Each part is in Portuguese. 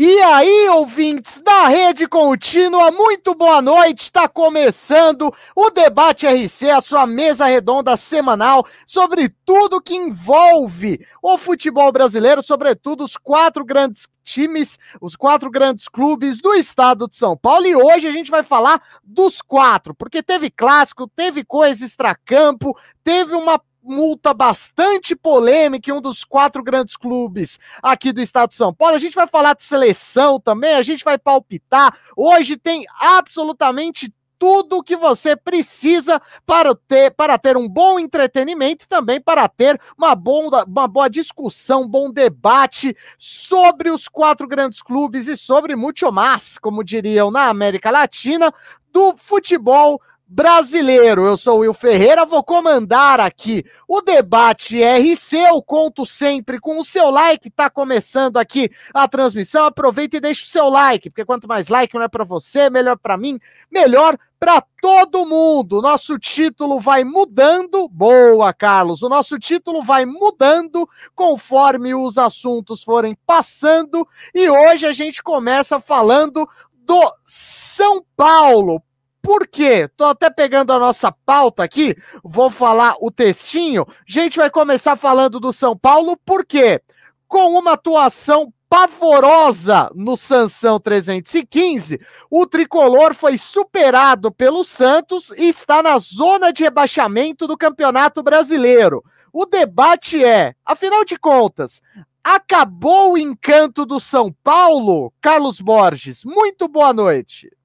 E aí, ouvintes da Rede Contínua, muito boa noite. Está começando o Debate RC, a sua mesa redonda semanal sobre tudo que envolve o futebol brasileiro, sobretudo os quatro grandes times, os quatro grandes clubes do estado de São Paulo. E hoje a gente vai falar dos quatro, porque teve clássico, teve coisa extracampo, teve uma multa bastante polêmica em um dos quatro grandes clubes aqui do estado de São Paulo. A gente vai falar de seleção também, a gente vai palpitar. Hoje tem absolutamente tudo o que você precisa para ter, para ter um bom entretenimento e também para ter uma, boa, uma boa discussão, um bom debate sobre os quatro grandes clubes e sobre muito mais, como diriam na América Latina, do futebol brasileiro. Eu sou o Will Ferreira, vou comandar aqui o debate RC. Eu conto sempre com o seu like. Tá começando aqui a transmissão. Aproveita e deixa o seu like, porque quanto mais like não é para você, melhor para mim, melhor para todo mundo. Nosso título vai mudando. Boa, Carlos. O nosso título vai mudando conforme os assuntos forem passando. E hoje a gente começa falando do São Paulo. Por quê? Tô até pegando a nossa pauta aqui, vou falar o textinho. A gente vai começar falando do São Paulo, por quê? Com uma atuação pavorosa no Sansão 315, o tricolor foi superado pelo Santos e está na zona de rebaixamento do Campeonato Brasileiro. O debate é, afinal de contas, acabou o encanto do São Paulo? Carlos Borges, muito boa noite.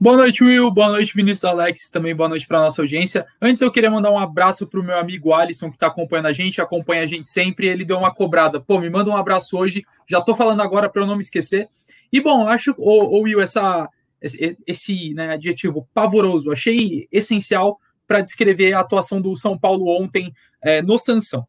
Boa noite, Will. Boa noite, Vinícius Alex. Também boa noite para nossa audiência. Antes, eu queria mandar um abraço para o meu amigo Alisson, que está acompanhando a gente, acompanha a gente sempre. Ele deu uma cobrada. Pô, me manda um abraço hoje. Já estou falando agora para eu não me esquecer. E, bom, acho, ô Will, essa, esse, esse né, adjetivo pavoroso, achei essencial para descrever a atuação do São Paulo ontem é, no Sansão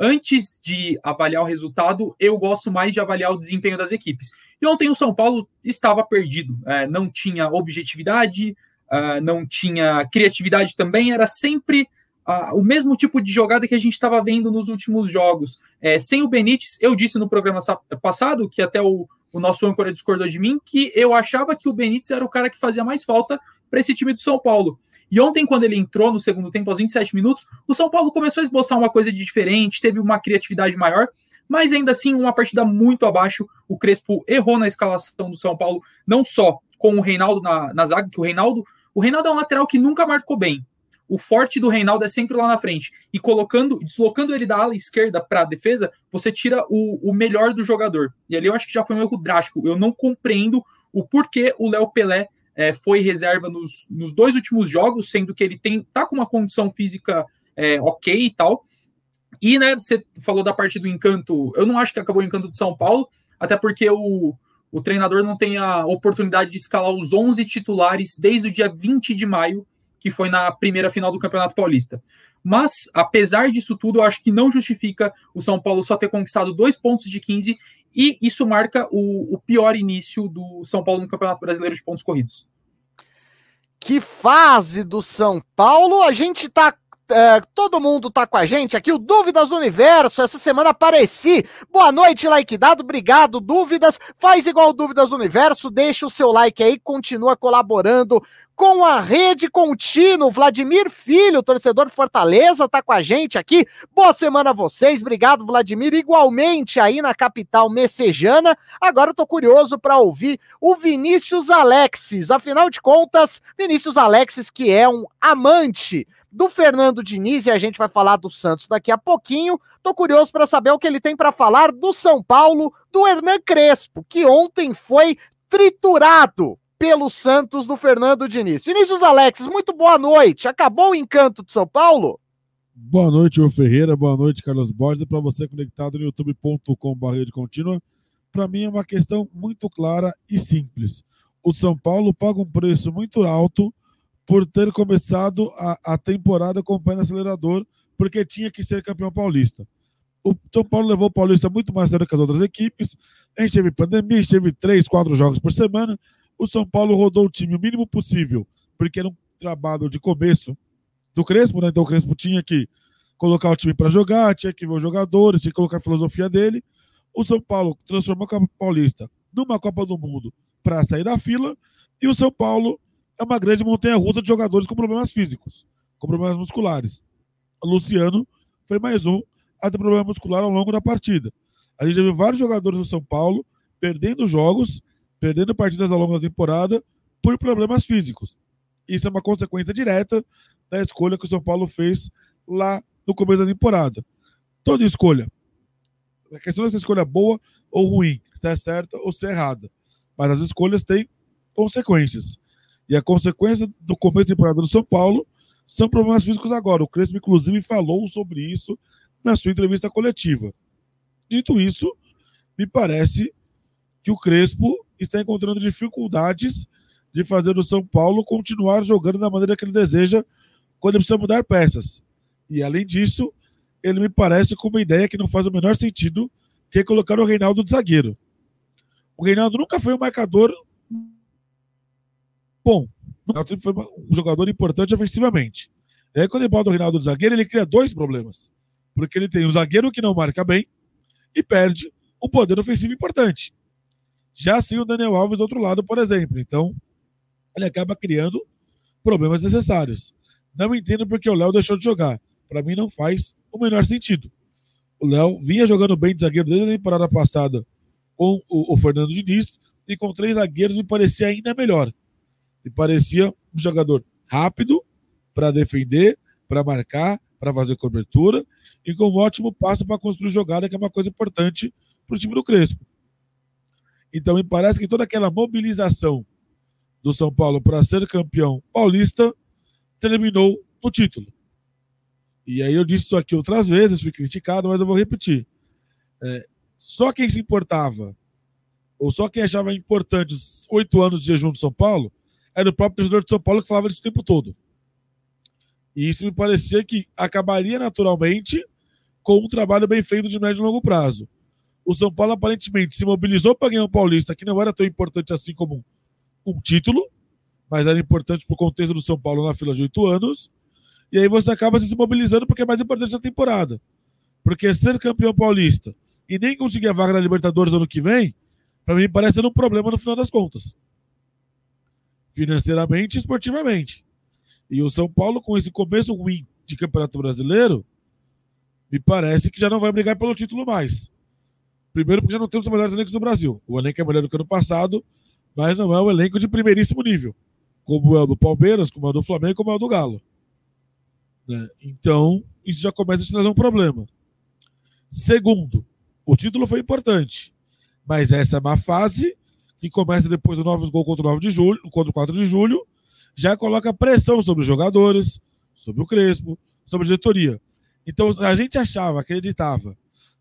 antes de avaliar o resultado, eu gosto mais de avaliar o desempenho das equipes. E ontem o São Paulo estava perdido, é, não tinha objetividade, uh, não tinha criatividade também, era sempre uh, o mesmo tipo de jogada que a gente estava vendo nos últimos jogos. É, sem o Benítez, eu disse no programa passado, que até o, o nosso âncora discordou de mim, que eu achava que o Benítez era o cara que fazia mais falta para esse time do São Paulo. E ontem, quando ele entrou no segundo tempo, aos 27 minutos, o São Paulo começou a esboçar uma coisa de diferente, teve uma criatividade maior, mas ainda assim uma partida muito abaixo. O Crespo errou na escalação do São Paulo, não só com o Reinaldo na, na zaga, que o Reinaldo, o Reinaldo é um lateral que nunca marcou bem. O forte do Reinaldo é sempre lá na frente. E colocando, deslocando ele da ala esquerda para a defesa, você tira o, o melhor do jogador. E ali eu acho que já foi um erro drástico. Eu não compreendo o porquê o Léo Pelé é, foi reserva nos, nos dois últimos jogos, sendo que ele tem tá com uma condição física é, ok e tal. E, né, você falou da parte do encanto, eu não acho que acabou o encanto de São Paulo, até porque o, o treinador não tem a oportunidade de escalar os 11 titulares desde o dia 20 de maio, que foi na primeira final do Campeonato Paulista. Mas, apesar disso tudo, eu acho que não justifica o São Paulo só ter conquistado dois pontos de 15 e isso marca o, o pior início do São Paulo no Campeonato Brasileiro de pontos corridos. Que fase do São Paulo! A gente tá é, todo mundo tá com a gente aqui, o Dúvidas do Universo, essa semana apareci. Boa noite, like dado, obrigado, Dúvidas. Faz igual Dúvidas do Universo, deixa o seu like aí, continua colaborando com a rede contínuo. Vladimir Filho, torcedor Fortaleza, tá com a gente aqui. Boa semana a vocês. Obrigado, Vladimir. Igualmente aí na capital messejana. Agora eu tô curioso para ouvir o Vinícius Alexis. Afinal de contas, Vinícius Alexis, que é um amante do Fernando Diniz e a gente vai falar do Santos daqui a pouquinho. Tô curioso para saber o que ele tem para falar do São Paulo, do Hernan Crespo, que ontem foi triturado pelo Santos do Fernando Diniz. Vinícius Alex, muito boa noite. Acabou o encanto de São Paulo? Boa noite, Will Ferreira. Boa noite, Carlos Borges. Para você conectado no youtube.com.br de contínua, para mim é uma questão muito clara e simples. O São Paulo paga um preço muito alto por ter começado a, a temporada com o pé no acelerador, porque tinha que ser campeão paulista. O São Paulo levou o Paulista muito mais sério que as outras equipes. A gente teve pandemia, a gente teve três, quatro jogos por semana o São Paulo rodou o time o mínimo possível, porque era um trabalho de começo do Crespo, né? Então o Crespo tinha que colocar o time para jogar, tinha que ver os jogadores, tinha que colocar a filosofia dele. O São Paulo transformou a Copa Paulista numa Copa do Mundo para sair da fila, e o São Paulo é uma grande montanha-russa de jogadores com problemas físicos, com problemas musculares. O Luciano foi mais um a ter problema muscular ao longo da partida. A gente viu vários jogadores do São Paulo perdendo jogos, perdendo partidas ao longo da temporada por problemas físicos. Isso é uma consequência direta da escolha que o São Paulo fez lá no começo da temporada. Toda escolha. A questão dessa escolha boa ou ruim, se é certa ou se é errada. Mas as escolhas têm consequências. E a consequência do começo da temporada do São Paulo são problemas físicos agora. O Crespo, inclusive, falou sobre isso na sua entrevista coletiva. Dito isso, me parece que o Crespo está encontrando dificuldades de fazer o São Paulo continuar jogando da maneira que ele deseja quando ele precisa mudar peças. E além disso, ele me parece com uma ideia que não faz o menor sentido, que é colocar o Reinaldo de zagueiro. O Reinaldo nunca foi um marcador bom. O sempre foi um jogador importante ofensivamente. E aí, quando ele bota o Reinaldo de zagueiro, ele cria dois problemas. Porque ele tem o zagueiro que não marca bem e perde um poder ofensivo importante. Já sim o Daniel Alves do outro lado, por exemplo. Então, ele acaba criando problemas necessários. Não entendo porque o Léo deixou de jogar. Para mim não faz o menor sentido. O Léo vinha jogando bem de zagueiro desde a temporada passada com o, o Fernando Diniz e com três zagueiros me parecia ainda melhor. Me parecia um jogador rápido para defender, para marcar, para fazer cobertura e com um ótimo passo para construir jogada, que é uma coisa importante para o time do Crespo. Então me parece que toda aquela mobilização do São Paulo para ser campeão paulista terminou no título. E aí eu disse isso aqui outras vezes, fui criticado, mas eu vou repetir. É, só quem se importava, ou só quem achava importante os oito anos de jejum de São Paulo, era o próprio torcedor de São Paulo que falava disso o tempo todo. E isso me parecia que acabaria naturalmente com um trabalho bem feito de médio e longo prazo. O São Paulo aparentemente se mobilizou para ganhar o Paulista, que não era tão importante assim como um título, mas era importante para o contexto do São Paulo na fila de oito anos. E aí você acaba se mobilizando porque é mais importante a temporada. Porque ser campeão paulista e nem conseguir a vaga da Libertadores ano que vem, para mim parece ser um problema no final das contas. Financeiramente e esportivamente. E o São Paulo, com esse começo ruim de Campeonato Brasileiro, me parece que já não vai brigar pelo título mais. Primeiro, porque já não temos os melhores elencos do Brasil. O elenco é melhor do que ano passado, mas não é um elenco de primeiríssimo nível, como é o do Palmeiras, como é o do Flamengo, como é o do Galo. Né? Então, isso já começa a te trazer um problema. Segundo, o título foi importante, mas essa é má fase, que começa depois do novos gol contra o 9 de julho, contra o 4 de julho, já coloca pressão sobre os jogadores, sobre o Crespo, sobre a diretoria. Então, a gente achava, acreditava,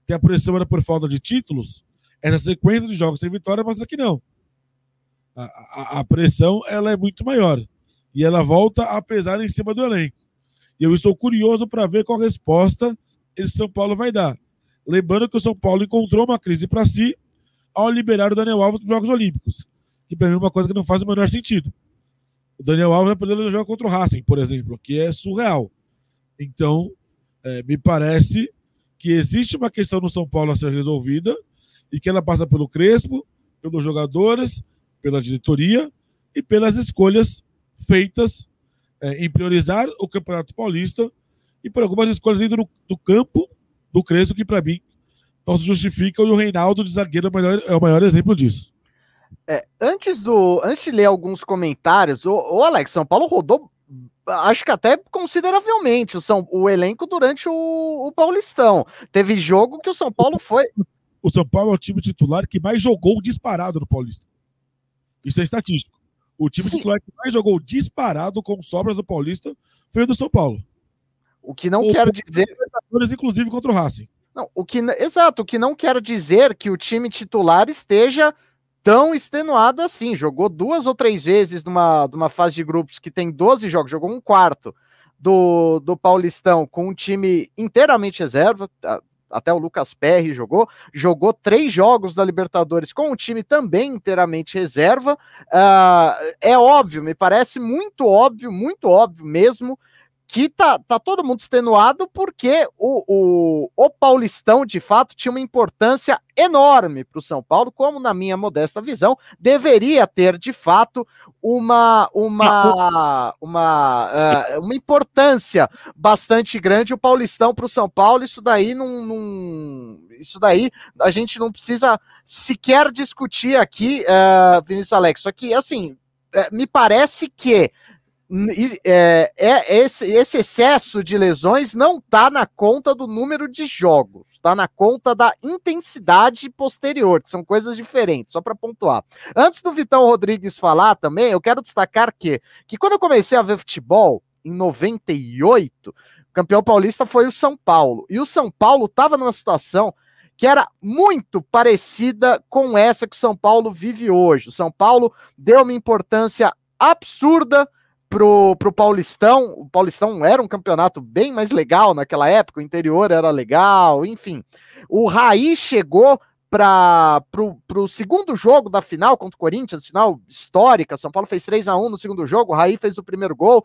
que a pressão era por falta de títulos, essa sequência de jogos sem vitória mostra que não. A, a, a pressão ela é muito maior. E ela volta a pesar em cima do elenco. E eu estou curioso para ver qual resposta esse São Paulo vai dar. Lembrando que o São Paulo encontrou uma crise para si ao liberar o Daniel Alves dos Jogos Olímpicos. Que para mim é uma coisa que não faz o menor sentido. O Daniel Alves vai poder jogar contra o Racing, por exemplo, que é surreal. Então, é, me parece que existe uma questão no São Paulo a ser resolvida e que ela passa pelo Crespo, pelos jogadores, pela diretoria e pelas escolhas feitas é, em priorizar o Campeonato Paulista e por algumas escolhas dentro do campo do Crespo que, para mim, não se justificam e o Reinaldo de zagueiro é o maior, é o maior exemplo disso. É, antes do antes de ler alguns comentários, o, o Alex São Paulo rodou acho que até consideravelmente o, São, o elenco durante o, o, Paulistão. Teve jogo que o São Paulo foi. O São Paulo é o time titular que mais jogou disparado no Paulista. Isso é estatístico. O time Sim. titular que mais jogou disparado com sobras do Paulista foi o do São Paulo. O que não o quero dizer. Inclusive contra o Racing. Não, o que, exato, o que não quero dizer que o time titular esteja tão extenuado assim. Jogou duas ou três vezes numa, numa fase de grupos que tem 12 jogos, jogou um quarto do, do Paulistão com um time inteiramente reserva. Até o Lucas Perry jogou, jogou três jogos da Libertadores com um time também inteiramente reserva. Uh, é óbvio, me parece muito óbvio, muito óbvio mesmo, aqui tá, tá todo mundo extenuado porque o, o, o Paulistão, de fato, tinha uma importância enorme para o São Paulo, como na minha modesta visão, deveria ter, de fato, uma, uma, uma, uh, uma importância bastante grande o Paulistão para o São Paulo. Isso daí não, não, Isso daí a gente não precisa sequer discutir aqui, uh, Vinícius Alex. Só que, assim, é, me parece que é, é, esse, esse, excesso de lesões não está na conta do número de jogos, está na conta da intensidade posterior, que são coisas diferentes, só para pontuar. Antes do Vitão Rodrigues falar também, eu quero destacar que, que quando eu comecei a ver futebol, em 98, o campeão paulista foi o São Paulo. E o São Paulo estava numa situação que era muito parecida com essa que o São Paulo vive hoje. O São Paulo deu uma importância absurda pro, pro Paulistão. O Paulistão era um campeonato bem mais legal naquela época, o interior era legal, enfim. O Raí chegou para o segundo jogo da final contra o Corinthians, final histórica. São Paulo fez 3 a 1 no segundo jogo, o Raí fez o primeiro gol.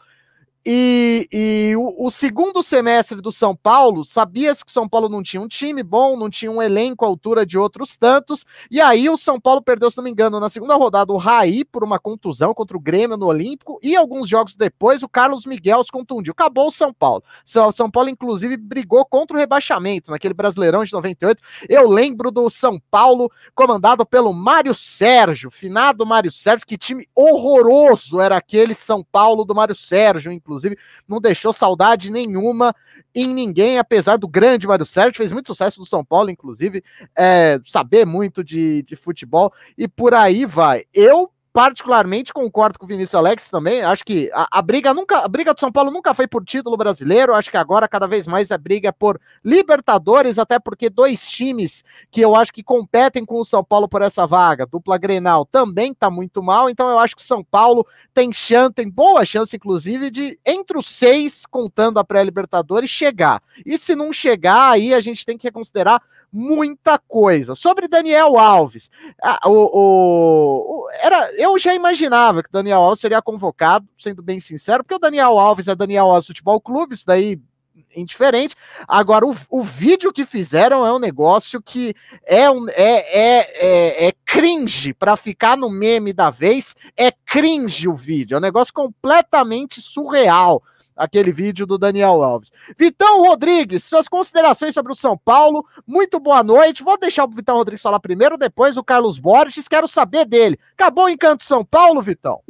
E, e o, o, segundo semestre do São Paulo, sabia-se que São Paulo não tinha um time bom, não tinha um elenco à altura de outros tantos, e aí o São Paulo perdeu, se não me engano, na segunda rodada o Raí por uma contusão contra o Grêmio no Olímpico, e alguns jogos depois o Carlos Miguel se contundiu. Acabou o São Paulo. São, São Paulo, inclusive, brigou contra o rebaixamento naquele Brasileirão de 98. Eu lembro do São Paulo comandado pelo Mário Sérgio, finado Mário Sérgio, que time horroroso era aquele São Paulo do Mário Sérgio, inclusive inclusive, não deixou saudade nenhuma em ninguém, apesar do grande Mário Sérgio, fez muito sucesso no São Paulo, inclusive, é, saber muito de, de futebol, e por aí vai. Eu particularmente concordo com o Vinícius Alex também. Acho que a, a, briga nunca, a briga do São Paulo nunca foi por título brasileiro. Acho que agora cada vez mais a briga é por Libertadores, até porque dois times que eu acho que competem com o São Paulo por essa vaga, dupla Grenal, também tá muito mal. Então eu acho que o São Paulo tem chance, tem boa chance, inclusive, de entre os seis, contando a pré-Libertadores, chegar. E se não chegar, aí a gente tem que considerar muita coisa. Sobre Daniel Alves, o, o, o, era, eu já imaginava que Daniel Alves seria convocado, sendo bem sincero, porque o Daniel Alves é Daniel Alves Futebol Clube, isso daí indiferente. Agora, o, o vídeo que fizeram é um negócio que é, um, é, é, é, é cringe para ficar no meme da vez. É cringe o vídeo, é um negócio completamente surreal aquele vídeo do Daniel Alves. Vitão Rodrigues, suas considerações sobre o São Paulo. Muito boa noite. Vou deixar o Vitão Rodrigues falar primeiro, depois o Carlos Borges. Quero saber dele. Acabou o encanto São Paulo, Vitão?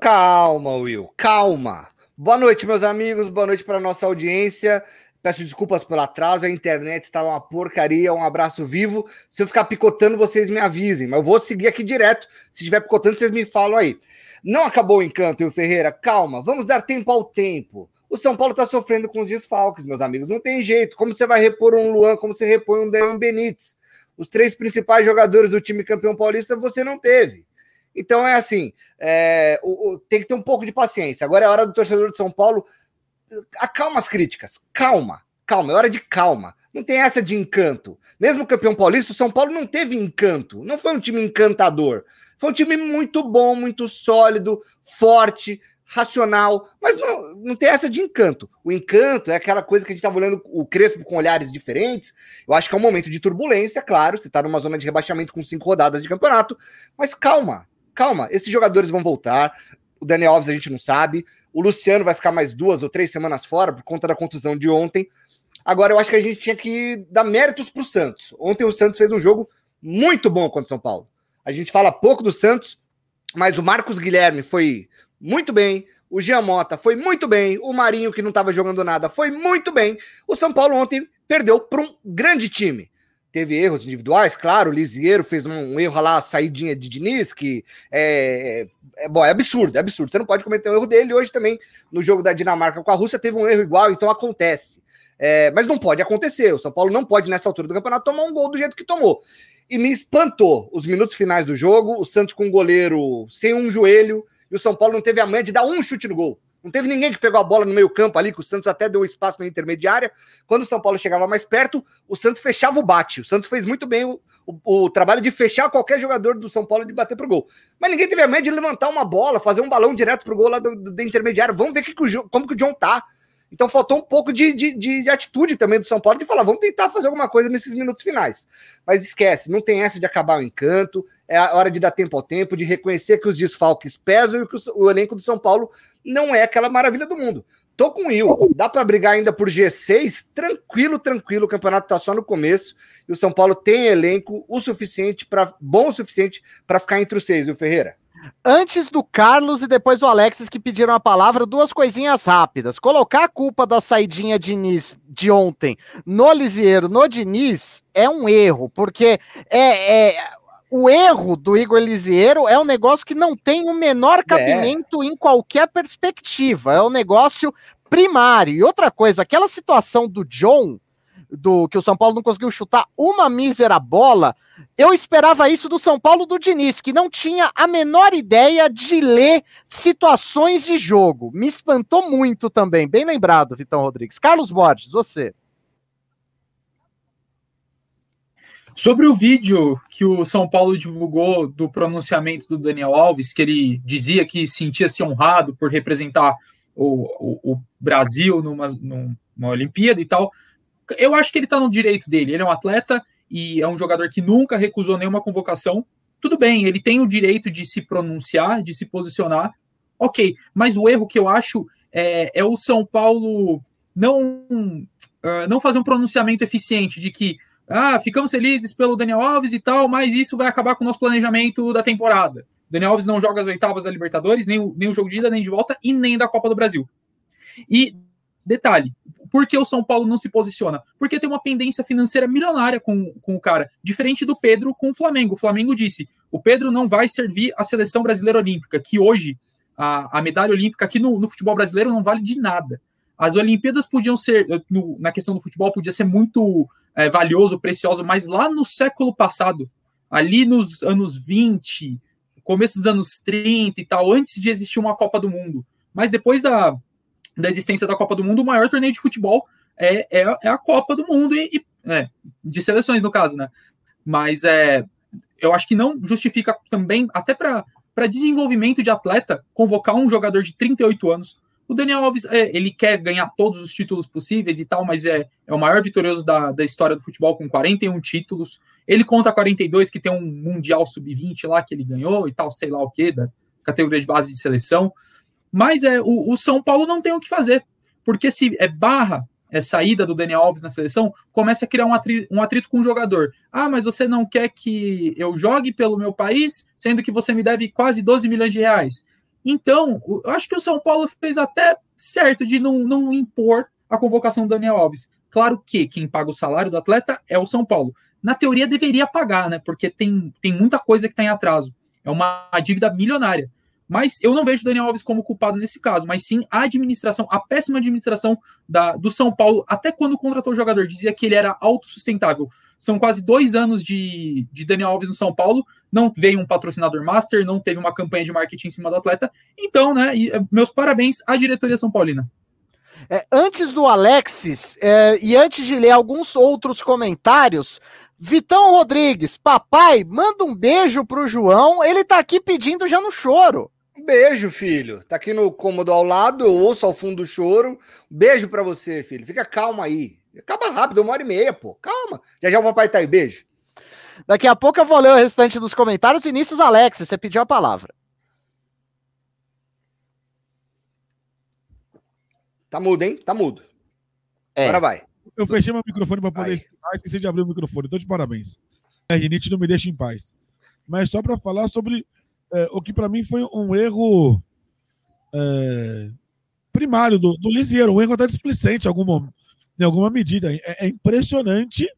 Calma, Will, calma. Boa noite, meus amigos. Boa noite para nossa audiência. Peço desculpas pelo atraso, a internet estava uma porcaria. Um abraço vivo. Se eu ficar picotando, vocês me avisem, mas eu vou seguir aqui direto. Se estiver picotando, vocês me falam aí. Não acabou o encanto, o Ferreira. Calma, vamos dar tempo ao tempo. O São Paulo está sofrendo com os desfalques, meus amigos. Não tem jeito. Como você vai repor um Luan, como você repõe um Daniel Benítez? Os três principais jogadores do time campeão paulista você não teve. Então é assim, é, o, o, tem que ter um pouco de paciência. Agora é hora do torcedor de São Paulo. Acalma as críticas. Calma, calma, é hora de calma. Não tem essa de encanto. Mesmo campeão paulista, o São Paulo não teve encanto. Não foi um time encantador. Foi um time muito bom, muito sólido, forte, racional, mas não, não tem essa de encanto. O encanto é aquela coisa que a gente estava olhando o Crespo com olhares diferentes. Eu acho que é um momento de turbulência, claro. Você está numa zona de rebaixamento com cinco rodadas de campeonato, mas calma, calma. Esses jogadores vão voltar. O Daniel Alves a gente não sabe. O Luciano vai ficar mais duas ou três semanas fora por conta da contusão de ontem. Agora eu acho que a gente tinha que dar méritos para o Santos. Ontem o Santos fez um jogo muito bom contra o São Paulo. A gente fala pouco do Santos, mas o Marcos Guilherme foi muito bem. O Jean Mota foi muito bem. O Marinho, que não estava jogando nada, foi muito bem. O São Paulo ontem perdeu para um grande time. Teve erros individuais, claro. O Lisieiro fez um, erro lá, a saidinha de Diniz, que é, é, é, bom, é absurdo, é absurdo. Você não pode cometer um erro dele. Hoje também, no jogo da Dinamarca com a Rússia, teve um erro igual, então acontece. É, mas não pode acontecer. O São Paulo não pode, nessa altura do campeonato, tomar um gol do jeito que tomou e me espantou os minutos finais do jogo. O Santos com um goleiro sem um joelho e o São Paulo não teve a manha de dar um chute no gol. Não teve ninguém que pegou a bola no meio-campo ali, que o Santos até deu espaço na intermediária. Quando o São Paulo chegava mais perto, o Santos fechava o bate. O Santos fez muito bem o, o, o, trabalho de fechar qualquer jogador do São Paulo de bater pro gol. Mas ninguém teve a medo de levantar uma bola, fazer um balão direto pro gol lá do, intermediário. Vamos ver que que o, como que o John tá. Então faltou um pouco de, de, de, atitude também do São Paulo de falar, vamos tentar fazer alguma coisa nesses minutos finais. Mas esquece, não tem essa de acabar o encanto, é a hora de dar tempo ao tempo, de reconhecer que os desfalques pesam e que o, o elenco do São Paulo não é aquela maravilha do mundo. Tô com o Will. Dá para brigar ainda por G6? Tranquilo, tranquilo. O campeonato tá só no começo e o São Paulo tem elenco o suficiente para bom o suficiente para ficar entre os seis, viu, Ferreira? Antes do Carlos e depois do Alexis que pediram a palavra, duas coisinhas rápidas. Colocar a culpa da saidinha de, Nis, de ontem no Lisieiro, no Diniz, é um erro, porque é, é o erro do Igor Lisieiro é um negócio que não tem o menor é. cabimento é. em qualquer perspectiva. É um negócio primário. E outra coisa, aquela situação do John, do que o São Paulo não conseguiu chutar uma mísera bola, eu esperava isso do São Paulo do Diniz, que não tinha a menor ideia de ler situações de jogo. Me espantou muito também. Bem lembrado, Vitão Rodrigues. Carlos Borges, você. Sobre o vídeo que o São Paulo divulgou do pronunciamento do Daniel Alves, que ele dizia que sentia-se honrado por representar o, o, o Brasil numa, numa Olimpíada e tal, eu acho que ele está no direito dele. Ele é um atleta e é um jogador que nunca recusou nenhuma convocação. Tudo bem, ele tem o direito de se pronunciar, de se posicionar. Ok, mas o erro que eu acho é, é o São Paulo não, uh, não fazer um pronunciamento eficiente de que ah, ficamos felizes pelo Daniel Alves e tal, mas isso vai acabar com o nosso planejamento da temporada. Daniel Alves não joga as oitavas da Libertadores, nem o, nem o jogo de ida, nem de volta, e nem da Copa do Brasil. E, detalhe, por que o São Paulo não se posiciona? Porque tem uma pendência financeira milionária com, com o cara, diferente do Pedro com o Flamengo. O Flamengo disse: o Pedro não vai servir a seleção brasileira olímpica, que hoje a, a medalha olímpica aqui no, no futebol brasileiro não vale de nada. As Olimpíadas podiam ser, no, na questão do futebol, podia ser muito é, valioso, precioso, mas lá no século passado, ali nos anos 20, começo dos anos 30 e tal, antes de existir uma Copa do Mundo, mas depois da, da existência da Copa do Mundo, o maior torneio de futebol é, é, é a Copa do Mundo, e, e é, de seleções, no caso, né? Mas é, eu acho que não justifica também, até para desenvolvimento de atleta, convocar um jogador de 38 anos o Daniel Alves, é, ele quer ganhar todos os títulos possíveis e tal, mas é, é o maior vitorioso da, da história do futebol com 41 títulos. Ele conta 42, que tem um Mundial Sub-20 lá que ele ganhou e tal, sei lá o que, da categoria de base de seleção. Mas é o, o São Paulo não tem o que fazer, porque se é barra é, saída do Daniel Alves na seleção, começa a criar um atrito, um atrito com o jogador. Ah, mas você não quer que eu jogue pelo meu país, sendo que você me deve quase 12 milhões de reais. Então, eu acho que o São Paulo fez até certo de não, não impor a convocação do Daniel Alves. Claro que quem paga o salário do atleta é o São Paulo. Na teoria, deveria pagar, né? Porque tem, tem muita coisa que está em atraso. É uma dívida milionária. Mas eu não vejo o Daniel Alves como culpado nesse caso, mas sim a administração, a péssima administração da, do São Paulo, até quando contratou o jogador, dizia que ele era autossustentável. São quase dois anos de, de Daniel Alves no São Paulo. Não veio um patrocinador master, não teve uma campanha de marketing em cima do atleta. Então, né, e, eh, meus parabéns à diretoria São Paulina. É, antes do Alexis, é, e antes de ler alguns outros comentários, Vitão Rodrigues, papai, manda um beijo pro João. Ele tá aqui pedindo já no choro. Um beijo, filho. Tá aqui no cômodo ao lado, eu ouço ao fundo do choro. Beijo para você, filho. Fica calmo aí. Acaba rápido, uma hora e meia, pô. Calma. Já já o papai tá aí. Beijo. Daqui a pouco eu vou ler o restante dos comentários. Inícios, Alex, você pediu a palavra. Tá mudo, hein? Tá mudo. É. Agora vai. Eu fechei meu microfone para poder explicar, esqueci de abrir o microfone. Então, de parabéns. A rinite não me deixa em paz. Mas só para falar sobre é, o que para mim foi um erro é, primário do, do Lisieiro, um erro até displicente em algum momento em alguma medida. É, é, impressionante,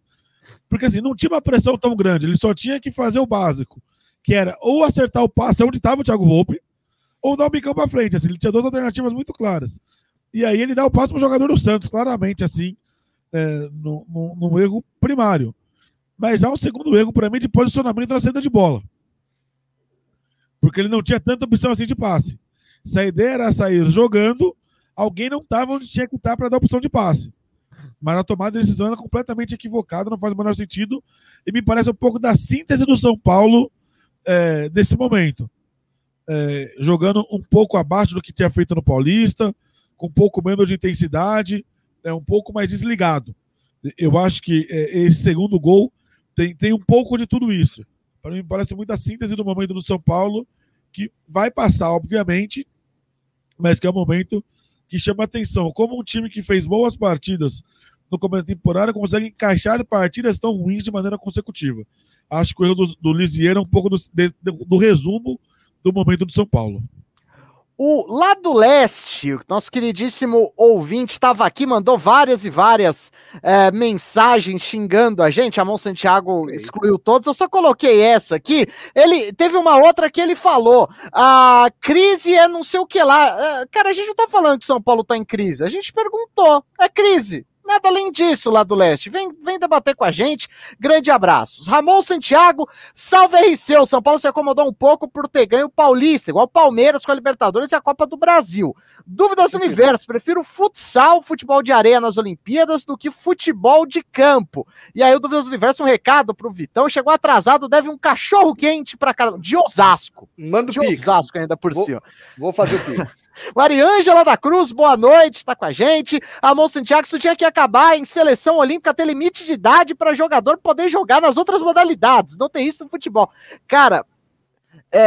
porque assim, não tinha uma pressão tão grande, ele só tinha que fazer o básico, que era ou acertar o passe onde estava o Thiago Volpe, ou dar o bicão para frente. Assim, ele tinha duas alternativas muito claras. E aí ele dá o passe para o jogador do Santos, claramente, assim, é, no, no, erro primário. Mas há um segundo erro, para mim, de posicionamento na saída de bola. Porque ele não tinha tanta opção assim de passe. Se a ideia era sair jogando, alguém não estava onde tinha que estar tá para dar opção de passe. Mas a tomada de decisão é completamente equivocada, não faz o menor sentido, e me parece um pouco da síntese do São Paulo é, desse momento. É, jogando um pouco abaixo do que tinha feito no Paulista, com um pouco menos de intensidade, é, um pouco mais desligado. Eu acho que é, esse segundo gol tem, tem um pouco de tudo isso. Para mim, parece muito a síntese do momento do São Paulo, que vai passar, obviamente, mas que é um momento que chama atenção. Como um time que fez boas partidas no começo da temporada consegue encaixar partidas tão ruins de maneira consecutiva. Acho que o erro do, do Lisieiro é um pouco do, de, do resumo do momento do São Paulo. O Lado Leste, nosso queridíssimo ouvinte, estava aqui, mandou várias e várias é, mensagens xingando a gente. A Mão Santiago excluiu todos, eu só coloquei essa aqui. Ele teve uma outra que ele falou: a crise é não sei o que lá. É, cara, a gente não tá falando que São Paulo tá em crise, a gente perguntou: é crise. Nada além disso lá do leste. Vem, vem debater com a gente. Grande abraços. Ramon Santiago, salve RC. O São Paulo se acomodou um pouco por ter ganho o Paulista, igual Palmeiras com a Libertadores e a Copa do Brasil. Dúvidas do universo. Prefiro futsal, futebol de areia nas Olimpíadas do que futebol de campo. E aí, o Dúvidas do Universo, um recado pro Vitão. Chegou atrasado, deve um cachorro quente para cada. De Osasco. Manda o de Pix. Osasco ainda por vou, cima. Vou fazer o Pix. Mariângela da Cruz, boa noite, está com a gente. Ramon Santiago, isso tinha que acabar em seleção olímpica ter limite de idade para jogador poder jogar nas outras modalidades. Não tem isso no futebol. Cara, é,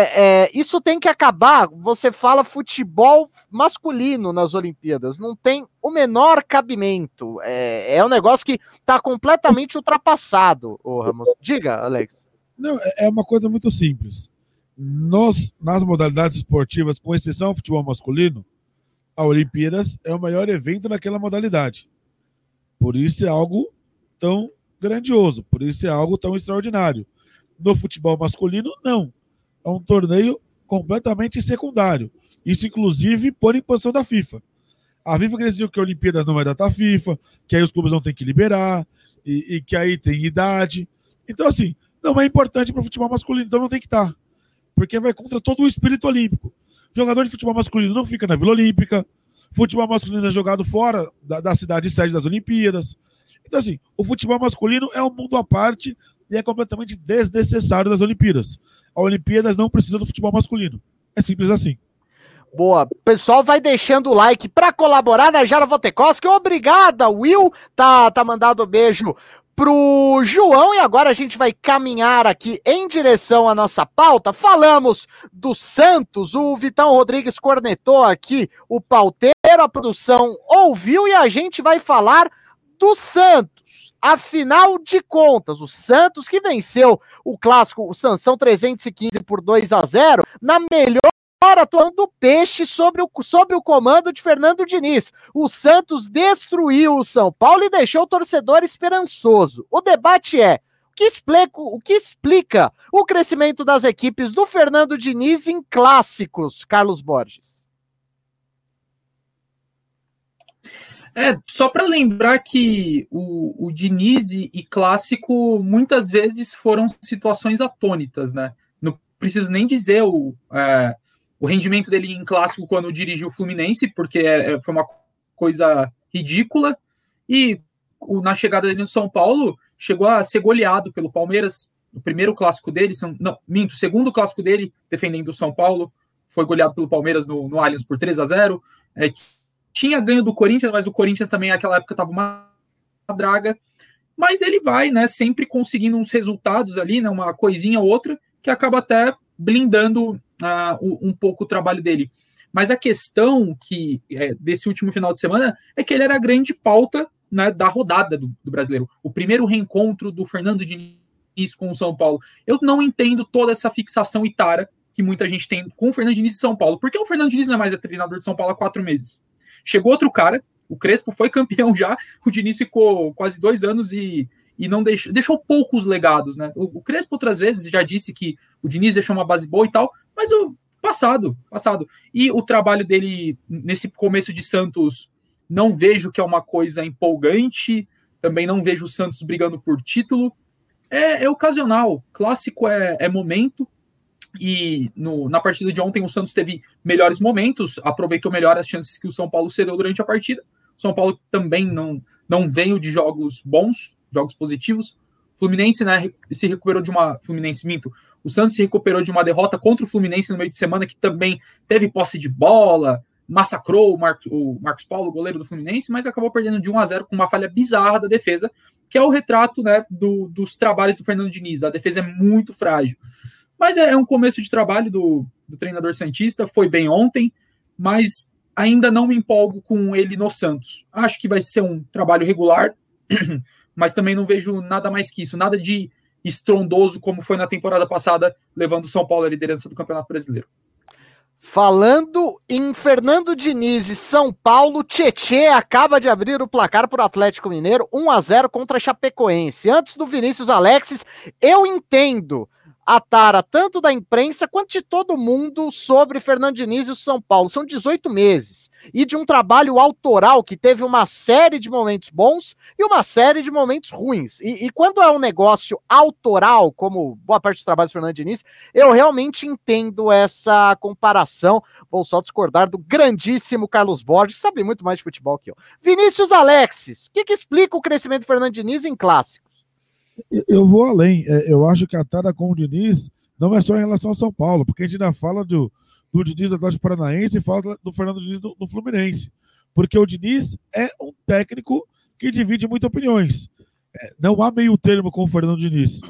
é, isso tem que acabar. Você fala futebol masculino nas Olimpíadas, não tem o menor cabimento. É, é um negócio que está completamente ultrapassado, o Ramos. Diga, Alex. Não, é, é uma coisa muito simples. Nós, nas modalidades esportivas, com exceção ao futebol masculino, a Olimpíadas é o maior evento naquela modalidade. Por isso é algo tão grandioso, por isso é algo tão extraordinário. No futebol masculino, não. É um torneio completamente secundário. Isso, inclusive, por imposição da FIFA. A FIFA decidiu que a Olimpíadas não vai datar a FIFA, que aí os clubes não têm que liberar, e, e que aí tem idade. Então, assim, não é importante para o futebol masculino, então não tem que estar. Porque vai contra todo o espírito olímpico. Jogador de futebol masculino não fica na Vila Olímpica, Futebol masculino é jogado fora da, da cidade sede das Olimpíadas. Então, assim, o futebol masculino é um mundo à parte e é completamente desnecessário das Olimpíadas. A Olimpíadas não precisa do futebol masculino. É simples assim. Boa. Pessoal, vai deixando o like para colaborar na Jara Votekoski. Obrigada, Will. Tá, tá mandado um beijo pro João e agora a gente vai caminhar aqui em direção à nossa pauta. Falamos do Santos, o Vitão Rodrigues cornetou aqui o pauteiro, a produção ouviu e a gente vai falar do Santos. Afinal de contas, o Santos que venceu o clássico, o Sansão 315 por 2 a 0, na melhor atuando peixe sobre o, sobre o comando de Fernando Diniz. O Santos destruiu o São Paulo e deixou o torcedor esperançoso. O debate é: o que, explica, o que explica o crescimento das equipes do Fernando Diniz em clássicos, Carlos Borges? É, só para lembrar que o, o Diniz e clássico muitas vezes foram situações atônitas, né? Não preciso nem dizer o. É o rendimento dele em clássico quando dirigiu o Fluminense, porque é, é, foi uma coisa ridícula. E o, na chegada dele no São Paulo, chegou a ser goleado pelo Palmeiras. O primeiro clássico dele, são, não, minto, o segundo clássico dele, defendendo o São Paulo, foi goleado pelo Palmeiras no, no Allianz por 3 a 0 é, Tinha ganho do Corinthians, mas o Corinthians também naquela época estava uma draga. Mas ele vai, né, sempre conseguindo uns resultados ali, né, uma coisinha ou outra, que acaba até blindando uh, um pouco o trabalho dele. Mas a questão que é, desse último final de semana é que ele era a grande pauta né, da rodada do, do, brasileiro. O primeiro reencontro do Fernando Diniz com o São Paulo. Eu não entendo toda essa fixação e tara que muita gente tem com o Fernando Diniz e São Paulo. Porque o Fernando Diniz não é mais treinador de São Paulo há quatro meses. Chegou outro cara, o Crespo foi campeão já, o Diniz ficou quase dois anos e e não deixou, deixou poucos legados, né? O, o, Crespo outras vezes já disse que o Diniz deixou uma base boa e tal, mas o passado, passado. E o trabalho dele nesse começo de Santos não vejo que é uma coisa empolgante, também não vejo o Santos brigando por título. É, é ocasional, clássico é, é momento. E no, na partida de ontem o Santos teve melhores momentos, aproveitou melhor as chances que o São Paulo cedeu durante a partida. O São Paulo também não não veio de jogos bons, jogos positivos. Fluminense né, se recuperou de uma. Fluminense Minto. O Santos se recuperou de uma derrota contra o Fluminense no meio de semana, que também teve posse de bola, massacrou o, Mar o Marcos Paulo, goleiro do Fluminense, mas acabou perdendo de 1 a 0 com uma falha bizarra da defesa, que é o retrato né, do, dos trabalhos do Fernando Diniz. A defesa é muito frágil. Mas é, é um começo de trabalho do, do treinador Santista, foi bem ontem, mas ainda não me empolgo com ele no Santos. Acho que vai ser um trabalho regular, mas também não vejo nada mais que isso, nada de estrondoso como foi na temporada passada, levando o São Paulo à liderança do Campeonato Brasileiro. Falando em Fernando Diniz e São Paulo, Tietê acaba de abrir o placar para o Atlético Mineiro, 1 a 0 contra a Chapecoense. Antes do Vinícius Alexis, eu entendo a tara tanto da imprensa quanto de todo mundo sobre Fernando Diniz e o São Paulo. São 18 meses. E de um trabalho autoral que teve uma série de momentos bons e uma série de momentos ruins. E, e quando é um negócio autoral, como boa parte dos trabalhos do Fernando Diniz, eu realmente entendo essa comparação. Vou só discordar do grandíssimo Carlos Borges, que sabe muito mais de futebol que eu. Vinícius Alexis, o que, que explica o crescimento do Fernando Diniz em clássico? Eu vou além. É, eu acho que a tara com o Diniz não é só em relação ao São Paulo, porque a gente ainda fala do, do Diniz do Atlético Paranaense e fala do Fernando Diniz do, do Fluminense. Porque o Diniz é um técnico que divide muitas opiniões. É, não há meio termo com o Fernando Diniz.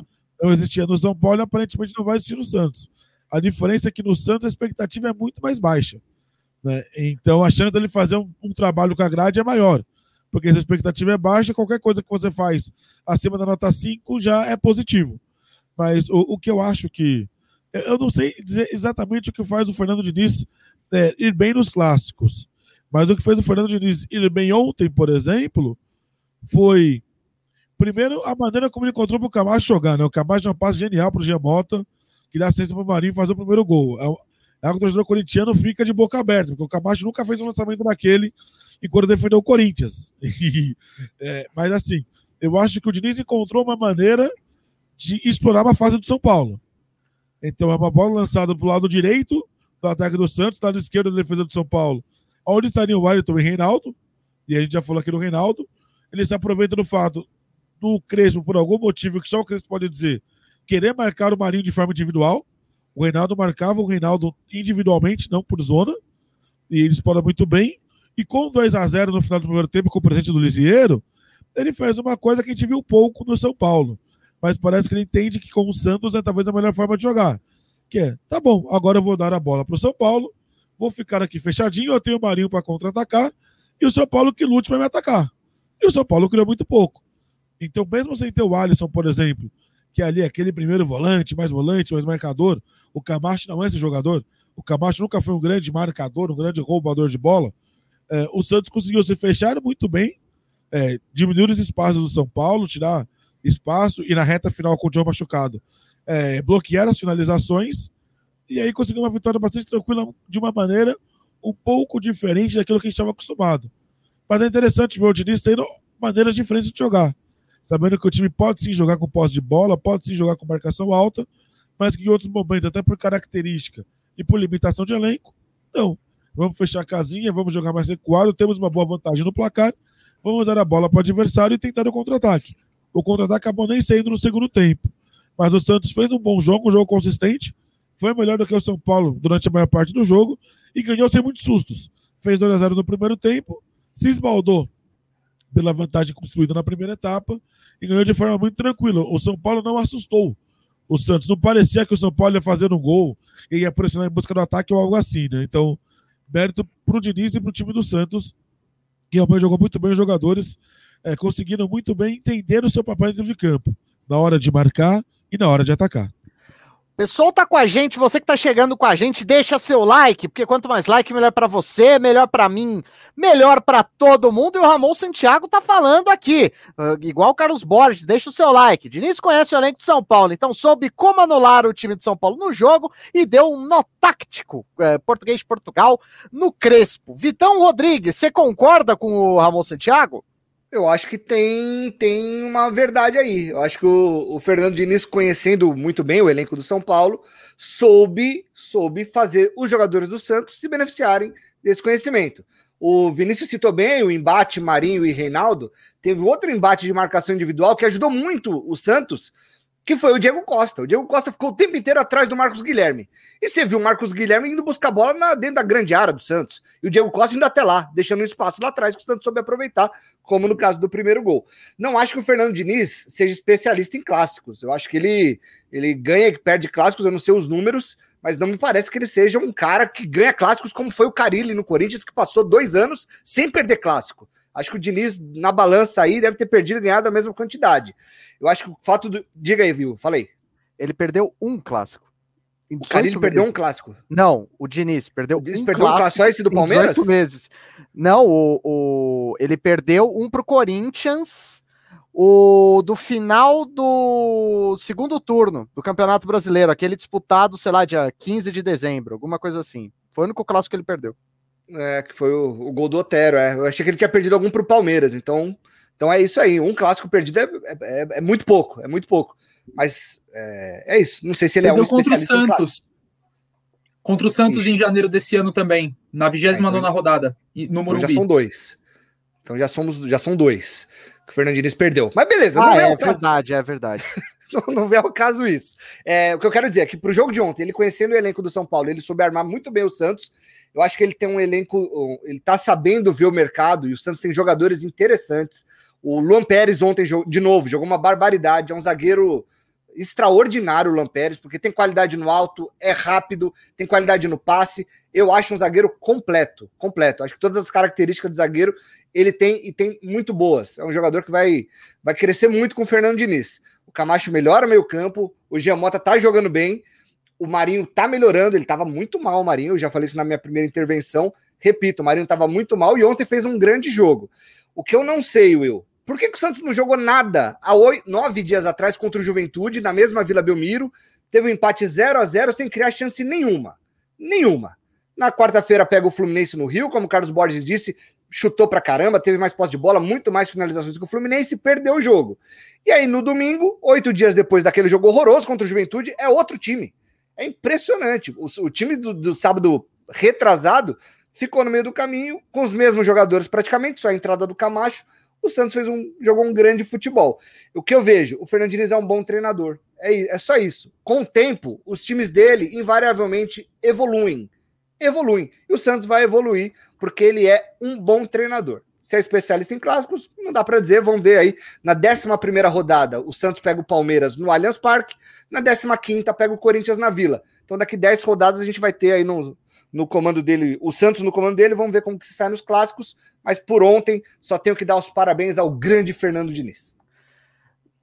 Não existia no São Paulo e aparentemente não vai existir no Santos. A diferença é que no Santos a expectativa é muito mais baixa. Né? Então a chance dele fazer um, um trabalho com a grade é maior porque se a expectativa é baixa, qualquer coisa que você faz acima da nota 5 já é positivo. Mas o, o que eu acho que. Eu não sei dizer exatamente o que faz o Fernando Diniz é, ir bem nos clássicos. Mas o que fez o Fernando Diniz ir bem ontem, por exemplo, foi. Primeiro, a maneira como ele encontrou para o Camacho jogar. Né? O Camacho deu um passe genial para o Giamota, que dá assistência para o Marinho fazer o primeiro gol. É, o torcedor corintiano fica de boca aberta, porque o Camacho nunca fez um lançamento daquele enquanto defendeu o Corinthians. é, mas assim, eu acho que o Diniz encontrou uma maneira de explorar uma fase do São Paulo. Então é uma bola lançada para o lado direito do ataque do Santos, lado esquerdo da defesa do São Paulo, onde estaria o Wellington e Reinaldo, e a gente já falou aqui do Reinaldo, ele se aproveita do fato do Crespo, por algum motivo que só o Crespo pode dizer, querer marcar o Marinho de forma individual. O Reinaldo marcava o Reinaldo individualmente, não por zona, e eles podem muito bem. E com 2 a 0 no final do primeiro tempo, com o presente do Lisieiro, ele fez uma coisa que a gente viu pouco no São Paulo. Mas parece que ele entende que com o Santos é talvez a melhor forma de jogar. Que é, tá bom, agora eu vou dar a bola para o São Paulo, vou ficar aqui fechadinho, eu tenho o Marinho para contra-atacar, e o São Paulo que lute para me atacar. E o São Paulo criou muito pouco. Então, mesmo sem ter o Alisson, por exemplo, que é ali aquele primeiro volante, mais volante, mais marcador, o Camacho não é esse jogador. O Camacho nunca foi um grande marcador, um grande roubador de bola é, o Santos conseguiu se fechar muito bem, é, diminuir os espaços do São Paulo, tirar espaço e na reta final com o John machucado, é, bloquear as finalizações e aí conseguiu uma vitória bastante tranquila de uma maneira um pouco diferente daquilo que a gente estava acostumado. Mas é interessante ver o Diniz tendo maneiras diferentes de jogar, sabendo que o time pode sim jogar com posse de bola, pode sim jogar com marcação alta, mas que em outros momentos, até por característica e por limitação de elenco, não vamos fechar a casinha, vamos jogar mais recuado, temos uma boa vantagem no placar, vamos dar a bola para o adversário e tentar o contra-ataque. O contra-ataque acabou nem saindo no segundo tempo. Mas o Santos fez um bom jogo, um jogo consistente, foi melhor do que o São Paulo durante a maior parte do jogo e ganhou sem muitos sustos. Fez 2 a 0 no primeiro tempo, se esbaldou pela vantagem construída na primeira etapa e ganhou de forma muito tranquila. O São Paulo não assustou o Santos. Não parecia que o São Paulo ia fazer um gol e ia pressionar em busca do ataque ou algo assim, né? Então, mérito para o Diniz e para o time do Santos, que realmente jogou muito bem os jogadores, é, conseguiram muito bem entender o seu papel dentro de campo, na hora de marcar e na hora de atacar pessoal tá com a gente, você que tá chegando com a gente, deixa seu like, porque quanto mais like, melhor para você, melhor para mim, melhor para todo mundo. E o Ramon Santiago tá falando aqui, uh, igual o Carlos Borges, deixa o seu like. Diniz conhece o elenco de São Paulo, então soube como anular o time de São Paulo no jogo e deu um nó tático, uh, português de Portugal, no Crespo. Vitão Rodrigues, você concorda com o Ramon Santiago? Eu acho que tem, tem uma verdade aí. Eu acho que o, o, Fernando Diniz, conhecendo muito bem o elenco do São Paulo, soube, soube fazer os jogadores do Santos se beneficiarem desse conhecimento. O Vinícius citou bem o embate Marinho e Reinaldo. Teve outro embate de marcação individual que ajudou muito o Santos, que foi o Diego Costa. O Diego Costa ficou o tempo inteiro atrás do Marcos Guilherme. E você viu o Marcos Guilherme indo buscar bola na, dentro da grande área do Santos. E o Diego Costa indo até lá, deixando um espaço lá atrás que o Santos soube aproveitar, como no caso do primeiro gol. Não acho que o Fernando Diniz seja especialista em clássicos. Eu acho que ele, ele ganha e perde clássicos, eu não sei os números, mas não me parece que ele seja um cara que ganha clássicos como foi o Carilli no Corinthians, que passou dois anos sem perder clássico. Acho que o Diniz, na balança aí, deve ter perdido e ganhado a mesma quantidade. Eu acho que o fato do. Diga aí, viu? Falei. Ele perdeu um clássico. O Carilli perdeu um clássico. Não, o Diniz perdeu o Diniz um perdeu clássico. Um clássico só esse do Palmeiras? meses. Não, o, o, ele perdeu um pro Corinthians, o do final do segundo turno do Campeonato Brasileiro, aquele disputado, sei lá, dia 15 de dezembro, alguma coisa assim. Foi o único clássico que ele perdeu. É, que foi o, o, gol do Otero. É. Eu achei que ele tinha perdido algum pro Palmeiras. Então, então é isso aí. Um clássico perdido é, é, é, é muito pouco. É muito pouco. Mas é, é, isso. Não sei se ele Perdeu é um contra o Santos. Contra o Santos em janeiro desse ano também, na 29 é, então, rodada, no então Morumbi. já são dois. Então já, somos, já são dois que o Fernandinho perdeu. Mas beleza. Ah, é, é verdade, é verdade. não, não vem ao caso isso. É, o que eu quero dizer é que pro jogo de ontem, ele conhecendo o elenco do São Paulo, ele soube armar muito bem o Santos eu acho que ele tem um elenco, ele tá sabendo ver o mercado e o Santos tem jogadores interessantes. O Luan Pérez ontem, de novo, jogou uma barbaridade. É um zagueiro extraordinário, o Luan Pérez, porque tem qualidade no alto, é rápido, tem qualidade no passe. Eu acho um zagueiro completo, completo. Acho que todas as características do zagueiro ele tem e tem muito boas. É um jogador que vai, vai crescer muito com o Fernando Diniz. O Camacho melhora meio campo, o Giamota tá jogando bem, o Marinho tá melhorando, ele tava muito mal, o Marinho, eu já falei isso na minha primeira intervenção. Repito, o Marinho tava muito mal e ontem fez um grande jogo. O que eu não sei, Will, por que, que o Santos não jogou nada há oito, nove dias atrás contra o Juventude, na mesma Vila Belmiro? Teve um empate 0 a 0 sem criar chance nenhuma. Nenhuma. Na quarta-feira pega o Fluminense no Rio, como o Carlos Borges disse, chutou pra caramba, teve mais posse de bola, muito mais finalizações que o Fluminense, perdeu o jogo. E aí no domingo, oito dias depois daquele jogo horroroso contra o Juventude, é outro time. É impressionante. O, o time do, do, sábado retrasado ficou no meio do caminho, com os mesmos jogadores praticamente, só a entrada do Camacho. O Santos fez um, jogou um grande futebol. O que eu vejo, o Fernandinho é um bom treinador. É, é só isso. Com o tempo, os times dele invariavelmente evoluem. Evoluem. E o Santos vai evoluir porque ele é um bom treinador se é especialista em clássicos, não dá para dizer. Vamos ver aí. Na 11 rodada, o Santos pega o Palmeiras no Allianz Parque. Na 15, pega o Corinthians na Vila. Então, daqui 10 rodadas, a gente vai ter aí no, no comando dele, o Santos no comando dele. Vamos ver como que se sai nos clássicos. Mas por ontem, só tenho que dar os parabéns ao grande Fernando Diniz.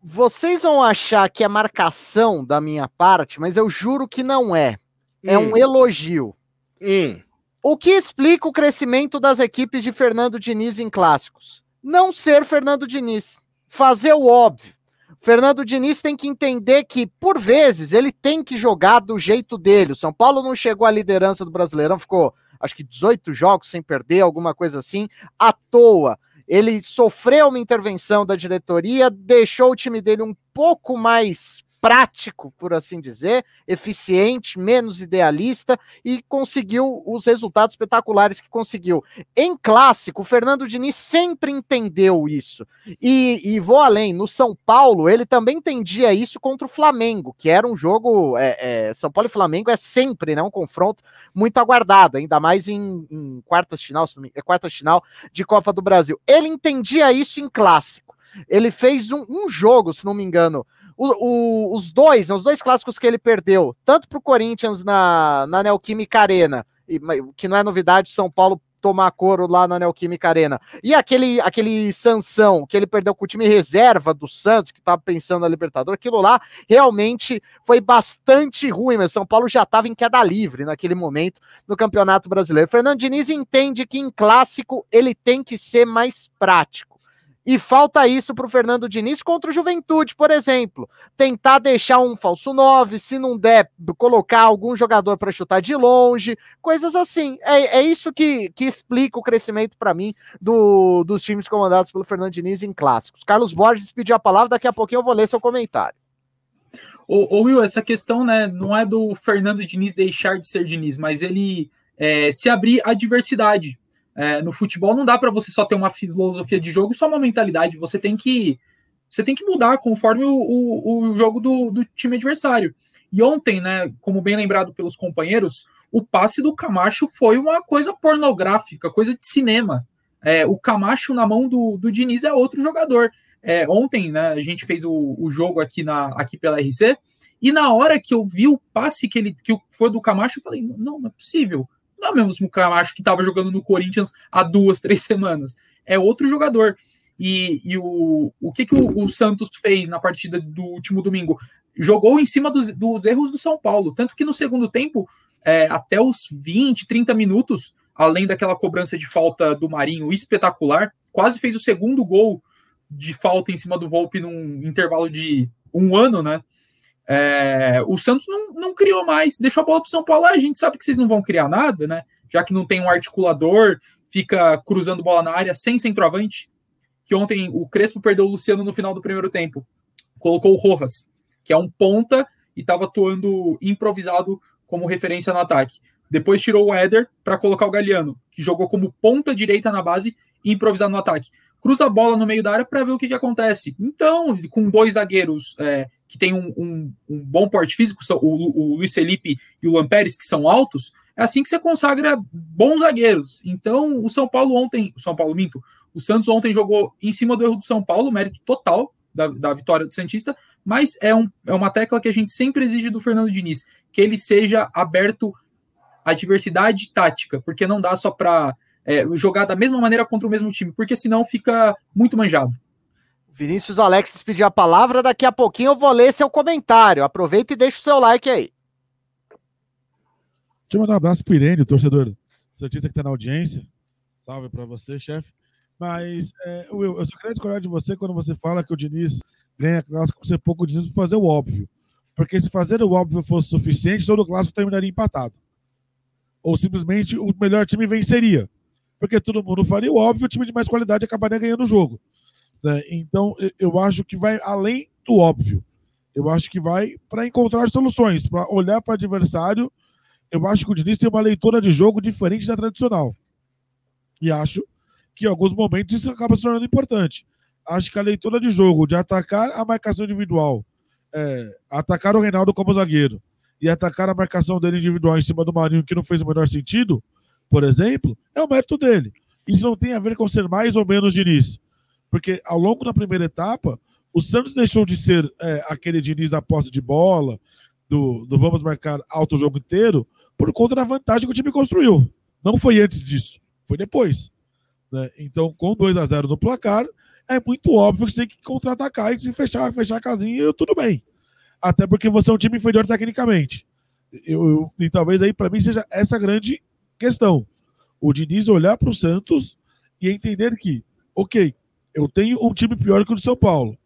Vocês vão achar que é marcação da minha parte, mas eu juro que não é. É hum. um elogio. Hum. O que explica o crescimento das equipes de Fernando Diniz em clássicos? Não ser Fernando Diniz. Fazer o óbvio. Fernando Diniz tem que entender que, por vezes, ele tem que jogar do jeito dele. O São Paulo não chegou à liderança do Brasileirão, ficou acho que 18 jogos sem perder, alguma coisa assim, à toa. Ele sofreu uma intervenção da diretoria, deixou o time dele um pouco mais prático, por assim dizer, eficiente, menos idealista e conseguiu os resultados espetaculares que conseguiu. Em clássico, o Fernando Diniz sempre entendeu isso. E, e vou além, no São Paulo, ele também entendia isso contra o Flamengo, que era um jogo. É, é, São Paulo e Flamengo é sempre né, um confronto muito aguardado, ainda mais em, em quartas final, é final de Copa do Brasil. Ele entendia isso em clássico. Ele fez um, um jogo, se não me engano, o, o, os dois, os dois clássicos que ele perdeu, tanto para o Corinthians na, na Neoquímica Arena, e, que não é novidade, São Paulo tomar couro lá na Neoquímica Arena. E aquele, aquele Sansão que ele perdeu com o time reserva do Santos, que estava pensando na Libertadores, aquilo lá realmente foi bastante ruim, mas São Paulo já estava em queda livre naquele momento no Campeonato Brasileiro. Fernando Diniz entende que em clássico ele tem que ser mais prático. E falta isso para o Fernando Diniz contra o Juventude, por exemplo. Tentar deixar um falso 9, se não der, colocar algum jogador para chutar de longe, coisas assim. É, é isso que, que explica o crescimento para mim do, dos times comandados pelo Fernando Diniz em clássicos. Carlos Borges pediu a palavra, daqui a pouquinho eu vou ler seu comentário. Ô, ô Will, essa questão né, não é do Fernando Diniz deixar de ser Diniz, mas ele é, se abrir à diversidade É, no futebol não dá para você só ter uma filosofia de jogo, só uma mentalidade. Você tem que você tem que mudar conforme o, o, o jogo do, do, time adversário. E ontem, né, como bem lembrado pelos companheiros, o passe do Camacho foi uma coisa pornográfica, coisa de cinema. É, o Camacho na mão do, do Diniz é outro jogador. É, ontem, né, a gente fez o, o, jogo aqui, na, aqui pela RC, e na hora que eu vi o passe que ele que foi do Camacho, eu falei: não, não é possível. Não é o mesmo Camacho que estava jogando no Corinthians há duas, três semanas. É outro jogador. E, e o, o que, que o, o, Santos fez na partida do último domingo? Jogou em cima dos, dos erros do São Paulo. Tanto que no segundo tempo, é, até os 20, 30 minutos, além daquela cobrança de falta do Marinho espetacular, quase fez o segundo gol de falta em cima do Volpe num intervalo de um ano, né? É, o Santos não, não criou mais, deixou a bola para São Paulo. Ah, a gente sabe que vocês não vão criar nada, né? Já que não tem um articulador, fica cruzando bola na área sem centroavante que ontem o Crespo perdeu o Luciano no final do primeiro tempo. Colocou o Rojas, que é um ponta e estava atuando improvisado como referência no ataque. Depois tirou o Éder para colocar o Galeano, que jogou como ponta direita na base e improvisado no ataque. Cruza a bola no meio da área para ver o que, que, acontece. Então, com dois zagueiros é, que têm um, um, um, bom porte físico, o, o Luiz Felipe e o Lamperes, que são altos, é assim que você consagra bons zagueiros. Então, o São Paulo ontem, o São Paulo Minto, o Santos ontem jogou em cima do erro do São Paulo, mérito total da, da vitória do Santista, mas é, um, é uma tecla que a gente sempre exige do Fernando Diniz, que ele seja aberto à diversidade tática, porque não dá só para é, jogar da mesma maneira contra o mesmo time, porque senão fica muito manjado. Vinícius Alexis pediu a palavra, daqui a pouquinho eu vou ler seu comentário. Aproveita e deixa o seu like aí. Deixa eu mandar um abraço pro Irene, torcedor Santista que está na audiência. Salve para você, chefe. Mas, é, Will, eu só queria discordar de você quando você fala que o Diniz ganha clássico por ser pouco Diniz para fazer o óbvio. Porque se fazer o óbvio fosse suficiente, todo o clássico terminaria empatado. Ou simplesmente o melhor time venceria. Porque todo mundo faria o óbvio, o time de mais qualidade acabaria ganhando o jogo. Né? Então, eu acho que vai além do óbvio. Eu acho que vai para encontrar soluções, para olhar para o adversário. Eu acho que o Diniz tem uma leitura de jogo diferente da tradicional. E acho que em alguns momentos isso acaba se tornando importante. Acho que a leitura de jogo, de atacar a marcação individual, é, atacar o Reinaldo como zagueiro e atacar a marcação dele individual em cima do Marinho, que não fez o menor sentido, por exemplo, é o mérito dele. Isso não tem a ver com ser mais ou menos Diniz. Porque ao longo da primeira etapa, o Santos deixou de ser é, aquele Diniz da posse de bola, do, do vamos marcar alto jogo inteiro, por conta da vantagem que o time construiu. Não foi antes disso, foi depois. Né? Então, com 2 a 0 no placar, é muito óbvio que você tem que contra-atacar e fechar, fechar a casinha, tudo bem. Até porque você é um time inferior tecnicamente. Eu, eu e talvez aí, para mim, seja essa grande questão. O Diniz olhar para o Santos e entender que, ok, eu tenho um time pior que o do São Paulo.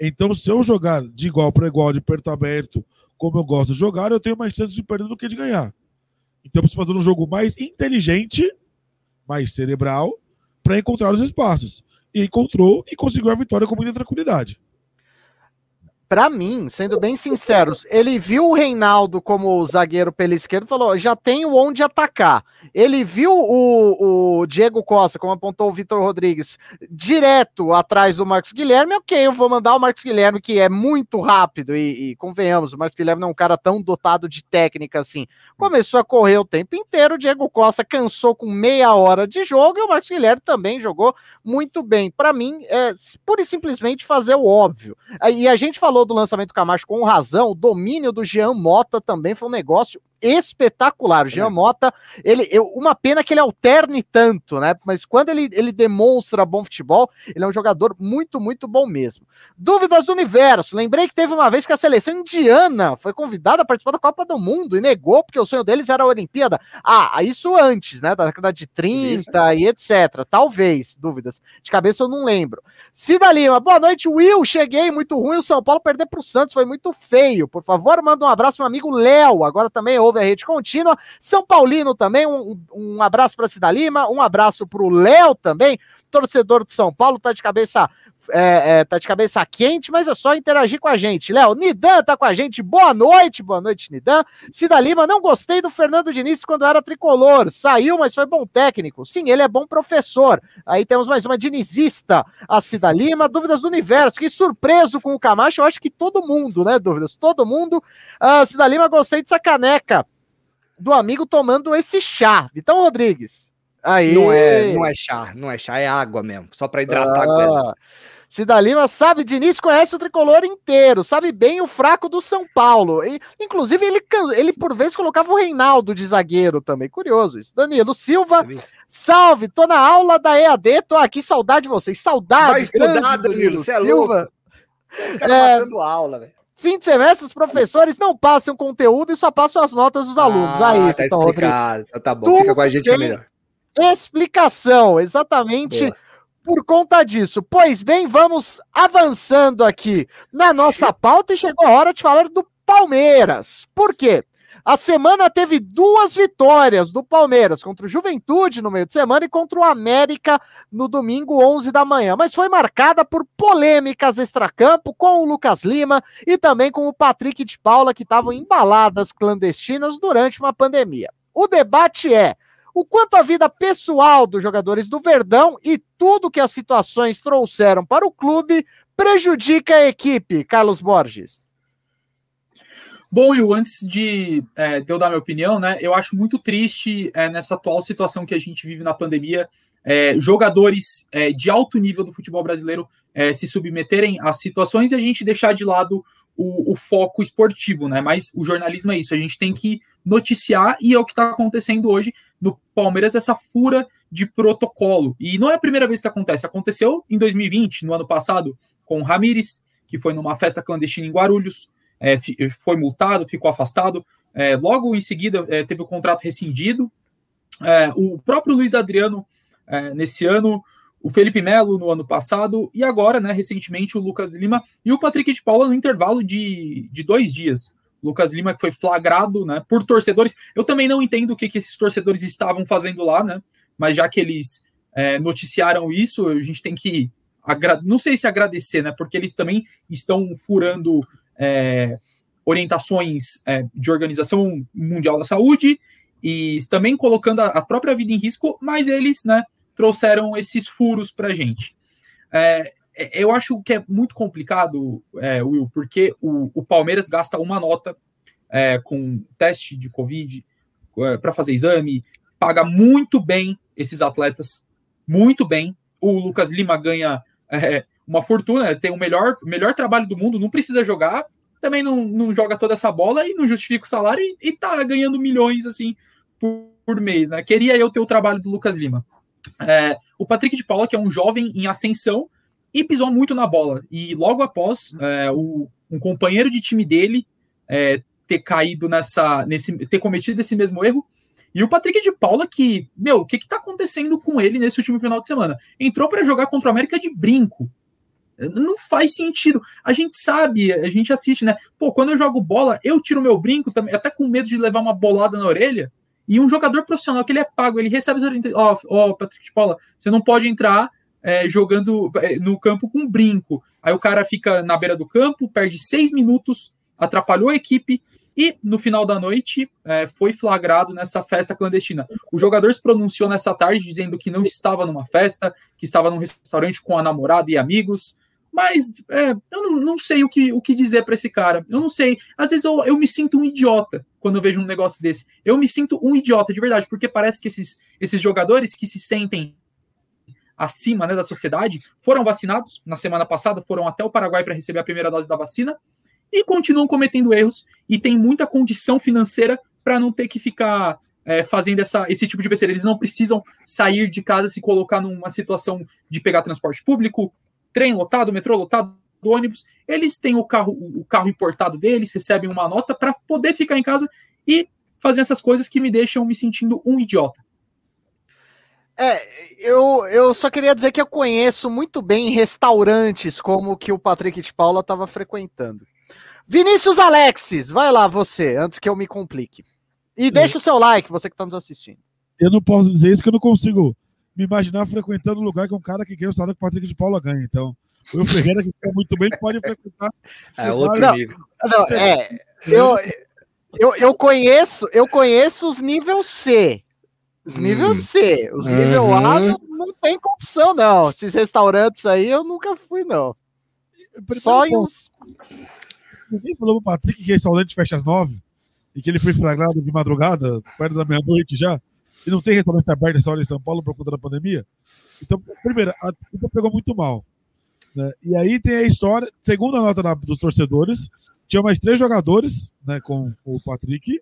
Então, se eu jogar de igual para igual, de perto aberto, como eu gosto de jogar, eu tenho mais chance de perder do que de ganhar. Então, eu preciso fazer um jogo mais inteligente mais cerebral para encontrar os espaços. E encontrou e conseguiu a vitória com muita tranquilidade para mim, sendo bem sinceros, ele viu o Reinaldo como zagueiro pela esquerda e falou: já tenho onde atacar. Ele viu o, o Diego Costa, como apontou o Vitor Rodrigues, direto atrás do Marcos Guilherme. Ok, eu vou mandar o Marcos Guilherme, que é muito rápido, e, e convenhamos, o Marcos Guilherme não é um cara tão dotado de técnica assim. Começou a correr o tempo inteiro, o Diego Costa cansou com meia hora de jogo e o Marcos Guilherme também jogou muito bem. Para mim, é pura e simplesmente fazer o óbvio. E a gente falou falou do lançamento do Camacho com razão, o domínio do Jean Mota também foi um negócio espetacular. O Jean é. Mota, ele, eu, uma pena que ele alterne tanto, né? Mas quando ele, ele demonstra bom futebol, ele é um jogador muito, muito bom mesmo. Dúvidas do universo. Lembrei que teve uma vez que a seleção indiana foi convidada a participar da Copa do Mundo e negou porque o sonho deles era a Olimpíada. Ah, isso antes, né? Da década de 30 isso. e etc. Talvez, dúvidas. De cabeça eu não lembro. Cida Lima, boa noite, Will. Cheguei, muito ruim. O São Paulo perder para o Santos foi muito feio. Por favor, manda um abraço, meu amigo Léo. Agora também ouve a rede contínua. São Paulino também, um, um abraço para Cida Lima, um abraço para o Léo também, torcedor de São Paulo, tá de cabeça é, é, tá de cabeça quente, mas é só interagir com a gente. Léo, Nidan tá com a gente. Boa noite, boa noite, Nidan. Cida Lima, não gostei do Fernando Diniz quando era tricolor. Saiu, mas foi bom técnico. Sim, ele é bom professor. Aí temos mais uma dinizista, a Cida Lima. Dúvidas do universo. Que surpreso com o Camacho. Eu acho que todo mundo, né? Dúvidas, todo mundo. Uh, Cida Lima, gostei dessa caneca do amigo tomando esse chá. Vitão Rodrigues. Aí. Não é, não é chá, não é chá, é água mesmo, só para hidratar ah. Cida Lima sabe, Diniz conhece o tricolor inteiro, sabe bem o fraco do São Paulo. E, inclusive, ele, ele por vezes colocava o Reinaldo de zagueiro também. Curioso isso. Danilo Silva, salve, tô na aula da EAD, tô aqui, saudade de vocês. Saudade. Vai estudar, Danilo, você é Silva. louco. É, aula, velho. Fim de semestre, os professores não passam conteúdo e só passam as notas dos alunos. Ah, Aí, tá explicado. Rodrigues. Tá bom, Tudo fica com a gente melhor. Explicação, exatamente. Boa por conta disso. Pois bem, vamos avançando aqui na nossa pauta e chegou a hora de falar do Palmeiras. Por quê? A semana teve duas vitórias do Palmeiras contra o Juventude no meio de semana e contra o América no domingo 11 da manhã, mas foi marcada por polêmicas extracampo com o Lucas Lima e também com o Patrick de Paula que estavam embaladas clandestinas durante uma pandemia. O debate é: o quanto a vida pessoal dos jogadores do Verdão e tudo que as situações trouxeram para o clube prejudica a equipe, Carlos Borges. Bom, Will, antes de, é, de eu dar minha opinião, né, eu acho muito triste é, nessa atual situação que a gente vive na pandemia, é, jogadores é, de alto nível do futebol brasileiro é, se submeterem a situações e a gente deixar de lado o, o, foco esportivo, né? Mas o jornalismo é isso, a gente tem que noticiar e é o que está acontecendo hoje no Palmeiras, essa fura de protocolo. E não é a primeira vez que acontece, aconteceu em 2020, no ano passado, com o Ramires, que foi numa festa clandestina em Guarulhos, é, foi multado, ficou afastado. É, logo em seguida, é, teve o contrato rescindido. É, o próprio Luiz Adriano, é, nesse ano, o Felipe Melo no ano passado, e agora, né, recentemente, o Lucas Lima e o Patrick de Paula no intervalo de, de dois dias. Lucas Lima que foi flagrado né, por torcedores. Eu também não entendo o que, que esses torcedores estavam fazendo lá, né? Mas já que eles é, noticiaram isso, a gente tem que. Não sei se agradecer, né? Porque eles também estão furando é, orientações é, de Organização Mundial da Saúde e também colocando a, a própria vida em risco, mas eles, né? trouxeram esses furos para a gente. É, eu acho que é muito complicado, é, Will, porque o, o, Palmeiras gasta uma nota é, com teste de Covid é, para fazer exame, paga muito bem esses atletas, muito bem. O Lucas Lima ganha é, uma fortuna, tem o melhor, melhor trabalho do mundo, não precisa jogar, também não, não joga toda essa bola e não justifica o salário e, e tá ganhando milhões assim por, por mês, né? Queria eu ter o trabalho do Lucas Lima. É, o Patrick de Paula, que é um jovem em ascensão, e pisou muito na bola. E logo após, é, o, um companheiro de time dele é, ter caído nessa, nesse, ter cometido esse mesmo erro. E o Patrick de Paula, que, meu, o que está acontecendo com ele nesse último final de semana? Entrou para jogar contra o América de brinco. Não faz sentido. A gente sabe, a gente assiste, né? Pô, quando eu jogo bola, eu tiro meu brinco também, até com medo de levar uma bolada na orelha. E um jogador profissional que ele é pago, ele recebe. Ó, oh, oh, Patrick de Paula, você não pode entrar é, jogando é, no campo com brinco. Aí o cara fica na beira do campo, perde seis minutos, atrapalhou a equipe e no final da noite é, foi flagrado nessa festa clandestina. O jogador se pronunciou nessa tarde dizendo que não estava numa festa, que estava num restaurante com a namorada e amigos. Mas é, eu não, não, sei o que, o que dizer para esse cara. Eu não sei. Às vezes eu, eu me sinto um idiota quando eu vejo um negócio desse. Eu me sinto um idiota de verdade, porque parece que esses, esses jogadores que se sentem acima né, da sociedade foram vacinados na semana passada, foram até o Paraguai para receber a primeira dose da vacina e continuam cometendo erros e tem muita condição financeira para não ter que ficar é, fazendo essa, esse tipo de besteira. Eles não precisam sair de casa se colocar numa situação de pegar transporte público, trem lotado, metrô lotado, ônibus, eles têm o carro, o carro importado deles, recebem uma nota para poder ficar em casa e fazer essas coisas que me deixam me sentindo um idiota. É, eu, eu só queria dizer que eu conheço muito bem restaurantes como que o Patrick de Paula estava frequentando. Vinícius Alexis, vai lá você, antes que eu me complique. E deixa o seu like, você que está nos assistindo. Eu não posso dizer isso que eu não consigo me imaginar frequentando um lugar com um cara que ganha o salário que o Patrick de Paula ganha. Então, O Ferreira, que fica muito bem, pode frequentar. É outro Não, nível. Não, é, eu, eu, eu conheço, eu conheço os nível C. Os Hum. nível C. Os nível A Uhum. não, não tem condição, não. Esses restaurantes aí eu nunca fui, não. Primeiro Só em uns. Ninguém falou pro Patrick que restaurante fecha às nove e que ele foi flagrado de madrugada, perto da meia-noite já, e não tem restaurante aberto nessa hora em São Paulo por conta da pandemia. Então, primeiro, a culpa pegou muito mal. né? E aí tem a história, segundo a nota dos torcedores, tinha mais três jogadores né, com o Patrick,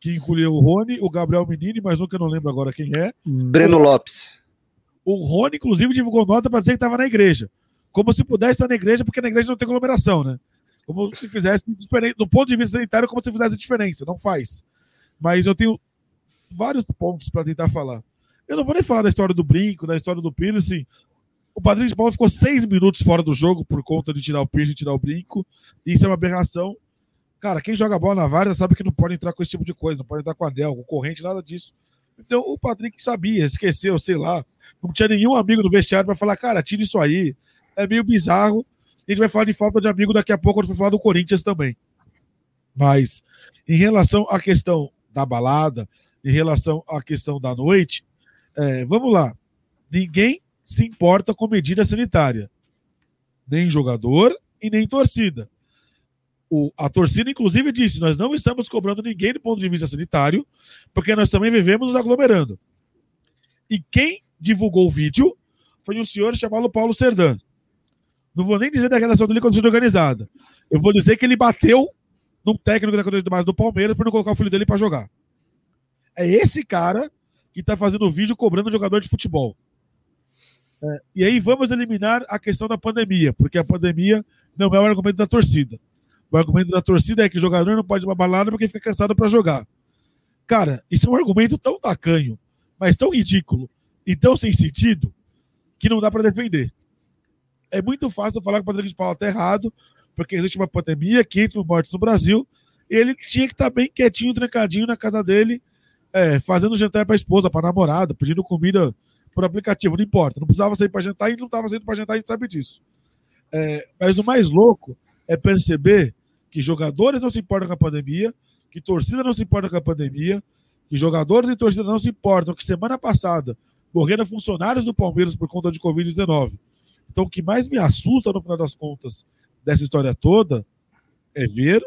que incluía o Rony, o Gabriel Menini, mais um que eu não lembro agora quem é. Breno Lopes. O Rony, inclusive, divulgou nota para dizer que estava na igreja. Como se pudesse estar na igreja, porque na igreja não tem aglomeração, né? Como se fizesse diferente. Do ponto de vista sanitário, como se fizesse diferença. Não faz. Mas eu tenho vários pontos para tentar falar. Eu não vou nem falar da história do brinco, da história do piercing. O Padrinho de Paulo ficou seis minutos fora do jogo por conta de tirar o piercing, tirar o brinco. Isso é uma aberração. Cara, quem joga bola na várzea sabe que não pode entrar com esse tipo de coisa, não pode entrar com anel, com corrente, nada disso. Então o Patrick sabia, esqueceu, sei lá. Não tinha nenhum amigo no vestiário para falar, cara, tira isso aí. É meio bizarro. A gente vai falar de falta de amigo daqui a pouco quando for falar do Corinthians também. Mas em relação à questão da balada, em relação à questão da noite, é, vamos lá. Ninguém se importa com medida sanitária. Nem jogador e nem torcida. O, a torcida, inclusive, disse: nós não estamos cobrando ninguém do ponto de vista sanitário, porque nós também vivemos nos aglomerando. E quem divulgou o vídeo foi um senhor chamado Paulo Serdan. Não vou nem dizer da relação dele com a torcida organizada. Eu vou dizer que ele bateu num técnico da de base do Palmeiras por não colocar o filho dele para jogar. É esse cara que está fazendo o vídeo cobrando jogador de futebol. É, e aí vamos eliminar a questão da pandemia, porque a pandemia não é o argumento da torcida. O argumento da torcida é que o jogador não pode ir pra balada porque fica cansado para jogar. Cara, isso é um argumento tão tacanho, mas tão ridículo e tão sem sentido que não dá para defender. É muito fácil falar que o Patrick de Paula está errado, porque existe uma pandemia, 500 mil mortes no Brasil, e ele tinha que estar bem quietinho, trancadinho na casa dele, é, fazendo jantar para a esposa, para namorada, pedindo comida por aplicativo, não importa. Não precisava sair para jantar e não estava saindo para jantar, a gente sabe disso. É, mas o mais louco é perceber que jogadores não se importam com a pandemia, que torcida não se importa com a pandemia, que jogadores e torcida não se importam, que semana passada morreram funcionários do Palmeiras por conta de Covid-19. Então, o que mais me assusta, no final das contas, dessa história toda, é ver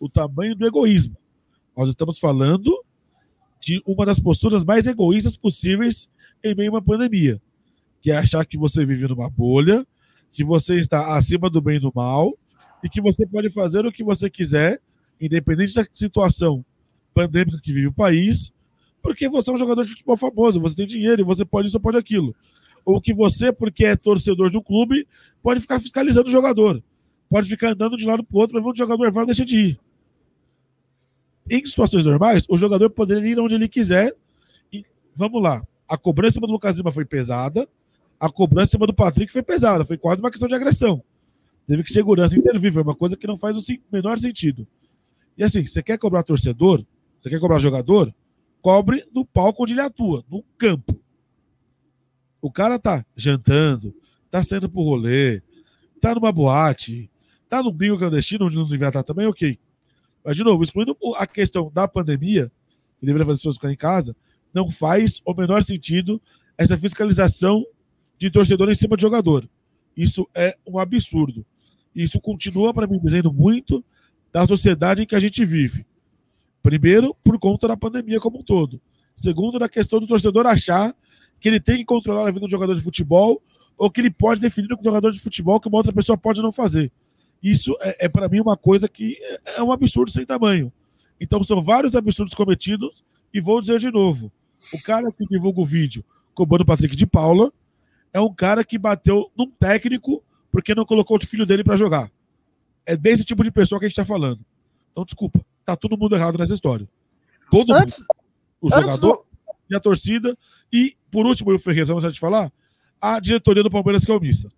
o tamanho do egoísmo. Nós estamos falando de uma das posturas mais egoístas possíveis em meio a uma pandemia, que é achar que você vive numa bolha, que você está acima do bem e do mal, e que você pode fazer o que você quiser, independente da situação pandêmica que vive o país, porque você é um jogador de futebol famoso, você tem dinheiro e você pode isso pode aquilo. Ou que você, porque é torcedor de um clube, pode ficar fiscalizando o jogador. Pode ficar andando de lado para o outro, mas o jogador vai deixa de ir. Em situações normais, o jogador poderia ir onde ele quiser. E, vamos lá. A cobrança do Lucas Lima foi pesada. A cobrança do Patrick foi pesada. Foi quase uma questão de agressão. Teve que segurança intervir. Foi uma coisa que não faz o menor sentido. E assim, você quer cobrar torcedor? Você quer cobrar jogador? Cobre no palco onde ele atua, no campo. O cara tá jantando, tá saindo pro rolê, tá numa boate, tá num bingo clandestino onde não devia estar também, ok. Mas, de novo, excluindo a questão da pandemia, que deveria fazer as pessoas ficarem em casa, não faz o menor sentido essa fiscalização de torcedor em cima de jogador. Isso é um absurdo. Isso continua, para mim, dizendo muito da sociedade em que a gente vive. Primeiro, por conta da pandemia como um todo. Segundo, na questão do torcedor achar que ele tem que controlar a vida do jogador de futebol ou que ele pode definir o jogador de futebol que uma outra pessoa pode não fazer. Isso é, é para mim uma coisa que é, é um absurdo sem tamanho. Então são vários absurdos cometidos e vou dizer de novo: o cara que divulga o vídeo cobrando o Patrick de Paula é um cara que bateu num técnico porque não colocou o filho dele para jogar. É desse tipo de pessoa que a gente está falando. Então, desculpa, tá todo mundo errado nessa história. Todo Antes- mundo. O jogador do- e a torcida. E, por último, o Ferreira, vamos já te falar, a diretoria do Palmeiras que é omissa.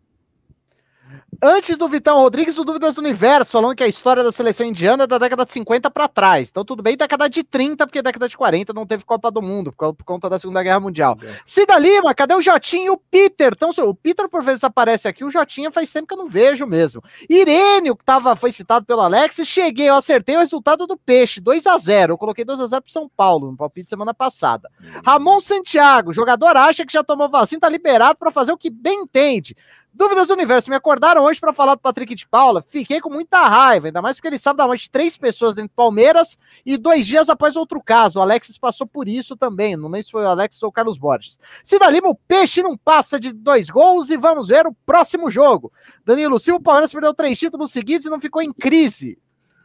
Antes do Vitão Rodrigues, o Dúvidas do Universo, falando que a história da seleção indiana é da década de 50 para trás. Então, tudo bem, década de 30, porque década de 40 não teve Copa do Mundo, por, conta da Segunda Guerra Mundial. É. Cida Lima, cadê o Jotinho e o Peter? Então, o Peter, por vezes, aparece aqui, o Jotinha faz tempo que eu não vejo mesmo. Irênio, que tava, foi citado pelo Alex, cheguei, eu acertei o resultado do Peixe, 2 a 0 Eu coloquei 2 a 0 pro São Paulo, no palpite semana passada. Uhum. Ramon Santiago, jogador acha que já tomou vacina, tá liberado para fazer o que bem entende. Dúvidas do Universo, me acordaram hoje para falar do Patrick de Paula. Fiquei com muita raiva, ainda mais porque ele sabe da morte de três pessoas dentro do Palmeiras e dois dias após outro caso. O Alexis passou por isso também. Não sei se foi o Alexis ou o Carlos Borges. Cida Lima, o peixe não passa de dois gols e vamos ver o próximo jogo. Danilo Silva, o Palmeiras perdeu três títulos seguidos e não ficou em crise.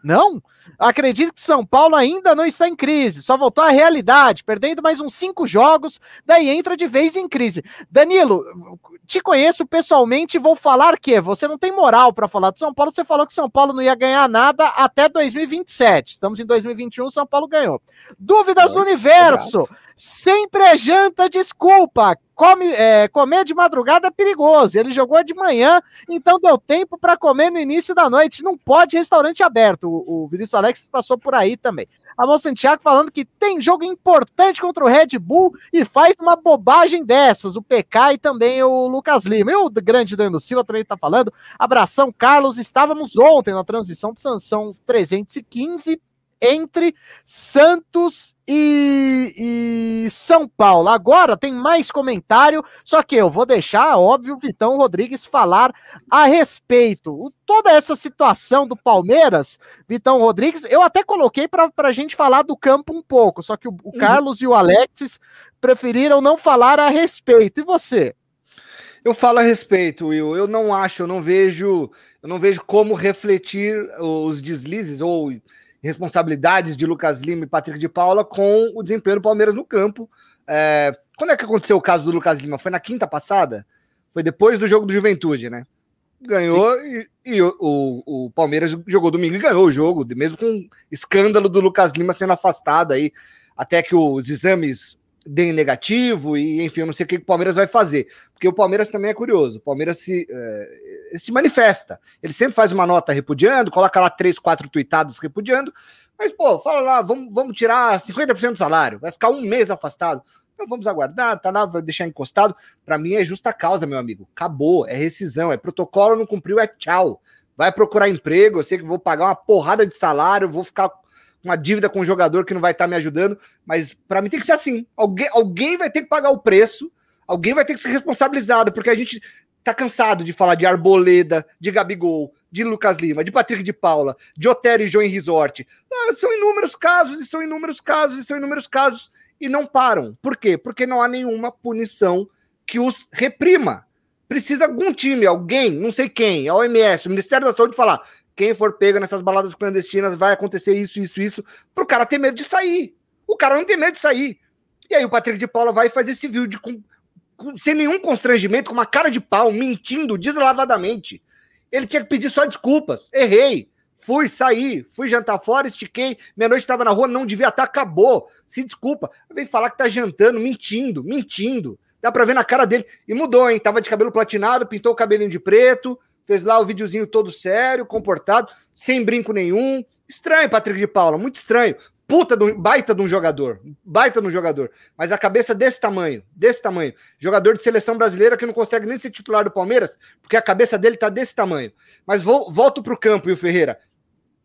Não? Acredito que São Paulo ainda não está em crise, só voltou à realidade, perdendo mais uns cinco jogos, daí entra de vez em crise. Danilo, te conheço pessoalmente e vou falar que você não tem moral para falar de São Paulo, você falou que São Paulo não ia ganhar nada até 2027. Estamos em 2021, São Paulo ganhou. Dúvidas do universo. Sempre é janta, desculpa. Come, é, comer de madrugada é perigoso. Ele jogou de manhã, então deu tempo para comer no início da noite. Não pode restaurante aberto. O, o Vinícius Alex passou por aí também. Amon Santiago falando que tem jogo importante contra o Red Bull e faz uma bobagem dessas. O PK e também o Lucas Lima. E o grande Dano Silva também está falando. Abração, Carlos. Estávamos ontem na transmissão de Sansão 315 entre Santos e, e, São Paulo. Agora tem mais comentário, só que eu vou deixar, óbvio, o Vitão Rodrigues falar a respeito. Toda essa situação do Palmeiras, Vitão Rodrigues, eu até coloquei para a gente falar do campo um pouco, só que o, o uhum. Carlos e o Alexis preferiram não falar a respeito. E você? Eu falo a respeito, Will. Eu não acho, eu não vejo, eu não vejo como refletir os deslizes ou responsabilidades de Lucas Lima e Patrick de Paula com o desempenho do Palmeiras no campo. É, quando é que aconteceu o caso do Lucas Lima? Foi na quinta passada? Foi depois do jogo do Juventude, né? Ganhou e, e o, o, o, Palmeiras jogou domingo e ganhou o jogo, mesmo com escândalo do Lucas Lima sendo afastado aí, até que os exames deem negativo e enfim, eu não sei o que o Palmeiras vai fazer, porque o Palmeiras também é curioso. O Palmeiras se, é, se manifesta. Ele sempre faz uma nota repudiando, coloca lá três, quatro tuitadas repudiando, mas pô, fala lá, vamos, vamos tirar 50% do salário, vai ficar um mês afastado. Então vamos aguardar, tá lá, vai deixar encostado. Para mim é justa causa, meu amigo. Acabou, é rescisão, é protocolo, não cumpriu, é tchau. Vai procurar emprego, eu sei que vou pagar uma porrada de salário, vou ficar uma dívida com um jogador que não vai estar tá me ajudando, mas para mim tem que ser assim. Alguém, alguém vai ter que pagar o preço, alguém vai ter que ser responsabilizado, porque a gente tá cansado de falar de Arboleda, de Gabigol, de Lucas Lima, de Patrick de Paula, de Otero e João Resort. Ah, são inúmeros casos, e são inúmeros casos, e são inúmeros casos, e não param. Por quê? Porque não há nenhuma punição que os reprima. Precisa algum time, alguém, não sei quem, a OMS, o Ministério da Saúde falar: quem for pego nessas baladas clandestinas vai acontecer isso, isso, isso, pro cara ter medo de sair. O cara não tem medo de sair. E aí o Patrick de Paula vai fazer esse vídeo com, com, sem nenhum constrangimento, com uma cara de pau, mentindo deslavadamente. Ele tinha que pedir só desculpas. Errei. Fui sair, fui jantar fora, estiquei, minha noite estava na rua, não devia estar, acabou. Se desculpa. Vem falar que tá jantando, mentindo, mentindo. Dá pra ver na cara dele. E mudou, hein? Tava de cabelo platinado, pintou o cabelinho de preto, fez lá o videozinho todo sério, comportado, sem brinco nenhum. Estranho, Patrick de Paula, muito estranho. Puta do baita de um jogador, baita de um jogador, mas a cabeça desse tamanho, desse tamanho. Jogador de seleção brasileira que não consegue nem ser titular do Palmeiras, porque a cabeça dele tá desse tamanho. Mas vou, volto pro campo, e o Ferreira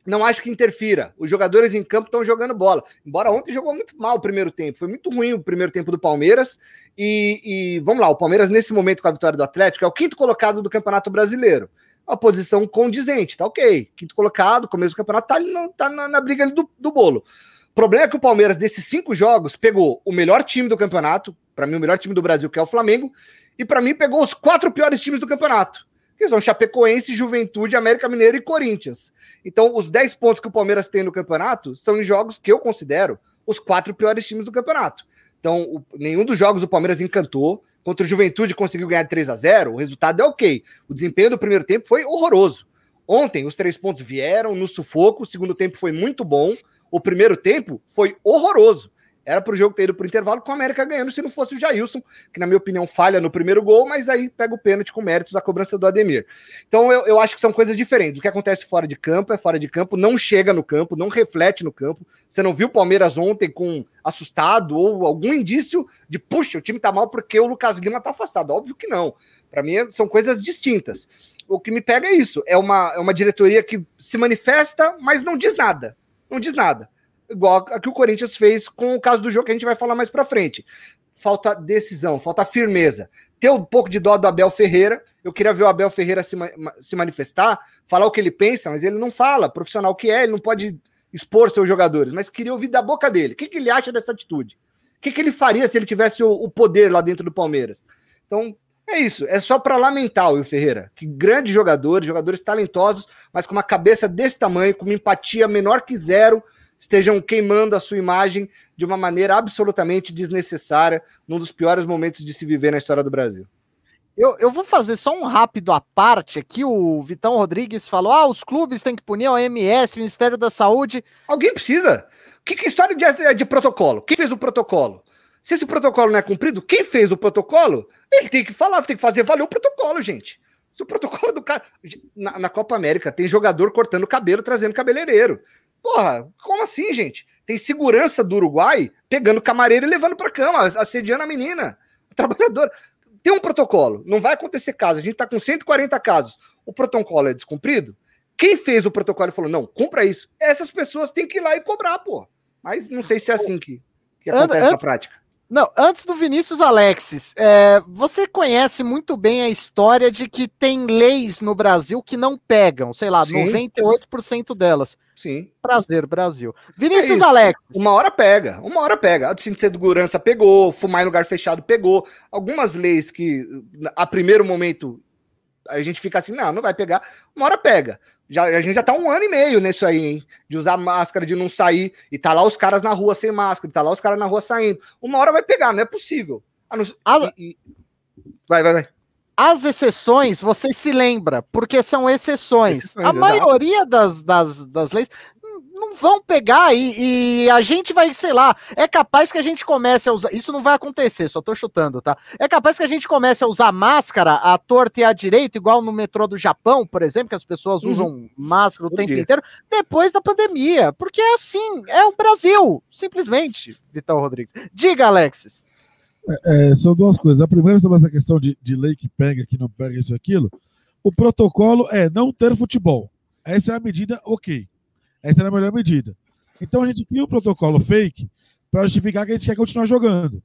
não acho que interfira. Os jogadores em campo estão jogando bola. Embora ontem jogou muito mal o primeiro tempo. Foi muito ruim o primeiro tempo do Palmeiras. E, e, vamos lá, o Palmeiras, nesse momento, com a vitória do Atlético, é o quinto colocado do Campeonato Brasileiro. Uma posição condizente, tá ok. Quinto colocado, começo do campeonato, tá, no, tá na, na, briga do, do bolo. O problema é que o Palmeiras, desses cinco jogos, pegou o melhor time do campeonato, para mim, o melhor time do Brasil, que é o Flamengo, e para mim, pegou os quatro piores times do campeonato que são Chapecoense, Juventude, América Mineiro e Corinthians. Então, os 10 pontos que o Palmeiras tem no campeonato são em jogos que eu considero os quatro piores times do campeonato. Então, o, nenhum dos jogos o Palmeiras encantou. Contra o Juventude conseguiu ganhar 3 a 0 o resultado é ok. O desempenho do primeiro tempo foi horroroso. Ontem, os três pontos vieram no sufoco, o segundo tempo foi muito bom, o primeiro tempo foi horroroso. Era pro jogo ter ido pro intervalo com o América ganhando se não fosse o Jailson, que na minha opinião falha no primeiro gol, mas aí pega o pênalti com méritos a cobrança do Ademir. Então eu, eu acho que são coisas diferentes. O que acontece fora de campo é fora de campo, não chega no campo, não reflete no campo. Você não viu o Palmeiras ontem com assustado ou algum indício de puxa, o time tá mal porque o Lucas Lima tá afastado. Óbvio que não. Para mim são coisas distintas. O que me pega é isso, é uma, é uma diretoria que se manifesta, mas não diz nada. Não diz nada igual a que o Corinthians fez com o caso do jogo que a gente vai falar mais para frente. Falta decisão, falta firmeza. Ter um pouco de dó do Abel Ferreira. Eu queria ver o Abel Ferreira se, se manifestar, falar o que ele pensa, mas ele não fala. Profissional que é, ele não pode expor seus jogadores. Mas queria ouvir da boca dele. O que, que ele acha dessa atitude? O que, que ele faria se ele tivesse o, o poder lá dentro do Palmeiras? Então, é isso, é só para lamentar o Ferreira, que grandes jogadores, jogadores talentosos, mas com uma cabeça desse tamanho, com uma empatia menor que zero, estejam queimando a sua imagem de uma maneira absolutamente desnecessária, num dos piores momentos de se viver na história do Brasil. Eu, eu vou fazer só um rápido à parte aqui. O Vitão Rodrigues falou: ah, os clubes têm que punir a OMS, Ministério da Saúde. Alguém precisa? Que, que história de, é de protocolo? Quem fez o protocolo? Se esse protocolo não é cumprido, quem fez o protocolo? Ele tem que falar, tem que fazer valer o protocolo, gente. Se o protocolo do cara. Na, na Copa América tem jogador cortando cabelo, trazendo cabeleireiro. Porra, como assim, gente? Tem segurança do Uruguai pegando camareiro e levando para cama, assediando a menina, a trabalhadora. Tem um protocolo, não vai acontecer caso. A gente tá com 140 casos. O protocolo é descumprido? Quem fez o protocolo e falou, não, cumpra isso? Essas pessoas têm que ir lá e cobrar, pô. Mas não sei se é assim que, que acontece na prática. Não, antes do Vinícius Alexis, é, você conhece muito bem a história de que tem leis no Brasil que não pegam, sei lá, Sim. 98% delas. Sim. Prazer, Brasil. Vinícius é Alex. Uma hora pega, uma hora pega. A cinto de segurança pegou, fumar em lugar fechado pegou. Algumas leis que, a primeiro momento, a gente fica assim, não, não vai pegar. Uma hora pega. Já, a gente já tá um ano e meio nisso aí, hein? De usar máscara, de não sair. E tá lá os caras na rua sem máscara, tá lá os caras na rua saindo. Uma hora vai pegar, não é possível. Ah, não... a... e, e... Vai, vai, vai. As exceções, você se lembra, porque são exceções. exceções a exato. maioria das, das, das leis não vão pegar e, e, a gente vai, sei lá, é capaz que a gente comece a usar. Isso não vai acontecer, só tô chutando, tá? É capaz que a gente comece a usar máscara à torta e à direita, igual no metrô do Japão, por exemplo, que as pessoas uhum. usam máscara o Bom tempo dia. inteiro, depois da pandemia. Porque é assim, é o Brasil, simplesmente, Vital Rodrigues. Diga, Alexis. É, é, são duas coisas. A primeira sobre essa questão de, de lei que pega, que não pega isso e aquilo. O protocolo é não ter futebol. Essa é a medida ok. Essa é a melhor medida. Então a gente cria um protocolo fake para justificar que a gente quer continuar jogando.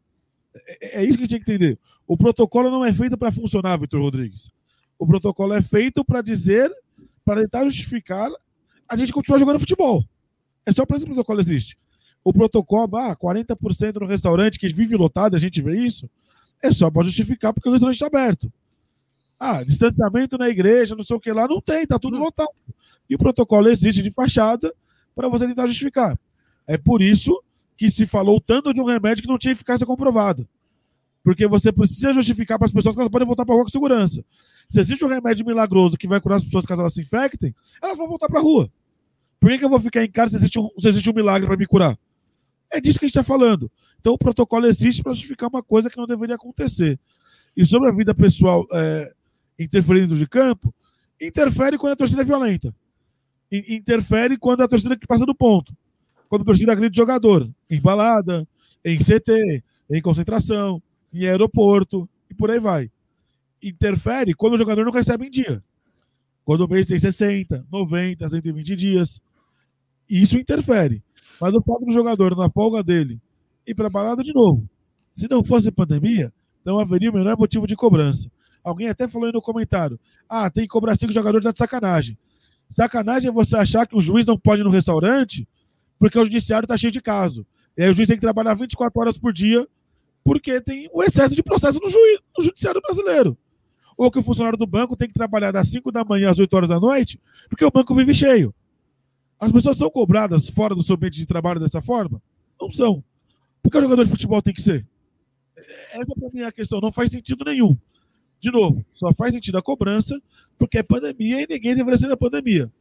É, é, isso que a gente tem que entender. O protocolo não é feito para funcionar, Vitor Rodrigues. O protocolo é feito para dizer, para tentar justificar a gente continuar jogando futebol. É só para isso que o protocolo existe o protocolo, ah, 40% no restaurante que vive lotado, a gente vê isso, é só para justificar porque o restaurante está aberto. Ah, distanciamento na igreja, não sei o que lá, não tem, tá tudo lotado. E o protocolo existe de fachada para você tentar justificar. É por isso que se falou tanto de um remédio que não tinha eficácia comprovada. Porque você precisa justificar para as pessoas que elas podem voltar para a rua com segurança. Se existe um remédio milagroso que vai curar as pessoas caso elas se infectem, elas vão voltar para a rua. Por que, que eu vou ficar em casa se existe um, se existe um milagre para me curar? É disso que a gente está falando. Então o protocolo existe para justificar uma coisa que não deveria acontecer. E sobre a vida pessoal é, interferindo de campo, interfere quando a torcida é violenta. Interfere quando a torcida que passa do ponto. Quando a torcida agride jogador. Em balada, em CT, em concentração, em aeroporto e por aí vai. Interfere quando o jogador não recebe em dia. Quando o mês tem 60, 90, 120 dias. Isso interfere. Mas o fato do jogador, na folga dele, ir para balada de novo. Se não fosse pandemia, não haveria o menor motivo de cobrança. Alguém até falou aí no comentário: ah, tem que cobrar cinco jogadores, tá de sacanagem. Sacanagem é você achar que o juiz não pode ir no restaurante porque o judiciário está cheio de caso. E aí o juiz tem que trabalhar 24 horas por dia porque tem o excesso de processo no, juiz, no judiciário brasileiro. Ou que o funcionário do banco tem que trabalhar das 5 da manhã às 8 horas da noite porque o banco vive cheio. As pessoas são cobradas fora do seu ambiente de trabalho dessa forma? Não são. Por que o jogador de futebol tem que ser? Essa para mim é a questão. Não faz sentido nenhum. De novo, só faz sentido a cobrança porque é pandemia e ninguém deveria ser na pandemia.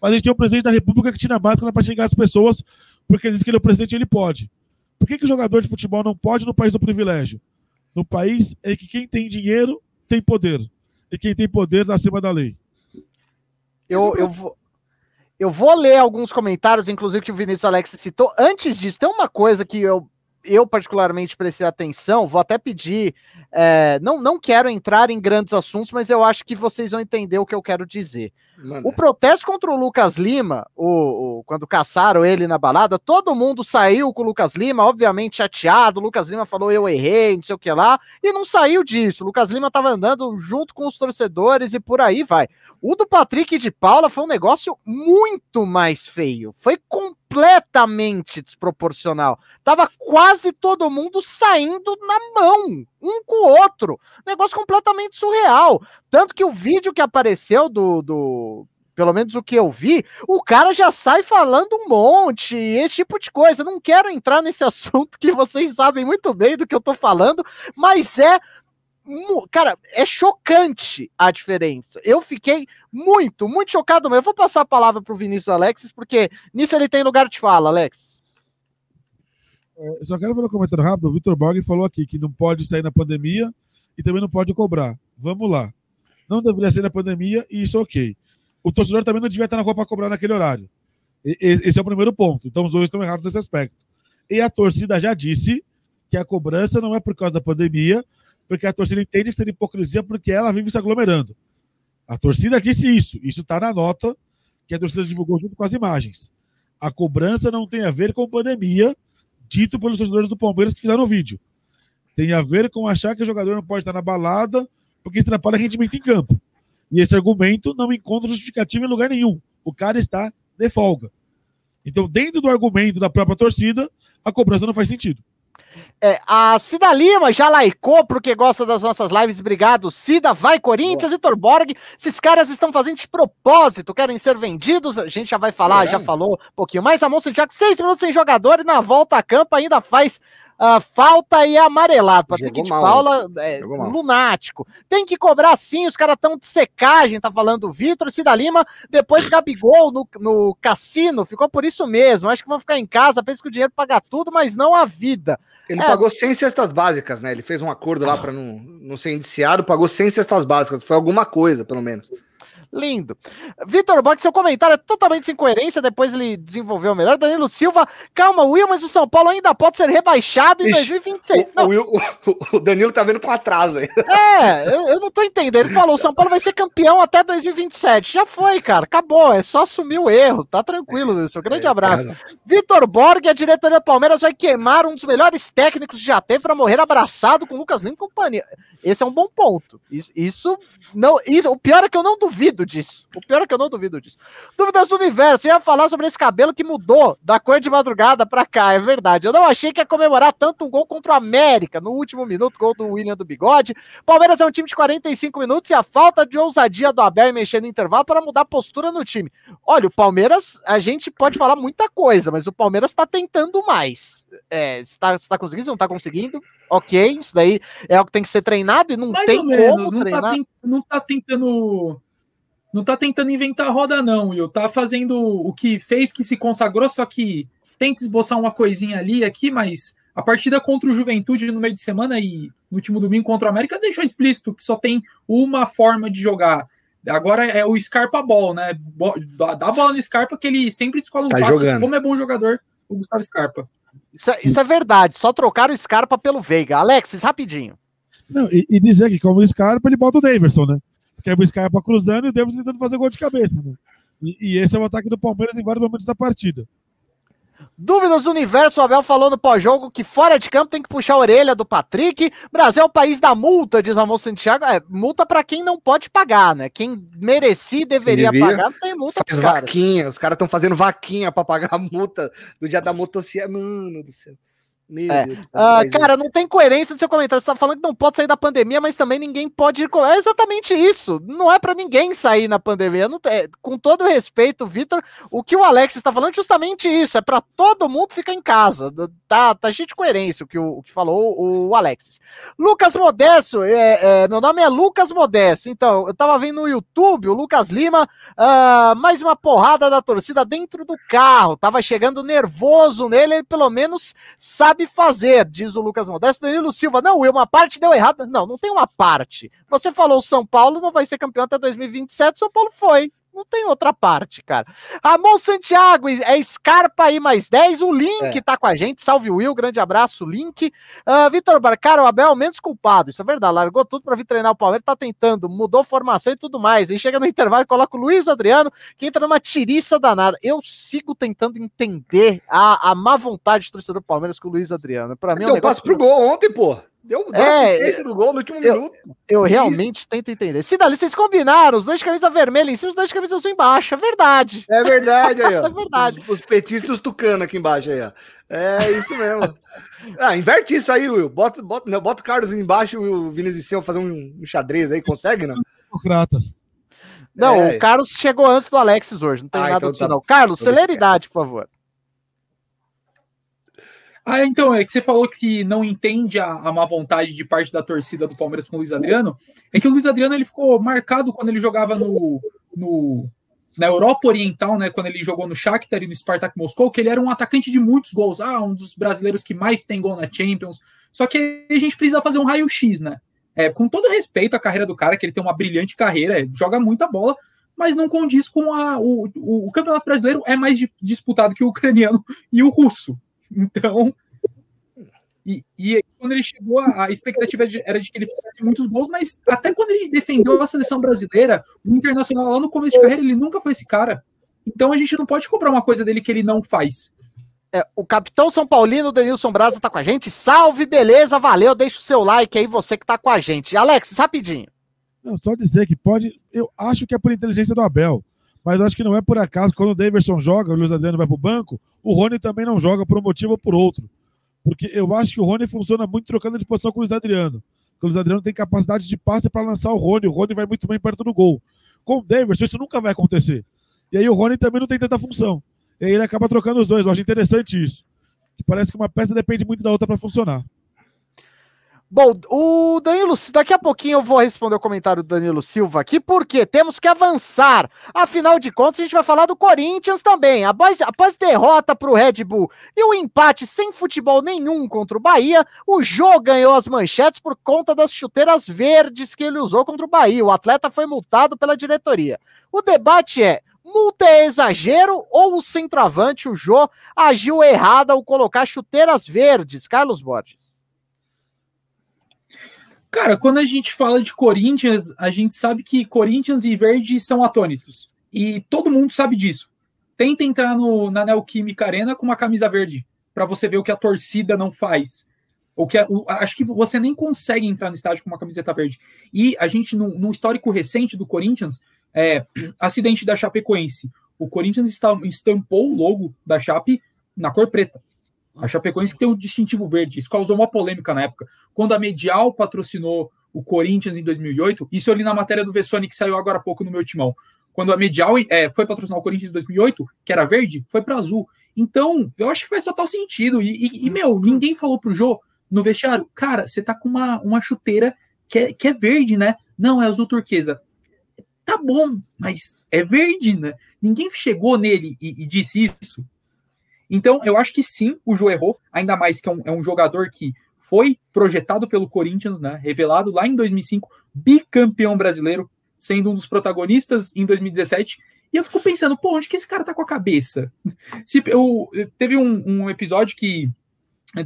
Mas a gente tem um presidente da República que tira máscara para xingar as pessoas porque ele diz que ele é o presidente e ele pode. Por que, que o jogador de futebol não pode no país do privilégio? No país em que quem tem dinheiro tem poder. E quem tem poder está acima da lei. Eu, eu, vou, eu vou ler alguns comentários, inclusive que o Vinícius Alex citou. Antes disso, tem uma coisa que eu, eu particularmente prestei atenção, vou até pedir. É, não, não quero entrar em grandes assuntos, mas eu acho que vocês vão entender o que eu quero dizer. O protesto contra o Lucas Lima, o, o, quando caçaram ele na balada, todo mundo saiu com o Lucas Lima, obviamente chateado. O Lucas Lima falou: Eu errei, não sei o que lá, e não saiu disso. O Lucas Lima estava andando junto com os torcedores e por aí vai. O do Patrick de Paula foi um negócio muito mais feio. Foi completamente desproporcional. Tava quase todo mundo saindo na mão, um com o outro. Negócio completamente surreal. Tanto que o vídeo que apareceu do, do pelo menos o que eu vi, o cara já sai falando um monte, esse tipo de coisa. não quero entrar nesse assunto que vocês sabem muito bem do que eu tô falando, mas é Cara, é chocante a diferença. Eu fiquei muito, muito chocado. Mas eu vou passar a palavra para o Vinícius Alexis, porque nisso ele tem lugar de fala, Alex. É, eu só quero fazer um comentário rápido. O Vitor Borg falou aqui que não pode sair na pandemia e também não pode cobrar. Vamos lá. Não deveria sair na pandemia e isso é ok. O torcedor também não devia estar na rua para cobrar naquele horário. Esse é o primeiro ponto. Então os dois estão errados nesse aspecto. E a torcida já disse que a cobrança não é por causa da pandemia, porque a torcida entende que seria hipocrisia porque ela vive se aglomerando. A torcida disse isso. Isso está na nota que a torcida divulgou junto com as imagens. A cobrança não tem a ver com pandemia, dito pelos torcedores do Palmeiras que fizeram o vídeo. Tem a ver com achar que o jogador não pode estar na balada porque isso atrapalha rendimento em campo. E esse argumento não encontra justificativa em lugar nenhum. O cara está de folga. Então, dentro do argumento da própria torcida, a cobrança não faz sentido. É, a Cida Lima já laicou porque gosta das nossas lives. Obrigado, Cida. Vai, Corinthians, Vitor Borg. Esses caras estão fazendo de propósito, querem ser vendidos. A gente já vai falar, é. já falou um pouquinho mais. Ramon Santiago, seis minutos sem jogador e na volta a campo ainda faz uh, falta e amarelado. Patrick de Paula, é, lunático. Tem que cobrar sim, os caras estão de secagem, tá falando o Vitor. Cida Lima, depois Gabigol no, no cassino, ficou por isso mesmo. Acho que vão ficar em casa, pensa que o dinheiro paga tudo, mas não a vida. Ele é. pagou 100 cestas básicas, né? Ele fez um acordo lá para não, não ser indiciado, pagou 100 cestas básicas. Foi alguma coisa, pelo menos. Lindo. Vitor Borges, seu comentário é totalmente sem coerência, depois ele desenvolveu melhor. Danilo Silva, calma, Will, mas o São Paulo ainda pode ser rebaixado em Ixi, 2026. O, Will, o, o, Danilo tá vendo com atraso aí. É, eu, eu, não tô entendendo. Ele falou: o São Paulo vai ser campeão até 2027. Já foi, cara, acabou. É só assumir o erro. Tá tranquilo. Um grande é, abraço. É, Vitor Borg, a diretoria do Palmeiras vai queimar um dos melhores técnicos que já teve para morrer abraçado com o Lucas Lima e companhia. Esse é um bom ponto. Isso, isso não, isso, o pior é que eu não duvido disso. O pior é que eu não duvido disso. Dúvidas do universo. Eu ia falar sobre esse cabelo que mudou da cor de madrugada para cá, é verdade. Eu não achei que ia comemorar tanto um gol contra o América no último minuto, gol do William do Bigode. Palmeiras é um time de 45 minutos e a falta de ousadia do Abel em mexer no intervalo para mudar a postura no time. Olha, o Palmeiras, a gente pode falar muita coisa, mas o Palmeiras está tentando mais. É, está, está conseguindo, não está conseguindo? Ok, isso daí é o que tem que ser treinado treinado e não Mais tem ou menos, como não tá treinar. Tá, não tá tentando não tá tentando inventar roda não, Will. Tá fazendo o que fez que se consagrou, só que tenta esboçar uma coisinha ali aqui, mas a partida contra o Juventude no meio de semana e no último domingo contra o América deixou explícito que só tem uma forma de jogar. Agora é o Scarpa Ball, né? Dá a bola no Scarpa que ele sempre escola um tá passe. Jogando. Como é bom jogador o Gustavo Scarpa. Isso, é, isso é verdade. Só trocaram o Scarpa pelo Veiga. Alexis, rapidinho. Não, e, e, dizer que como o Scarpa, ele bota o Davidson, né? Porque é o Scarpa cruzando e o Davidson tentando fazer gol de cabeça, né? E, e, esse é o ataque do Palmeiras em vários momentos da partida. Dúvidas do universo, o Abel falou no pós-jogo que fora de campo tem que puxar a orelha do Patrick. Brasil é o país da multa, diz Ramon Santiago. É, multa para quem não pode pagar, né? Quem merecia e deveria Devia, pagar, não tem multa faz vaquinha, Os caras estão fazendo vaquinha para pagar a multa do dia da motocicleta. Mano do céu. Meu é. Deus uh, cara, não tem coerência no seu comentário. Você tá falando que não pode sair da pandemia, mas também ninguém pode ir. Com... É exatamente isso. Não é para ninguém sair na pandemia. Não... É, com todo respeito, Vitor, o que o Alex está falando é justamente isso. É para todo mundo ficar em casa. Tá, tá cheio de coerência o que, o, o que falou o, o Alex. Lucas Modesto, é, é, meu nome é Lucas Modesto. Então, eu tava vendo no YouTube o Lucas Lima, uh, mais uma porrada da torcida dentro do carro. Tava chegando nervoso nele, ele pelo menos sabe sabe fazer, diz o Lucas Modesto. Danilo Silva, não, Will, uma parte deu errada. Não, não tem uma parte. Você falou São Paulo não vai ser campeão até 2027, São Paulo foi. Não tem outra parte, cara. Ramon Santiago, é Scarpa aí mais 10. O Link é. tá com a gente. Salve Will, grande abraço, Link. Uh, Vitor Barcara, o Abel menos culpado. Isso é verdade. Largou tudo para vir treinar o Palmeiras, tá tentando, mudou formação e tudo mais. E chega no intervalo e coloca o Luiz Adriano, que entra numa tiriça danada. Eu sigo tentando entender a, a má vontade de torcedor do Palmeiras com o Luiz Adriano. Para mim, é um negócio... passo pro gol ontem, pô. Deu, deu é, assistência do gol no último eu, minuto. Eu realmente isso? tento entender. Se dali vocês combinaram, os dois de camisa vermelha em cima, os dois de camisa azul embaixo. É verdade. É verdade aí, ó. é verdade. Os, os petistas tucano aqui embaixo aí, ó. É isso mesmo. ah, inverte isso aí, Will. Bota, bota, não, bota o Carlos embaixo e o Vinícius Seu fazer um, um, xadrez aí. Consegue, não? Democratas. Não, é. o Carlos chegou antes do Alexis hoje. Não tem ah, nada então disso, tá... não. Carlos, celeridade, por favor. Ah, então, é que você falou que não entende a, a má vontade de parte da torcida do Palmeiras com o Luiz Adriano. É que o Luiz Adriano ele ficou marcado quando ele jogava no, no, na Europa Oriental, né? Quando ele jogou no Shakhtar e no Spartak Moscou, que ele era um atacante de muitos gols. Ah, um dos brasileiros que mais tem gol na Champions. Só que a gente precisa fazer um raio-x, né? É, com todo respeito à carreira do cara, que ele tem uma brilhante carreira, joga muita bola, mas não condiz com a. O, o, o Campeonato Brasileiro é mais disputado que o ucraniano e o russo. Então, e, e, quando ele chegou, a, expectativa era de que ele fizesse muitos gols, mas até quando ele defendeu a seleção brasileira, o Internacional lá no começo de carreira, ele nunca foi esse cara. Então a gente não pode cobrar uma coisa dele que ele não faz. É, o capitão São Paulino, Denilson Braza, tá com a gente. Salve, beleza, valeu. Deixa o seu like aí, você que tá com a gente. Alex, rapidinho. Não, só dizer que pode. Eu acho que é por inteligência do Abel mas acho que não é por acaso. Quando o Davidson joga, o Luiz Adriano vai para o banco, o Rony também não joga por um motivo ou por outro. Porque eu acho que o Rony funciona muito trocando de posição com o Luiz Adriano. o Luiz Adriano tem capacidade de passe para lançar o Rony. O Rony vai muito bem perto do gol. Com o Davidson, isso nunca vai acontecer. E aí o Rony também não tem tanta função. E aí ele acaba trocando os dois. Eu acho interessante isso. Que parece que uma peça depende muito da outra para funcionar. Bom, o Danilo, daqui a pouquinho eu vou responder o comentário do Danilo Silva aqui, porque temos que avançar. Afinal de contas, a gente vai falar do Corinthians também. Após, após derrota para o Red Bull e o um empate sem futebol nenhum contra o Bahia, o Jô ganhou as manchetes por conta das chuteiras verdes que ele usou contra o Bahia. O atleta foi multado pela diretoria. O debate é: multa é exagero ou o centroavante, o Jô, agiu errado ao colocar chuteiras verdes? Carlos Borges. Cara, quando a gente fala de Corinthians, a gente sabe que Corinthians e Verde são atônitos. E todo mundo sabe disso. Tenta entrar no, na Neoquímica Arena com uma camisa verde, para você ver o que a torcida não faz. Ou que a, o, acho que você nem consegue entrar no estádio com uma camiseta verde. E a gente, no, no histórico recente do Corinthians, é, acidente da Chapecoense. O Corinthians estampou o logo da Chape na cor preta. A Chapecoense tem um distintivo verde. Isso causou uma polêmica na época. Quando a Medial patrocinou o Corinthians em 2008, isso eu li na matéria do Vessone que saiu agora há pouco no meu timão. Quando a Medial é, foi patrocinar o Corinthians em 2008, que era verde, foi para azul. Então, eu acho que faz total sentido. E, e, e, meu, ninguém falou pro Jô no vestiário, cara, você tá com uma, uma chuteira que é, que é verde, né? Não, é azul turquesa. Tá bom, mas é verde, né? Ninguém chegou nele e, e disse isso. Então, eu acho que sim, o Jô errou, ainda mais que é um, é um jogador que foi projetado pelo Corinthians, né, revelado lá em 2005, bicampeão brasileiro, sendo um dos protagonistas em 2017. E eu fico pensando, pô, onde que esse cara tá com a cabeça? Se, eu, teve um, um episódio que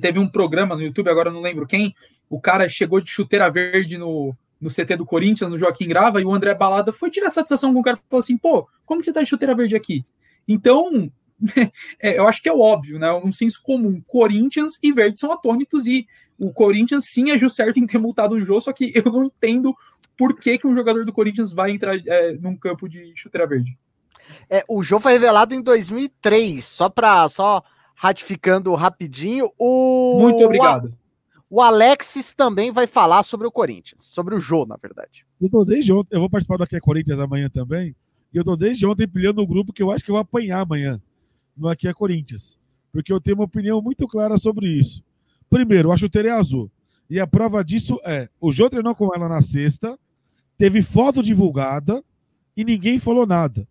teve um programa no YouTube, agora não lembro quem, o cara chegou de chuteira verde no, no CT do Corinthians, no Joaquim Grava, e o André Balada foi tirar satisfação com o cara e falou assim: pô, como que você tá de chuteira verde aqui? Então, é, eu acho que é óbvio, né? Um senso comum. Corinthians e Verde são atômitos e o Corinthians sim agiu certo em ter multado o jogo, só que eu não entendo por que, que um jogador do Corinthians vai entrar é, num campo de chuteira verde. É, o jogo foi revelado em 2003, só para só ratificando rapidinho. O Muito obrigado. O, o Alexis também vai falar sobre o Corinthians, sobre o jogo, na verdade. Eu tô desde ontem, eu vou participar do Aqui é Corinthians amanhã também, e eu tô desde ontem pilhando o grupo que eu acho que eu vou apanhar amanhã no Aqui é Corinthians. Porque eu tenho uma opinião muito clara sobre isso. Primeiro, a chuteira é azul. E a prova disso é: o Jô treinou com ela na sexta, teve foto divulgada e ninguém falou nada.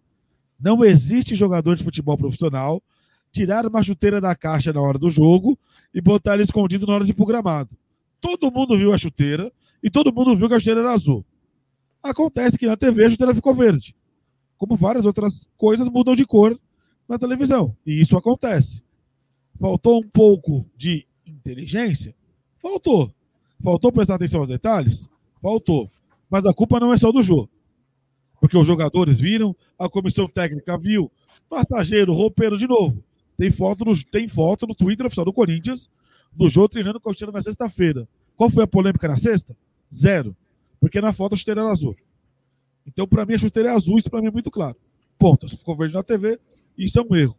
Não existe jogador de futebol profissional tirar uma chuteira da caixa na hora do jogo e botar ela escondido na hora de ir pro gramado. Todo mundo viu a chuteira e todo mundo viu que a chuteira era azul. Acontece que na TV a chuteira ficou verde. Como várias outras coisas mudam de cor na televisão. E isso acontece. Faltou um pouco de inteligência? Faltou. Faltou prestar atenção aos detalhes? Faltou. Mas a culpa não é só do Jô. Porque os jogadores viram, a comissão técnica viu, passageiro, roupeiro de novo. Tem foto no, tem foto no Twitter oficial do Corinthians do Jô treinando com a chuteira na sexta-feira. Qual foi a polêmica na sexta? Zero. Porque na foto a chuteira era azul. Então, para mim, a chuteira é azul, isso para mim é muito claro. Ponto. Ficou verde na TV, isso é um erro.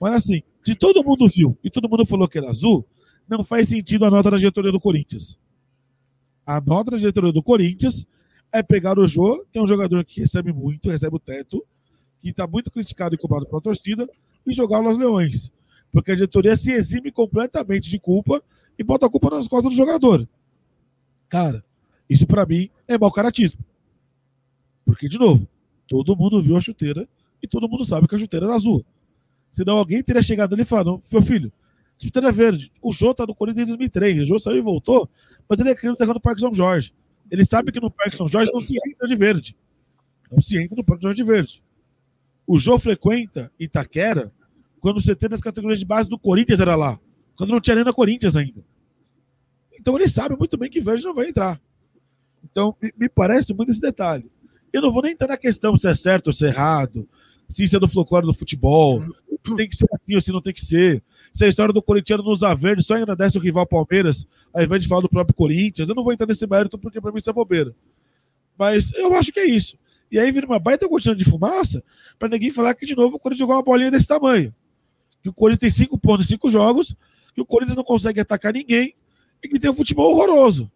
Mas assim, se todo mundo viu e todo mundo falou que era azul, não faz sentido a nota da diretoria do Corinthians. A nota da diretoria do Corinthians é pegar o Jô, que é um jogador que recebe muito, recebe o teto, que está muito criticado e cobrado pela torcida, e jogar nos Leões. Porque a diretoria se exime completamente de culpa e bota a culpa nas costas do jogador. Cara, isso para mim é mau caratismo. Porque, de novo, todo mundo viu a chuteira e todo mundo sabe que a chuteira era azul. Senão alguém teria chegado ali e falado: meu filho, chuteira é verde. O Jô tá no Corinthians em 2003. O Jô saiu e voltou, mas ele é criado no Parque São Jorge. Ele sabe que no Parque São Jorge não se entra de verde. Não se entra no Parque São Jorge de verde. O Jô frequenta Itaquera quando você tem nas categorias de base do Corinthians era lá. Quando não tinha nem na Corinthians ainda. Então ele sabe muito bem que verde não vai entrar. Então me parece muito esse detalhe. Eu não vou nem entrar na questão se é certo ou se é errado, se isso é do folclore do futebol, tem que ser assim ou se não tem que ser. Se a história do corintiano usar verde só agradece o rival Palmeiras, ao invés de falar do próprio Corinthians, eu não vou entrar nesse mérito porque para mim isso é bobeira. Mas eu acho que é isso. E aí vira uma baita cortina de fumaça para ninguém falar que de novo o Corinthians jogou uma bolinha desse tamanho. Que o Corinthians tem cinco pontos em cinco jogos, que o Corinthians não consegue atacar ninguém e que tem um futebol horroroso.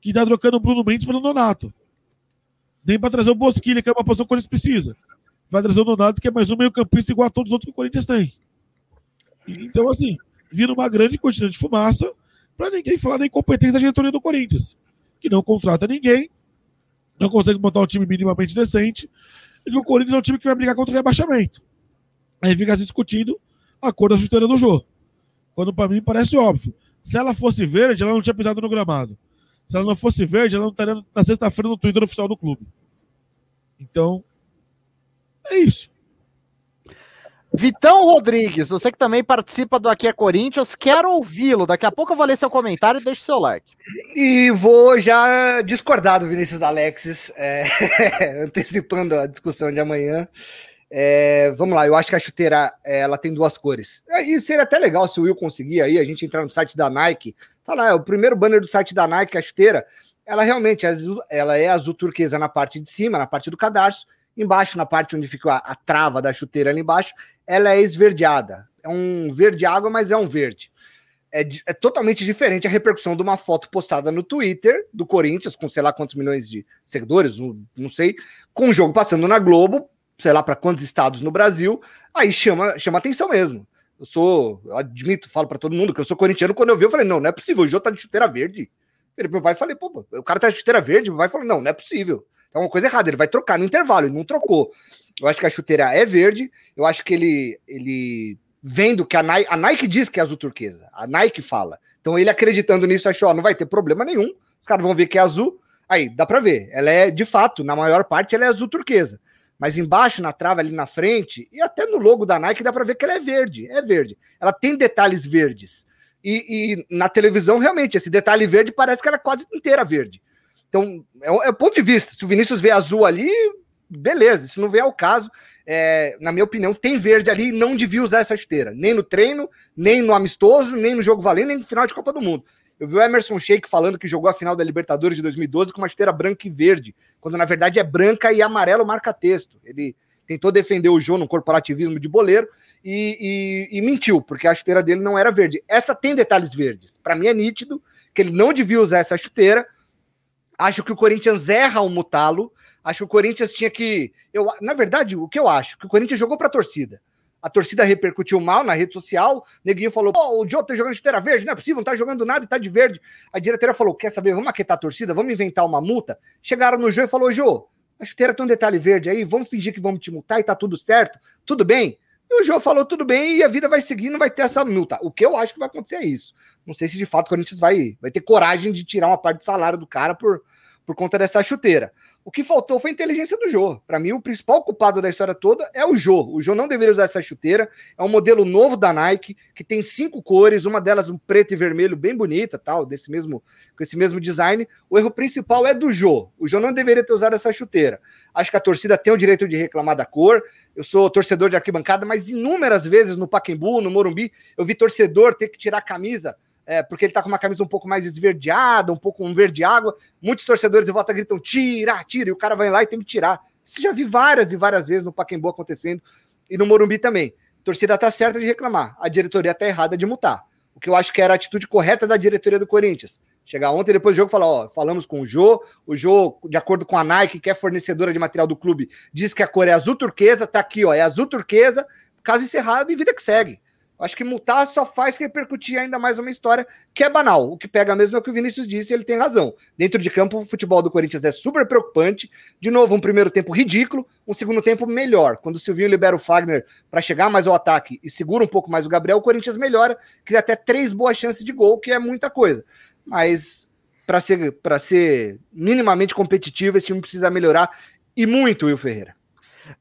Que tá trocando o Bruno Mendes pelo Nonato. Nem para trazer o Bosquilha, que é uma posição que o Corinthians precisa. Vai trazer o Donato, que é mais um meio-campista igual a todos os outros que o Corinthians tem. Então, assim, vira uma grande cortina de fumaça para ninguém falar da incompetência da diretoria do Corinthians, que não contrata ninguém, não consegue montar um time minimamente decente, e o Corinthians é um time que vai brigar contra o rebaixamento. Aí fica se discutindo a cor da chuteira do jogo. Quando para mim parece óbvio. Se ela fosse verde, ela não tinha pisado no gramado. Se ela não fosse verde, ela não estaria na sexta-feira no Twitter oficial do clube. Então, é isso. Vitão Rodrigues, você que também participa do Aqui é Corinthians, quero ouvi-lo. Daqui a pouco eu vou ler seu comentário e deixe seu like. E vou já discordar do Vinícius Alexis, é, antecipando a discussão de amanhã. É, vamos lá, eu acho que a chuteira ela tem duas cores. É, e seria até legal se o Will conseguir aí, a gente entrar no site da Nike Tá lá, é o primeiro banner do site da Nike, a esteira. Ela realmente é azul, ela é azul turquesa na parte de cima, na parte do cadarço. Embaixo, na parte onde fica a, a trava da chuteira ali embaixo, ela é esverdeada. É um verde água, mas é um verde. É, é, totalmente diferente a repercussão de uma foto postada no Twitter do Corinthians, com sei lá quantos milhões de seguidores, não sei, com o jogo passando na Globo, sei lá para quantos estados no Brasil, aí chama, chama atenção mesmo. Eu sou, eu admito, falo para todo mundo que eu sou corintiano. Quando eu vi, eu falei, não, não é possível. O Jô tá de chuteira verde. Ele, meu pai, falei, pô, o cara tá de chuteira verde. Meu pai falou, não, não é possível. Tem uma coisa errada. Ele vai trocar no intervalo. Ele não trocou. Eu acho que a chuteira é verde. Eu acho que ele, ele vendo que a Nike, a Nike diz que é azul turquesa. A Nike fala. Então ele acreditando nisso, achou, ó, não vai ter problema nenhum. Os caras vão ver que é azul. Aí, dá para ver. Ela é, de fato, na maior parte, ela é azul turquesa mas embaixo na trava ali na frente e até no logo da Nike dá para ver que ela é verde, é verde. Ela tem detalhes verdes. E, e, na televisão realmente esse detalhe verde parece que ela é quase inteira verde. Então é o, é o ponto de vista. Se o Vinícius vê azul ali, beleza. Se não vê ao caso, é, na minha opinião, tem verde ali não devia usar essa esteira. Nem no treino, nem no amistoso, nem no jogo valendo, nem no final de Copa do Mundo. Eu vi o Emerson Sheik falando que jogou a final da Libertadores de 2012 com uma esteira branca e verde, quando na verdade é branca e amarelo marca-texto. Ele tentou defender o João no corporativismo de boleiro e, e, e, mentiu, porque a chuteira dele não era verde. Essa tem detalhes verdes. Para mim é nítido que ele não devia usar essa chuteira. Acho que o Corinthians erra ao mutá-lo. Acho que o Corinthians tinha que. Eu, na verdade, o que eu acho? Que o Corinthians jogou para a torcida a torcida repercutiu mal na rede social. Neguinho falou: Pô, o Joe tá jogando de chuteira verde, não é possível, não tá jogando nada e tá de verde. A diretora falou: Quer saber? Vamos aquietar a torcida, vamos inventar uma multa. Chegaram no Joe e falou: Jô, a chuteira tem um detalhe verde aí, vamos fingir que vamos te multar e tá tudo certo, tudo bem. E o Jô falou tudo bem e a vida vai seguir, não vai ter essa multa. O que eu acho que vai acontecer é isso. Não sei se de fato o Corinthians vai, vai ter coragem de tirar uma parte do salário do cara por, por conta dessa chuteira. O que faltou foi a inteligência do Jô. Para mim, o principal culpado da história toda é o Jô. O Jô não deveria usar essa chuteira. É um modelo novo da Nike, que tem cinco cores, uma delas um preto e vermelho bem bonita, tal, desse mesmo, com esse mesmo design. O erro principal é do Jô. O Jô não deveria ter usado essa chuteira. Acho que a torcida tem o direito de reclamar da cor. Eu sou torcedor de arquibancada, mas inúmeras vezes no Paquembu, no Morumbi, eu vi torcedor ter que tirar a camisa é, porque ele tá com uma camisa um pouco mais esverdeada, um pouco um verde água. Muitos torcedores de volta gritam: tira, tira, e o cara vai lá e tem que tirar. Isso já vi várias e várias vezes no Paquembu acontecendo e no Morumbi também. A torcida tá certa de reclamar, a diretoria tá errada de multar. O que eu acho que era a atitude correta da diretoria do Corinthians. Chegar ontem depois do jogo falar: ó, falamos com o Jô, o Jô, de acordo com a Nike, que é fornecedora de material do clube, diz que a cor é azul turquesa, tá aqui, ó, é azul turquesa, caso encerrado e vida que segue. Acho que multar só faz repercutir ainda mais uma história que é banal. O que pega mesmo é o que o Vinícius disse, ele tem razão. Dentro de campo, o futebol do Corinthians é super preocupante. De novo, um primeiro tempo ridículo, um segundo tempo melhor. Quando o Silvinho libera o Fagner para chegar mais ao ataque e segura um pouco mais o Gabriel, o Corinthians melhora, cria até três boas chances de gol, que é muita coisa. Mas para ser, ser minimamente competitivo, esse time precisa melhorar e muito, Will Ferreira.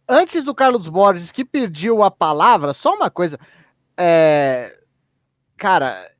Antes do Carlos Borges, que pediu a palavra, só uma coisa. É, cara,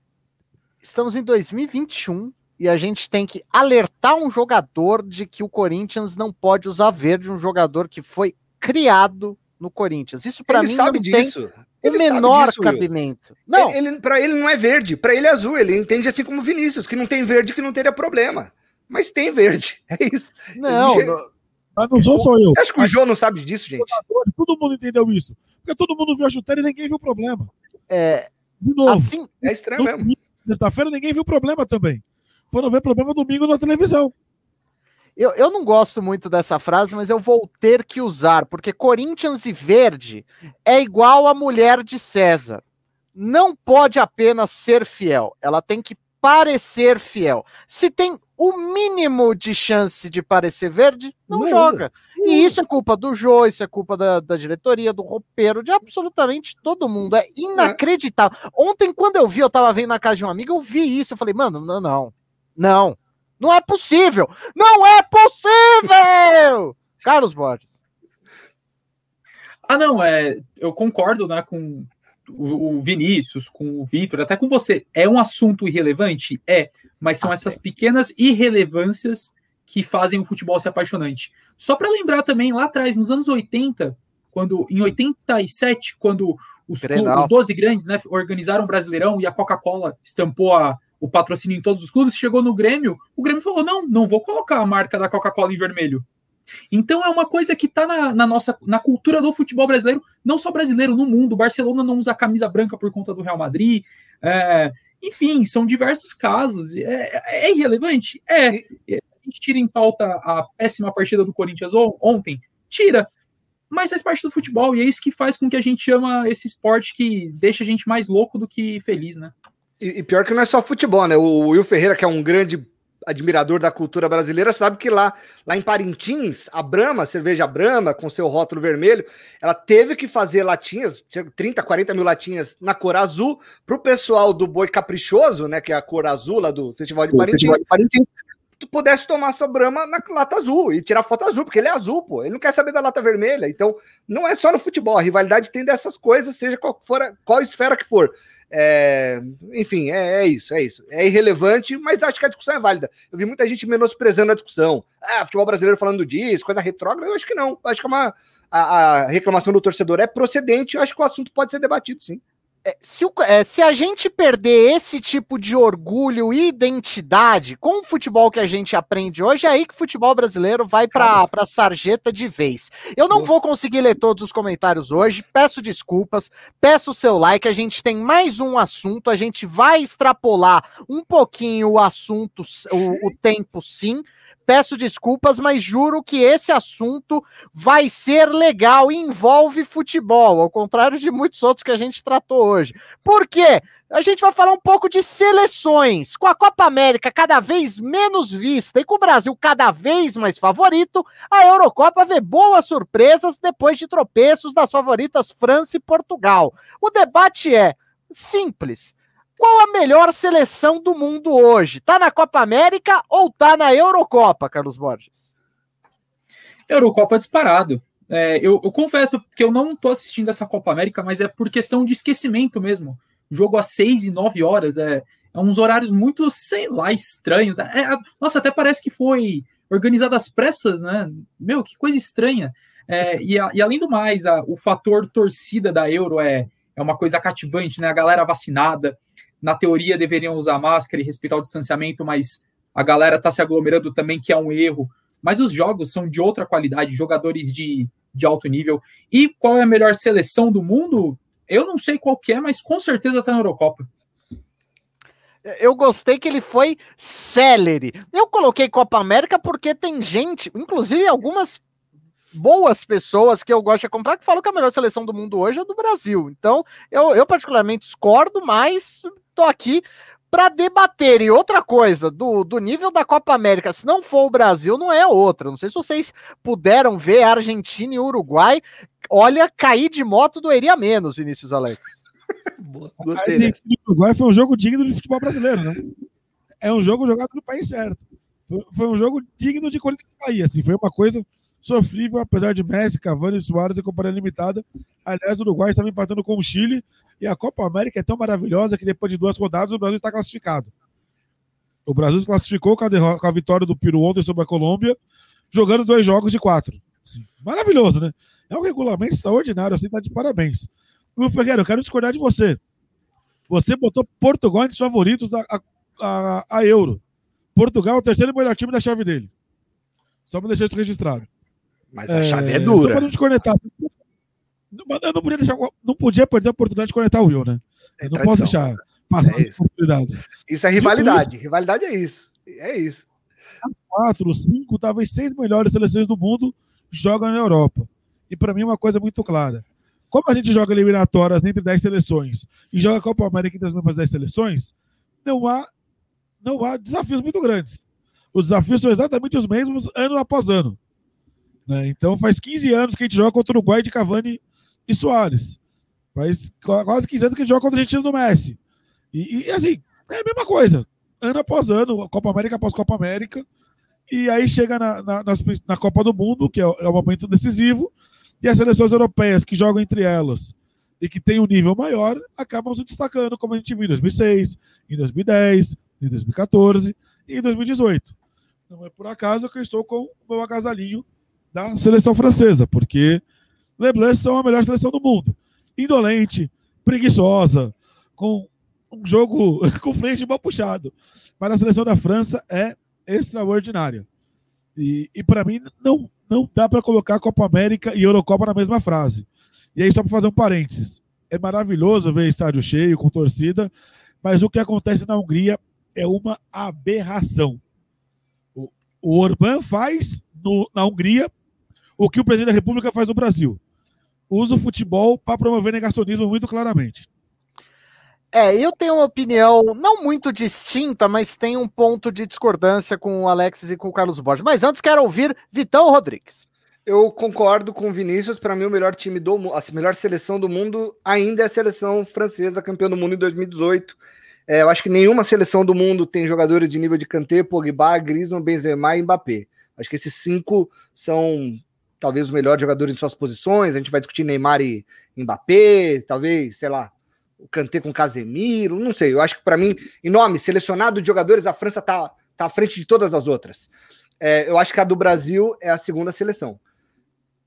estamos em 2021 e a gente tem que alertar um jogador de que o Corinthians não pode usar verde, um jogador que foi criado no Corinthians. Isso para mim sabe não disso. tem o menor disso, cabimento. Não, ele, para ele não é verde, para ele é azul. Ele entende assim como Vinícius, que não tem verde que não teria problema. Mas tem verde, é isso. Não, não mas não sou só eu. Acho que o João não sabe disso, gente. Todo mundo entendeu isso. Porque todo mundo viu a chuteira e ninguém viu o problema. É, de novo. Assim, é estranho mesmo. Sexta-feira ninguém viu problema também. Foram ver problema domingo na televisão. Eu, eu não gosto muito dessa frase, mas eu vou ter que usar, porque Corinthians e Verde é igual a mulher de César. Não pode apenas ser fiel, ela tem que parecer fiel. Se tem o mínimo de chance de parecer verde, não, não joga. Usa. E isso é culpa do Jô, isso é culpa da, da diretoria, do roupeiro, de absolutamente todo mundo. É inacreditável. Ontem, quando eu vi, eu tava vendo na casa de um amigo, eu vi isso. Eu falei, mano, não, não. Não. Não é possível! Não é possível! Carlos Borges. Ah, não, é. Eu concordo, né, com o, o Vinícius, com o Vitor, até com você. É um assunto irrelevante? É, mas são essas pequenas irrelevâncias que fazem o futebol ser apaixonante. Só para lembrar também, lá atrás, nos anos 80, quando em 87, quando os, os 12 grandes né, organizaram o Brasileirão e a Coca-Cola estampou a, o patrocínio em todos os clubes, chegou no Grêmio, o Grêmio falou: não, não vou colocar a marca da Coca-Cola em vermelho. Então é uma coisa que está na, na, nossa na cultura do futebol brasileiro, não só brasileiro, no mundo. Barcelona não usa camisa branca por conta do Real Madrid. É, enfim, são diversos casos. É, é irrelevante? É a gente tira em pauta a péssima partida do Corinthians ontem? Tira. Mas faz parte do futebol e é isso que faz com que a gente chama esse esporte que deixa a gente mais louco do que feliz, né? E, e pior que não é só futebol, né? O Will Ferreira, que é um grande admirador da cultura brasileira, sabe que lá, lá em Parintins, a Brahma, a cerveja Brahma, com seu rótulo vermelho, ela teve que fazer latinhas, 30, 40 mil latinhas na cor azul, para o pessoal do Boi Caprichoso, né, que é a cor azul lá do Festival de Parintins, Festival de Parintins pudesse tomar sua brama na lata azul e tirar foto azul, porque ele é azul, pô. Ele não quer saber da lata vermelha. Então, não é só no futebol. A rivalidade tem dessas coisas, seja qual, for, qual esfera que for. É, enfim, é, é, isso, é isso. É irrelevante, mas acho que a discussão é válida. Eu vi muita gente menosprezando a discussão. Ah, futebol brasileiro falando disso, coisa retrógrada. Eu acho que não. Acho que é uma, a, a reclamação do torcedor é procedente. Eu acho que o assunto pode ser debatido, sim. É, se, o, é, se, a gente perder esse tipo de orgulho e identidade com o futebol que a gente aprende hoje, é aí que o futebol brasileiro vai para a sarjeta de vez. Eu não vou conseguir ler todos os comentários hoje, peço desculpas, peço o seu like. A gente tem mais um assunto, a gente vai extrapolar um pouquinho o assunto, o, o tempo sim Peço desculpas, mas juro que esse assunto vai ser legal e envolve futebol, ao contrário de muitos outros que a gente tratou hoje. Por quê? A gente vai falar um pouco de seleções. Com a Copa América cada vez menos vista e com o Brasil cada vez mais favorito, a Eurocopa vê boas surpresas depois de tropeços das favoritas França e Portugal. O debate é simples qual a melhor seleção do mundo hoje? Tá na Copa América ou tá na Eurocopa, Carlos Borges? Eurocopa disparado. É, eu, eu, confesso que eu não tô assistindo essa Copa América, mas é por questão de esquecimento mesmo. Jogo às seis e nove horas, é, é uns horários muito, sei lá, estranhos. É, é nossa, até parece que foi organizado às pressas, né? Meu, que coisa estranha. É, e, a, e, além do mais, a, o fator torcida da Euro é, é uma coisa cativante, né? A galera vacinada, na teoria deveriam usar máscara e respeitar o distanciamento, mas a galera está se aglomerando também, que é um erro. Mas os jogos são de outra qualidade, jogadores de, de alto nível. E qual é a melhor seleção do mundo? Eu não sei qual é, mas com certeza está na Eurocopa. Eu gostei que ele foi célere. Eu coloquei Copa América porque tem gente, inclusive algumas boas pessoas que eu gosto de acompanhar que falam que a melhor seleção do mundo hoje é do Brasil. Então, eu, eu particularmente discordo, mas tô aqui para debater. E outra coisa, do, do nível da Copa América, se não for o Brasil, não é outra. Não sei se vocês puderam ver a Argentina e o Uruguai. Olha, cair de moto doeria menos, Vinícius Alex. Gostei. A Argentina e o Uruguai foi um jogo digno de futebol brasileiro, né? É um jogo jogado no país certo. Foi, foi um jogo digno de Corinthians e Bahia. Assim, foi uma coisa sofrível, apesar de Messi, Cavani, Soares e companhia limitada. Aliás, o Uruguai estava empatando com o Chile e a Copa América é tão maravilhosa que depois de duas rodadas o Brasil está classificado. O Brasil se classificou com a, com a vitória do Peru ontem sobre a Colômbia, jogando dois jogos de quatro. Assim, maravilhoso, né? É um regulamento extraordinário, assim, tá de parabéns. Lu Ferreira, eu quero discordar de você. Você botou Portugal entre os favoritos da a, a, a Euro. Portugal é o terceiro melhor time da chave dele. Só para deixar isso registrado. Mas a é, chave é dura. Só para não. Eu não podia, deixar, não podia perder a oportunidade de conectar o Will, né? É não posso deixar passar é oportunidades. Isso é rivalidade. Isso, rivalidade é isso. É isso. Quatro, cinco, talvez seis melhores seleções do mundo jogam na Europa. E para mim é uma coisa muito clara. Como a gente joga eliminatórias entre 10 seleções e joga Copa América entre as mesmas 10 seleções, não há, não há desafios muito grandes. Os desafios são exatamente os mesmos ano após ano. Né? Então faz 15 anos que a gente joga contra o Uruguai de Cavani e Soares. Faz quase 15 anos que a gente joga contra a Argentina do Messi. E, e, assim, é a mesma coisa. Ano após ano, Copa América após Copa América. E aí chega na, na, na Copa do Mundo, que é o, é o momento decisivo, e as seleções europeias que jogam entre elas e que tem um nível maior, acabam se destacando, como a gente viu em 2006, em 2010, em 2014 e em 2018. Não é por acaso que eu estou com o meu agasalhinho da seleção francesa, porque Les Bleus são a melhor seleção do mundo. Indolente, preguiçosa, com um jogo com freio de mal puxado. Mas a seleção da França é extraordinária. E, e para mim, não, não dá para colocar Copa América e Eurocopa na mesma frase. E aí, só para fazer um parênteses: é maravilhoso ver estádio cheio, com torcida, mas o que acontece na Hungria é uma aberração. O, o Orbán faz no, na Hungria o que o presidente da República faz no Brasil. Usa o futebol para promover negacionismo muito claramente. É, eu tenho uma opinião não muito distinta, mas tem um ponto de discordância com o Alexis e com o Carlos Borges. Mas antes quero ouvir Vitão Rodrigues. Eu concordo com o Vinícius. Para mim, o melhor time do a melhor seleção do mundo ainda é a seleção francesa, campeã do mundo em 2018. É, eu acho que nenhuma seleção do mundo tem jogadores de nível de Kanté, Pogba, Griezmann, Benzema e Mbappé. Acho que esses cinco são talvez os melhores jogadores em suas posições. A gente vai discutir Neymar e Mbappé, talvez, sei lá, o Kanté com Casemiro, não sei. Eu acho que para mim, em nome selecionado de jogadores, a França tá, tá à frente de todas as outras. É, eu acho que a do Brasil é a segunda seleção.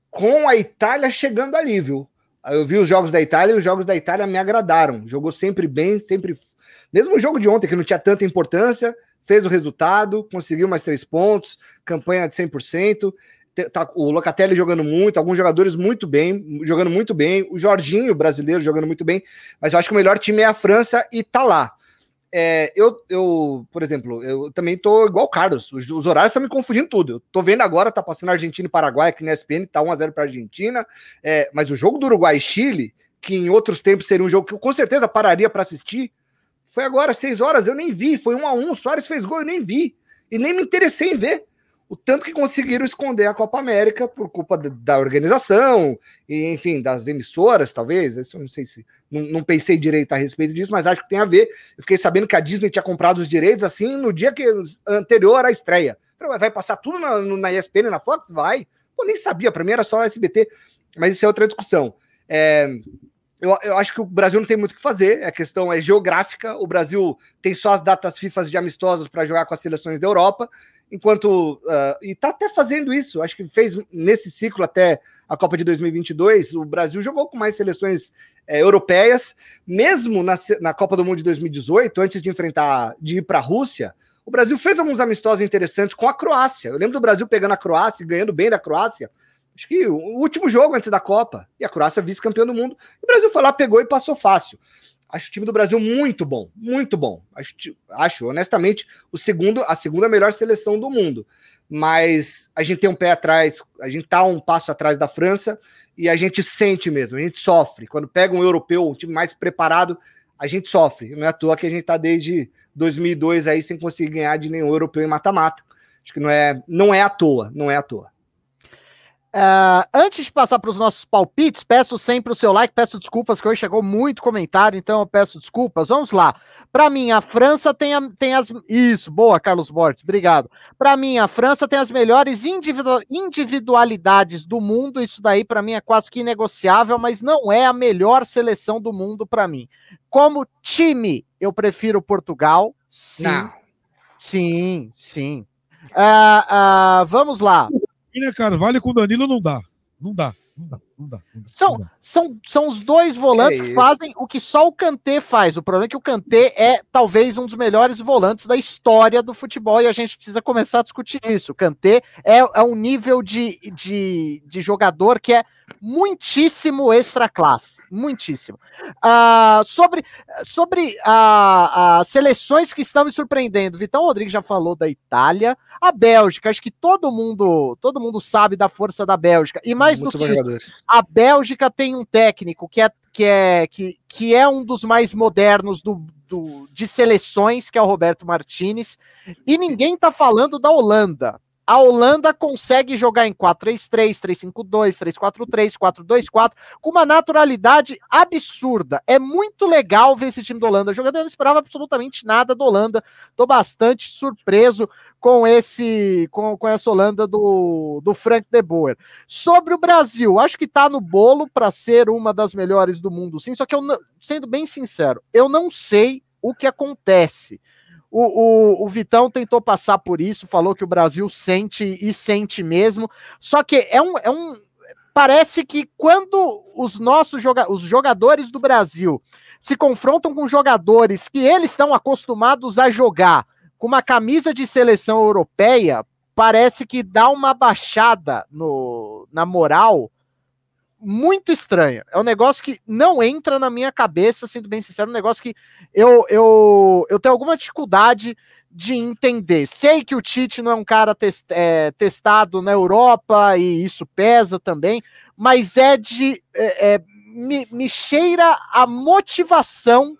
Com a Itália chegando ali, viu? Eu vi os jogos da Itália e os jogos da Itália me agradaram. Jogou sempre bem, sempre. Mesmo o jogo de ontem, que não tinha tanta importância, fez o resultado, conseguiu mais três pontos, campanha de 100% tá o Locatelli jogando muito, alguns jogadores muito bem, jogando muito bem, o Jorginho brasileiro jogando muito bem, mas eu acho que o melhor time é a França e tá lá. é, eu, eu, por exemplo, eu também tô igual o Carlos, os, os horários estão me confundindo tudo. Eu tô vendo agora, tá passando Argentina e Paraguai aqui na ESPN, tá 1x0 pra Argentina, é, mas o jogo do Uruguai e Chile, que em outros tempos seria um jogo que eu com certeza pararia para assistir, foi agora, 6 horas, eu nem vi, foi 1 a 1 o Soares fez gol, eu nem vi, e nem me interessei em ver o tanto que conseguiram esconder a Copa América por culpa da organização e, enfim, das emissoras, talvez. Eu não sei se. Não, não, pensei direito a respeito disso, mas acho que tem a ver. Eu fiquei sabendo que a Disney tinha comprado os direitos assim no dia que anterior à estreia. Vai passar tudo na, na ESPN na Fox? Vai. Pô, nem sabia, para mim era só SBT, mas isso é outra discussão. É, eu, eu, acho que o Brasil não tem muito o que fazer, a questão é geográfica. O Brasil tem só as datas FIFA de amistosos para jogar com as seleções da Europa enquanto uh, e tá até fazendo isso. Acho que fez nesse ciclo até a Copa de 2022. O Brasil jogou com mais seleções é, europeias, mesmo na, na Copa do Mundo de 2018, antes de enfrentar de ir para a Rússia. O Brasil fez alguns amistosos interessantes com a Croácia. Eu lembro do Brasil pegando a Croácia e ganhando bem da Croácia. Acho que o último jogo antes da Copa. E a Croácia vice-campeão do mundo. E o Brasil foi lá, pegou e passou fácil. Acho o time do Brasil muito bom, muito bom. Acho, acho, honestamente, o segundo, a segunda melhor seleção do mundo. Mas a gente tem um pé atrás, a gente tá um passo atrás da França e a gente sente mesmo, a gente sofre. Quando pega um europeu, um time mais preparado, a gente sofre. Não é à toa que a gente tá desde 2002 aí sem conseguir ganhar de nenhum europeu em mata-mata. Acho que não é, não é à toa, não é à toa. Uh, antes de passar para os nossos palpites, peço sempre o seu like, peço desculpas que hoje chegou muito comentário, então eu peço desculpas. Vamos lá. Para mim, a França tem, a, tem as. Isso, boa, Carlos Borges, obrigado. Para mim, a França tem as melhores individu... individualidades do mundo. Isso daí, para mim, é quase que inegociável, mas não é a melhor seleção do mundo para mim. Como time, eu prefiro Portugal. Sim. Não. Sim, sim. Uh, uh, vamos lá né, cara? Vale com Danilo não dá. Não dá. Não dá, não dá, não dá, são, São, são os dois volantes é que fazem o que só o Kanté faz. O problema é que o Kanté é talvez um dos melhores volantes da história do futebol e a gente precisa começar a discutir isso. O Kanté é, é um nível de, de, de jogador que é muitíssimo extra classe, muitíssimo. Uh, sobre sobre uh, as seleções que estão me surpreendendo, Vitão Rodrigues já falou da Itália, a Bélgica, acho que todo mundo todo mundo sabe da força da Bélgica e mais Muito do que isso, a Bélgica tem um técnico que é que é que, que é um dos mais modernos do, do, de seleções, que é o Roberto Martinez, e ninguém está falando da Holanda a Holanda consegue jogar em 4-3-3, 3-5-2, 3-4-3, 4-2-4, com uma naturalidade absurda. É muito legal ver esse time da Holanda jogando. Eu não esperava absolutamente nada da Holanda. Tô bastante surpreso com esse com, com essa Holanda do, do Frank de Boer. Sobre o Brasil, acho que tá no bolo para ser uma das melhores do mundo, sim. Só que eu, sendo bem sincero, eu não sei o que acontece. O, o, o, Vitão tentou passar por isso, falou que o Brasil sente e sente mesmo. Só que é um. É um parece que quando os nossos joga os jogadores do Brasil se confrontam com jogadores que eles estão acostumados a jogar com uma camisa de seleção europeia, parece que dá uma baixada no, na moral muito estranha. É um negócio que não entra na minha cabeça, sendo bem sincero, um negócio que eu, eu, eu tenho alguma dificuldade de entender. Sei que o Tite não é um cara test, é, testado na Europa e isso pesa também, mas é de. É, é, me, me cheira a motivação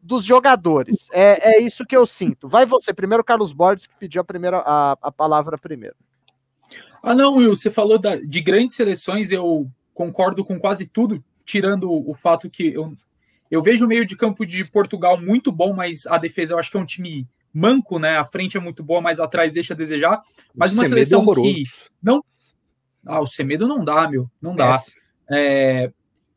dos jogadores. É, é isso que eu sinto. Vai você, primeiro Carlos Borges, que pediu a, primeira, a, a palavra primeiro. Ah, não, Will, você falou da, de grandes seleções, eu concordo com quase tudo, tirando o fato que eu, eu vejo o meio de campo de Portugal muito bom, mas a defesa eu acho que é um time manco, né? A frente é muito boa, mas atrás deixa a desejar. Mas uma Semedo é seleção é que não. Ah, o Semedo não dá, meu, não dá. É,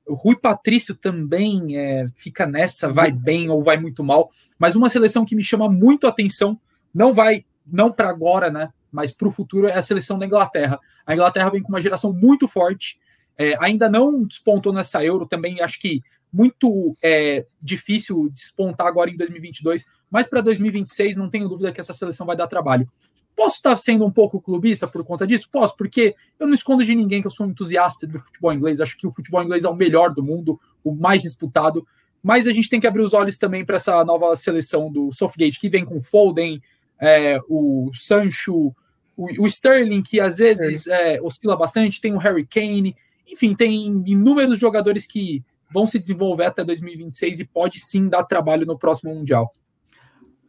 o Rui Patrício também é, fica nessa, vai bem ou vai muito mal. Mas uma seleção que me chama muito a atenção, não vai, não para agora, né? Mas para o futuro é a seleção da Inglaterra. A Inglaterra vem com uma geração muito forte, é, ainda não despontou nessa Euro, também acho que muito é, difícil despontar agora em 2022, mas para 2026 não tenho dúvida que essa seleção vai dar trabalho. Posso estar sendo um pouco clubista por conta disso? Posso, porque eu não escondo de ninguém que eu sou um entusiasta do futebol inglês, acho que o futebol inglês é o melhor do mundo, o mais disputado, mas a gente tem que abrir os olhos também para essa nova seleção do Southgate, que vem com Foden, é, o Sancho, o, o, Sterling, que às vezes é, oscila bastante, tem o Harry Kane, enfim, tem inúmeros jogadores que vão se desenvolver até 2026 e pode sim dar trabalho no próximo Mundial.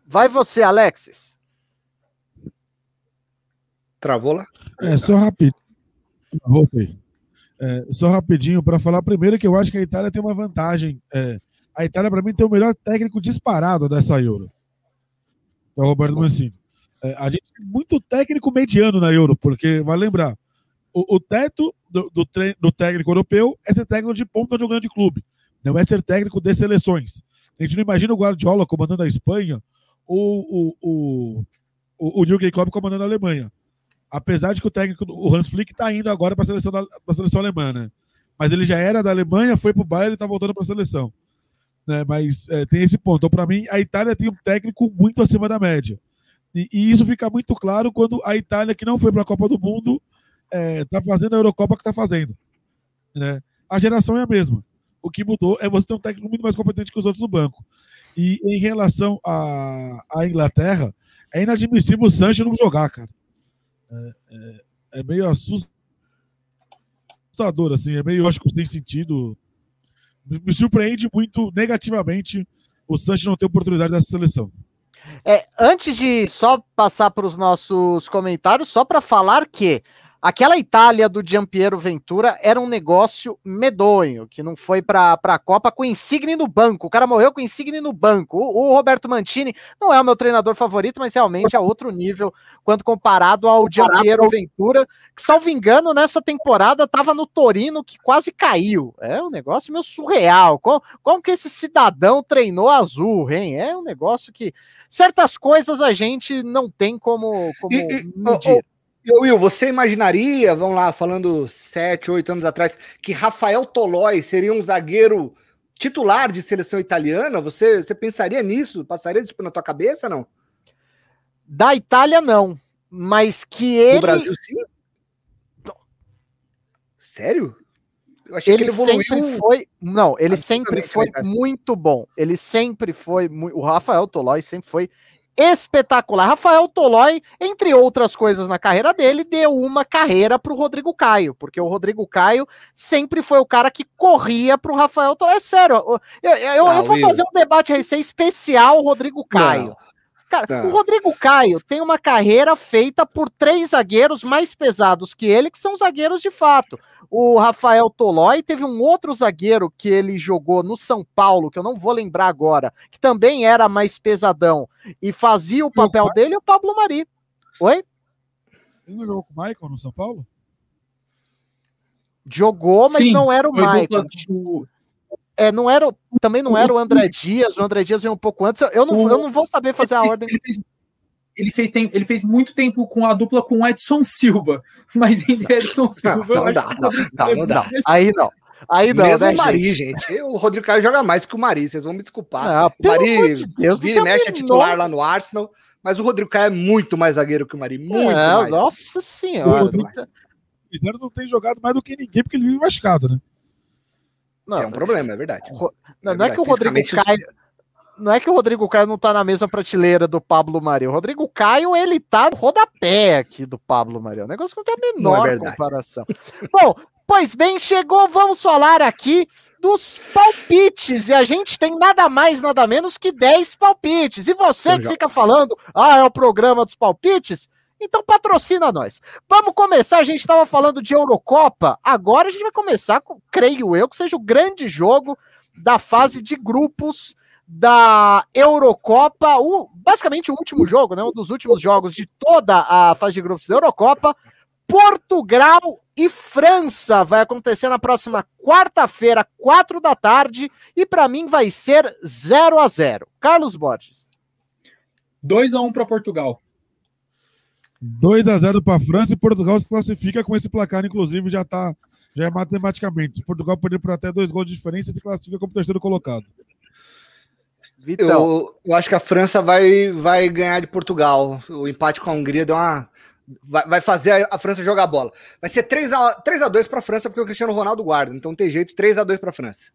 Vai você, Alexis. Travou lá? É, só rápido. Voltei. É, só rapidinho para falar primeiro que eu acho que a Itália tem uma vantagem. É, a Itália, para mim, tem o melhor técnico disparado dessa Euro. É o Roberto Mancini. É, a gente tem muito técnico mediano na Euro, porque, vai lembrar, o, o teto do, do, do, técnico europeu é ser técnico de ponta de um grande clube, não é ser técnico de seleções. A gente não imagina o Guardiola comandando a Espanha ou o, o, o, Jürgen Klopp comandando a Alemanha. Apesar de que o técnico, o Hans Flick, está indo agora para a seleção, da, seleção alemã, né? Mas ele já era da Alemanha, foi para o Bayern e está voltando para a seleção. Né? Mas é, tem esse ponto. Então, para mim, a Itália tem um técnico muito acima da média. E, e, isso fica muito claro quando a Itália, que não foi para a Copa do Mundo, é, tá fazendo a Eurocopa que está fazendo. Né? A geração é a mesma. O que mudou é você ter um técnico muito mais competente que os outros do banco. E em relação à, Inglaterra, é inadmissível o Sancho não jogar, cara. É, é, é meio assustador, assim, é meio, acho que sem sentido. Me, me surpreende muito negativamente o Sancho não ter oportunidade dessa seleção. É, antes de só passar para os nossos comentários, só para falar que Aquela Itália do Giampiero Ventura era um negócio medonho, que não foi para a Copa com insigne no banco. O cara morreu com insigne no banco. O, o, Roberto Mantini não é o meu treinador favorito, mas realmente é outro nível quando comparado ao Giampiero Ventura, que, salvo engano, nessa temporada estava no Torino, que quase caiu. É um negócio meio surreal. Como, como que esse cidadão treinou azul, hein? É um negócio que certas coisas a gente não tem como, como e, medir. Will, você imaginaria, vamos lá, falando sete, oito anos atrás, que Rafael Tolói seria um zagueiro titular de seleção italiana? Você, você pensaria nisso? Passaria isso na tua cabeça, não? Da Itália, não. Mas que ele. Do Brasil, sim? Sério? Eu achei ele que ele evoluiu. Sempre foi, não, ele sempre foi muito bom. Ele sempre foi. O Rafael Tolói sempre foi espetacular. Rafael Tolói, entre outras coisas na carreira dele, deu uma carreira para o Rodrigo Caio, porque o Rodrigo Caio sempre foi o cara que corria para o Rafael Tolói. É sério, eu, eu, eu, ah, eu vou fazer um debate aí especial Rodrigo Caio. Não. Cara, não. o Rodrigo Caio tem uma carreira feita por três zagueiros mais pesados que ele, que são zagueiros de fato. O Rafael Tolói teve um outro zagueiro que ele jogou no São Paulo, que eu não vou lembrar agora, que também era mais pesadão e fazia o papel o dele, o Pablo Mari. Oi? Ele não jogou com o Michael no São Paulo? Jogou, mas Sim, não era o Michael. Do... É, não era, também não era o André Dias, o André Dias veio um pouco antes. Eu não, eu não vou saber fazer a ordem. Ele fez, ele fez, tem, ele fez muito tempo com a dupla com Edson Silva, mas em Edson Silva. Não, não dá, não, não, não dá. Aí não. Aí não, Mesmo né, o Mari, gente? gente. O Rodrigo Caio joga mais que o Mari, vocês vão me desculpar. Não, o Mari de Deus, vira e mexe é titular lá no Arsenal, mas o Rodrigo Caio é muito mais zagueiro que o Mari, muito é, mais. Nossa senhora. O Rodrigo não tem jogado mais do que ninguém, porque ele vive machucado, né? Não, é um problema, é verdade. Não, é, não é que o Rodrigo Caio não é que o Rodrigo Caio não tá na mesma prateleira do Pablo Mari. O Rodrigo Caio, ele tá no rodapé aqui do Pablo Mari. É um negócio que não tem a menor é comparação. Bom, pois bem, chegou, vamos falar aqui dos palpites. E a gente tem nada mais, nada menos que 10 palpites. E você que fica falando, ah, é o programa dos palpites? Então patrocina nós. Vamos começar, a gente estava falando de Eurocopa, agora a gente vai começar com, creio eu, que seja o grande jogo da fase de grupos da Eurocopa, o, basicamente o último jogo, né, um dos últimos jogos de toda a fase de grupos da Eurocopa. Portugal e França vai acontecer na próxima quarta-feira, quatro da tarde, e para mim vai ser 0 a 0 Carlos Borges. 2 a 1 para Portugal. 2 a 0 para a França e Portugal se classifica com esse placar, inclusive já tá já é matematicamente. Se Portugal perder por até dois gols de diferença, se classifica como terceiro colocado. Eu, eu, acho que a França vai, vai ganhar de Portugal. O empate com a Hungria deu uma. Vai, vai fazer a, a França jogar a bola. Vai ser 3 a, 3 a 2 para a França, porque o Cristiano Ronaldo guarda. Então tem jeito, 3 a 2 para a França.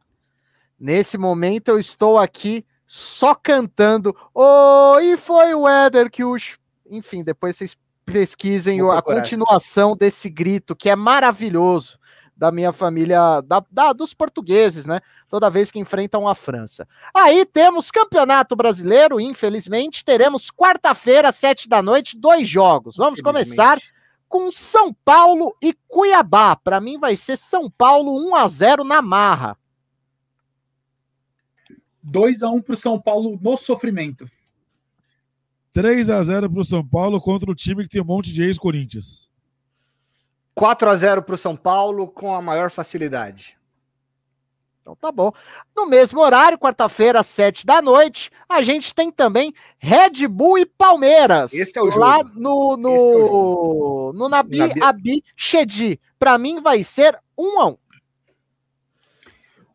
Nesse momento eu estou aqui só cantando. Oh, e foi o Éder que os. Enfim, depois vocês pesquisem a continuação desse grito, que é maravilhoso da minha família, da, da, dos portugueses, né? Toda vez que enfrentam a França. Aí temos Campeonato Brasileiro, infelizmente, teremos quarta-feira, sete da noite, dois jogos. Vamos começar com São Paulo e Cuiabá. Para mim vai ser São Paulo 1 a 0 na marra. 2 a 1 para o São Paulo no sofrimento. 3 a 0 para o São Paulo contra o time que tem um monte de ex-Corinthians. 4 a 0 para o São Paulo com a maior facilidade. Então tá bom. No mesmo horário, quarta-feira, às sete da noite, a gente tem também Red Bull e Palmeiras. Esse é o jogo. Lá no, no, é no Nabi, Nabi Abi Shedi. Para mim vai ser um a um.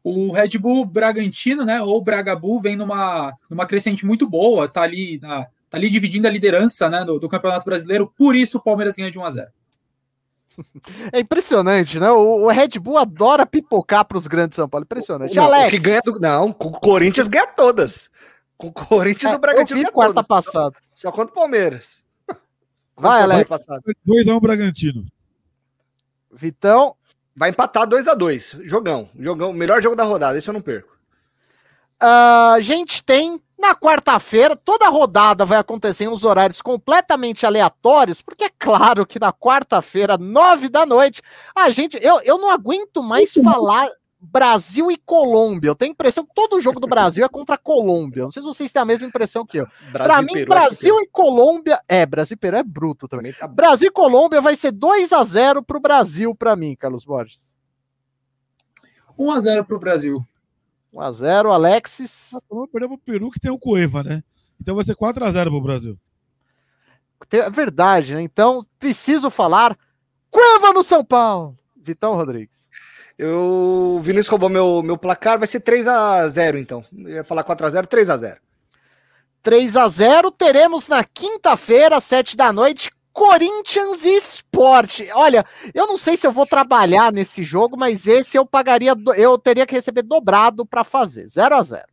O Red Bull Bragantino, né, ou Bragabu, vem numa, numa crescente muito boa, tá ali, tá ali dividindo a liderança né, do, do Campeonato Brasileiro, por isso o Palmeiras ganha de 1 a 0 é impressionante, né? O, o Red Bull adora pipocar para os grandes São Paulo. Impressionante. Não, Alex. O que ganha do, não, o Corinthians ganha todas. O Corinthians é, do Bragantino vi quarta passada. Só, só contra o Palmeiras. Vai, Alex. 2x1 um Bragantino. Vitão. Vai empatar 2x2. Jogão. Jogão. Melhor jogo da rodada. Esse eu não perco. Uh, a gente tem na quarta-feira, toda a rodada vai acontecer em uns horários completamente aleatórios, porque é claro que na quarta-feira, nove da noite, a gente. Eu, eu não aguento mais falar Brasil e Colômbia. Eu tenho a impressão que todo jogo do Brasil é contra a Colômbia. Não sei se vocês têm a mesma impressão que eu. Para mim, Peru, Brasil e Colômbia. É, Brasil e Peru é bruto também. também tá... Brasil e Colômbia vai ser 2 a 0 pro Brasil, para mim, Carlos Borges. 1 a 0 pro Brasil. 1x0, Alexis. Ah, vamos perder pro Peru, que tem o Cueva, né? Então vai ser 4x0 pro Brasil. É verdade, né? Então, preciso falar. Cueva no São Paulo! Vitão Rodrigues. Eu, o Vinícius roubou meu, meu placar, vai ser 3x0, então. Eu ia falar 4x0, 3x0. 3 a 0 teremos na quinta-feira, 7 da noite, Corinthians e Sport. Olha, eu não sei se eu vou trabalhar nesse jogo, mas esse eu pagaria, eu teria que receber dobrado para fazer. 0 a 0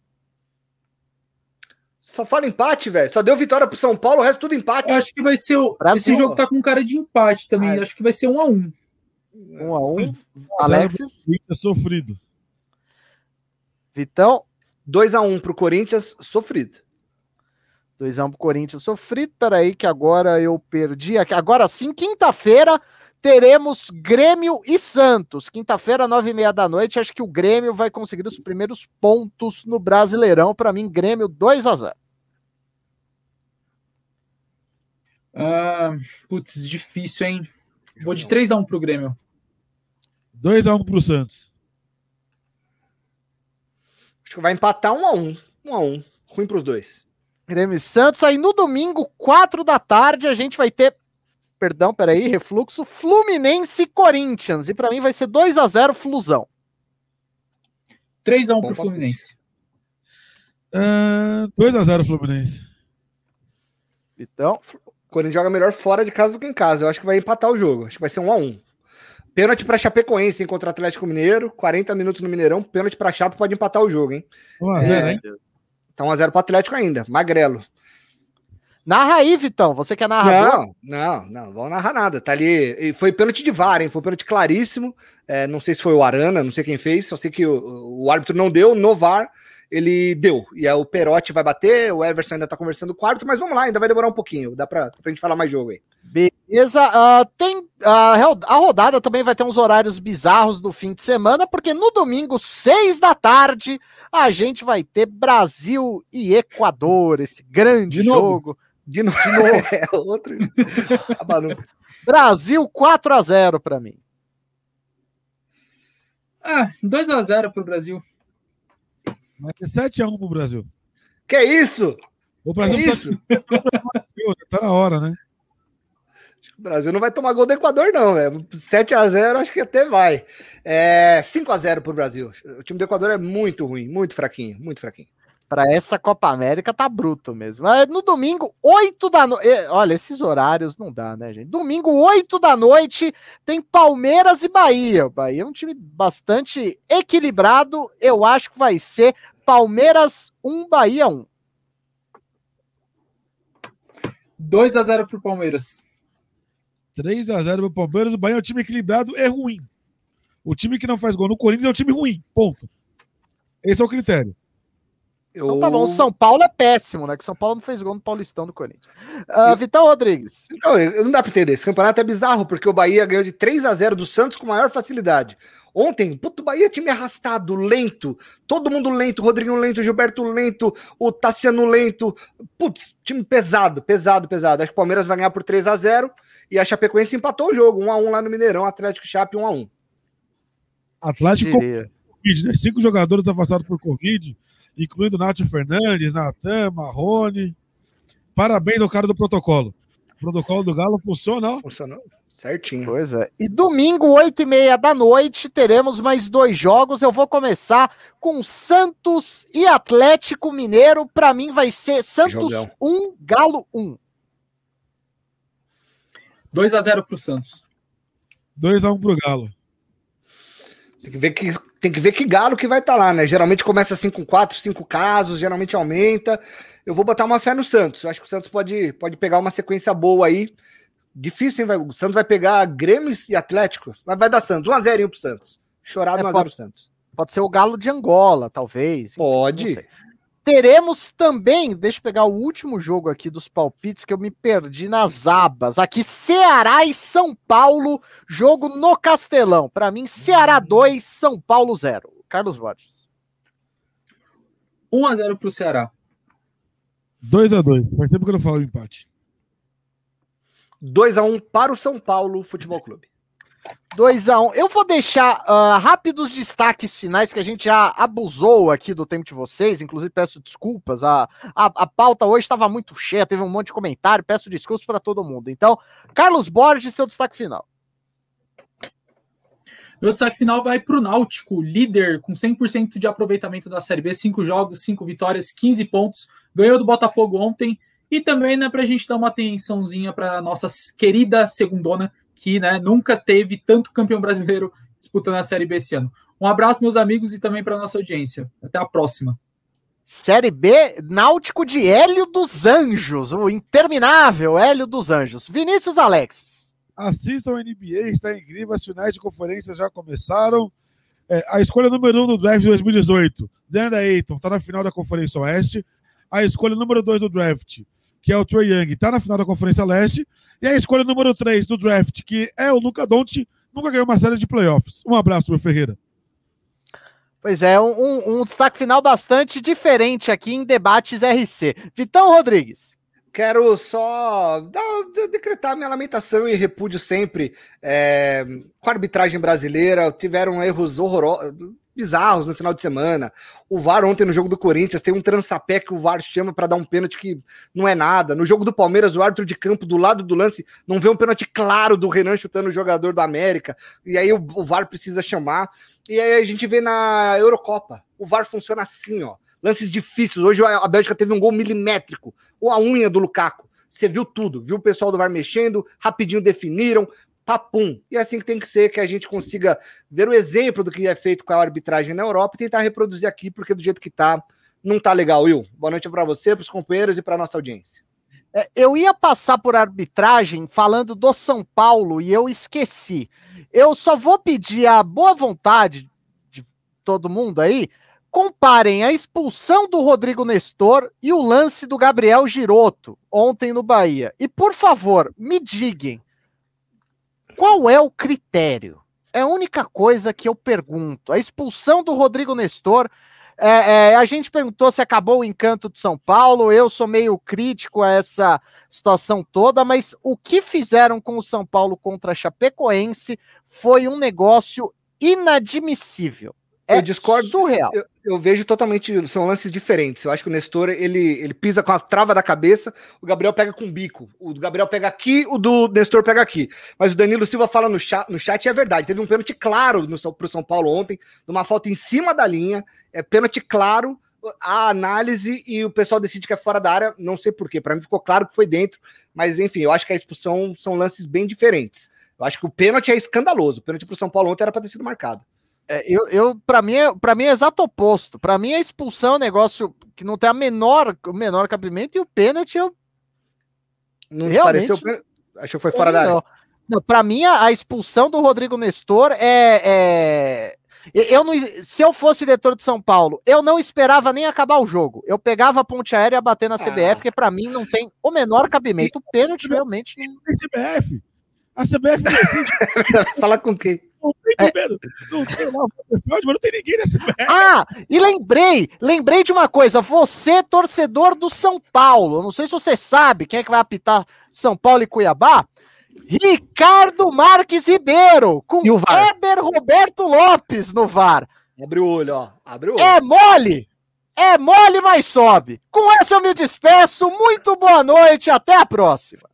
Só fala empate, velho. Só deu vitória pro São Paulo, o resto tudo empate. Eu acho que vai ser o. Esse jogo tá com cara de empate também. Ai. Acho que vai ser 1 a 1 1 a 1 Alexis. Sofrido. Vitão. 2 a 1 pro Corinthians, sofrido. 2x1 pro Corinthians sofrido. Peraí, que agora eu perdi. Aqui. Agora sim, quinta-feira teremos Grêmio e Santos. Quinta-feira, nove e meia da noite. Acho que o Grêmio vai conseguir os primeiros pontos no Brasileirão. Para mim, Grêmio 2 a 0 ah, Putz, difícil, hein? Vou de 3x1 pro Grêmio. 2x1 pro Santos. Acho que vai empatar 1x1. 1x1. Ruim pros dois. Grêmio Santos. Aí no domingo, 4 da tarde, a gente vai ter. Perdão, peraí, refluxo. Fluminense e Corinthians. E para mim vai ser 2 a 0 Flusão. 3x1 pro Fluminense. Uh, 2x0 Fluminense. Então. O Corinthians joga melhor fora de casa do que em casa. Eu acho que vai empatar o jogo. Acho que vai ser 1x1. Pênalti para Chapecoense hein, contra o Atlético Mineiro. 40 minutos no Mineirão. Pênalti para Chape pode empatar o jogo, hein? 1x0, é, hein? Tá 1x0 pro Atlético ainda. Magrelo. Narra aí, Vitão. Você quer narrar? Não, não, não. Vou narrar nada. Tá ali. E foi pênalti de VAR, hein? Foi pênalti claríssimo. É, não sei se foi o Arana, não sei quem fez. Só sei que o, o árbitro não deu. No VAR, ele deu. E aí o Perotti vai bater. O Everson ainda tá conversando com o árbitro. Mas vamos lá, ainda vai demorar um pouquinho. Dá pra, pra gente falar mais jogo aí. Beleza. Uh, tem, uh, a rodada também vai ter uns horários bizarros do fim de semana, porque no domingo, seis da tarde, a gente vai ter Brasil e Equador, esse grande de jogo. De novo. De novo. é, outro. Brasil 4 a 0 para mim. Ah, 2 a 0 pro Brasil. Vai ter 7 a 1 pro Brasil. Que isso? O Brasil que isso? Tá... tá na hora, né? O Brasil não vai tomar gol do Equador, não, velho. 7x0, acho que até vai. É, 5x0 pro Brasil. O time do Equador é muito ruim, muito fraquinho, muito fraquinho. Para essa Copa América tá bruto mesmo. No domingo, 8 da noite. Olha, esses horários não dá, né, gente? Domingo, 8 da noite, tem Palmeiras e Bahia. O Bahia é um time bastante equilibrado. Eu acho que vai ser Palmeiras 1, Bahia 1. 2 a 0 pro Palmeiras. 3 a 0 pro Palmeiras. O Bahia é um time equilibrado, é ruim. O time que não faz gol no Corinthians é um time ruim. Ponto. Esse é o critério. Eu... Então tá bom, o São Paulo é péssimo, né? Que São Paulo não fez gol no Paulistão do Corinthians. Uh, Vitão Rodrigues. Não, não dá pra entender. Esse campeonato é bizarro, porque o Bahia ganhou de 3 a 0 do Santos com maior facilidade. Ontem, puto, Bahia é time arrastado, lento, todo mundo lento, Rodrigo lento, Gilberto lento, o Tassiano lento. Putz, time pesado, pesado, pesado. Acho que o Palmeiras vai ganhar por 3 a 0 e a Chapecoense empatou o jogo, 1 a 1 lá no Mineirão, Atlético Chape 1 a 1. Atlético Covid, né? Cinco jogadores afastados por Covid incluindo Nath Fernandes, Natan, Marrone. Parabéns ao cara do protocolo. O protocolo do Galo funciona, ó. Funcionou certinho. Pois é. E domingo, oito e meia da noite, teremos mais dois jogos. Eu vou começar com Santos e Atlético Mineiro. Para mim vai ser Santos Jogão. 1, Galo 1. 2 a 0 pro Santos. 2 a 1 pro Galo. Tem que ver que tem que ver que galo que vai estar tá lá, né? Geralmente começa assim com quatro, cinco casos, geralmente aumenta. Eu vou botar uma fé no Santos. Eu acho que o Santos pode, pode pegar uma sequência boa aí. Difícil, hein? Vai, o Santos vai pegar Grêmio e Atlético. Mas vai dar Santos. 1x0 pro Santos. Chorado é, 1x0 pro Santos. Pode ser o Galo de Angola, talvez. Pode. Teremos também, deixa eu pegar o último jogo aqui dos palpites que eu me perdi nas abas. Aqui, Ceará e São Paulo, jogo no Castelão. Para mim, Ceará 2, São Paulo 0. Carlos Borges. 1 a 0 pro Ceará. 2 a 2. Faz sempre que eu não falo empate. 2 a 1 para o São Paulo Futebol Clube. 2 a 1 um. Eu vou deixar uh, rápidos destaques finais, que a gente já abusou aqui do tempo de vocês. Inclusive, peço desculpas. A, a, a pauta hoje estava muito cheia, teve um monte de comentário. Peço desculpas para todo mundo. Então, Carlos Borges, seu destaque final. Meu destaque final vai para o Náutico, líder com 100% de aproveitamento da Série B, 5 jogos, 5 vitórias, 15 pontos. Ganhou do Botafogo ontem. E também, né, para a gente dar uma atençãozinha para nossa querida segundona, que né, nunca teve tanto campeão brasileiro disputando a Série B esse ano. Um abraço, meus amigos, e também para nossa audiência. Até a próxima. Série B, Náutico de Hélio dos Anjos, o interminável Hélio dos Anjos. Vinícius Alexis. Assistam a NBA, está incrível, as finais de conferência já começaram. É, a escolha número 1 um do draft de 2018, Deandre Ayton, está na final da Conferência Oeste. A escolha número 2 do draft, que é o Trey Young, está na final da Conferência Leste. E a escolha número 3 do draft, que é o Luca Doncic, nunca ganhou uma série de playoffs. Um abraço, meu Ferreira. Pois é, um, um, destaque final bastante diferente aqui em Debates RC. Vitão Rodrigues. Quero só dar, decretar minha lamentação e repúdio sempre é, com a arbitragem brasileira. Tiveram erros horrorosos bizarros no final de semana. O VAR ontem no jogo do Corinthians tem um transapé que o VAR chama para dar um pênalti que não é nada. No jogo do Palmeiras, o árbitro de campo do lado do lance não vê um pênalti claro do Renan chutando o jogador do América. E aí o, o VAR precisa chamar. E aí a gente vê na Eurocopa. O VAR funciona assim, ó. Lances difíceis. Hoje a Bélgica teve um gol milimétrico. Ou a unha do Lukaku. Você viu tudo, viu o pessoal do VAR mexendo, rapidinho definiram, papum. E é assim que tem que ser, que a gente consiga ver o exemplo do que é feito com a arbitragem na Europa e tentar reproduzir aqui, porque do jeito que tá, não tá legal, Will. Boa noite para você, para os companheiros e para nossa audiência. É, eu ia passar por arbitragem falando do São Paulo e eu esqueci. Eu só vou pedir a boa vontade de todo mundo aí. Comparem a expulsão do Rodrigo Nestor e o lance do Gabriel Giroto ontem no Bahia. E por favor, me digam qual é o critério? É a única coisa que eu pergunto. A expulsão do Rodrigo Nestor. É, é, a gente perguntou se acabou o encanto de São Paulo. Eu sou meio crítico a essa situação toda, mas o que fizeram com o São Paulo contra a Chapecoense foi um negócio inadmissível. É eu discordo. Surreal. Eu, eu, vejo totalmente. São lances diferentes. Eu acho que o Nestor ele, ele pisa com a trava da cabeça, o Gabriel pega com o bico. O do Gabriel pega aqui, o do Nestor pega aqui. Mas o Danilo Silva fala no chat, no chat e é verdade. Teve um pênalti claro no, pro São Paulo ontem, numa falta em cima da linha. É pênalti claro. a análise e o pessoal decide que é fora da área, não sei porquê. Para mim ficou claro que foi dentro, mas enfim, eu acho que a expulsão são lances bem diferentes. Eu acho que o pênalti é escandaloso. O pênalti para o São Paulo ontem era para ter sido marcado. É, eu, eu para mim, é, para mim é exato oposto. Para mim a expulsão é um negócio que não tem a menor, o menor cabimento e o pênalti eu não Realmente, pareceu, achou que foi fora da área. Não, para mim a, a, expulsão do Rodrigo Nestor é, é eu não, se eu fosse diretor de São Paulo, eu não esperava nem acabar o jogo. Eu pegava a ponte aérea e ia bater na CBF, ah. porque para mim não tem o menor cabimento. O pênalti realmente não. CBF. A CBF decide. Fala com quem? Não tem é. Não tem lá o mas não tem ninguém CBF. Ah, e lembrei, lembrei de uma coisa. Você, torcedor do São Paulo, não sei se você sabe quem é que vai apitar São Paulo e Cuiabá. Ricardo Marques Ribeiro, com e o Weber Roberto Lopes no VAR. Abre o olho, ó. Abre o olho. É mole! É mole, mas sobe. Com essa eu me despeço. Muito boa noite, até a próxima.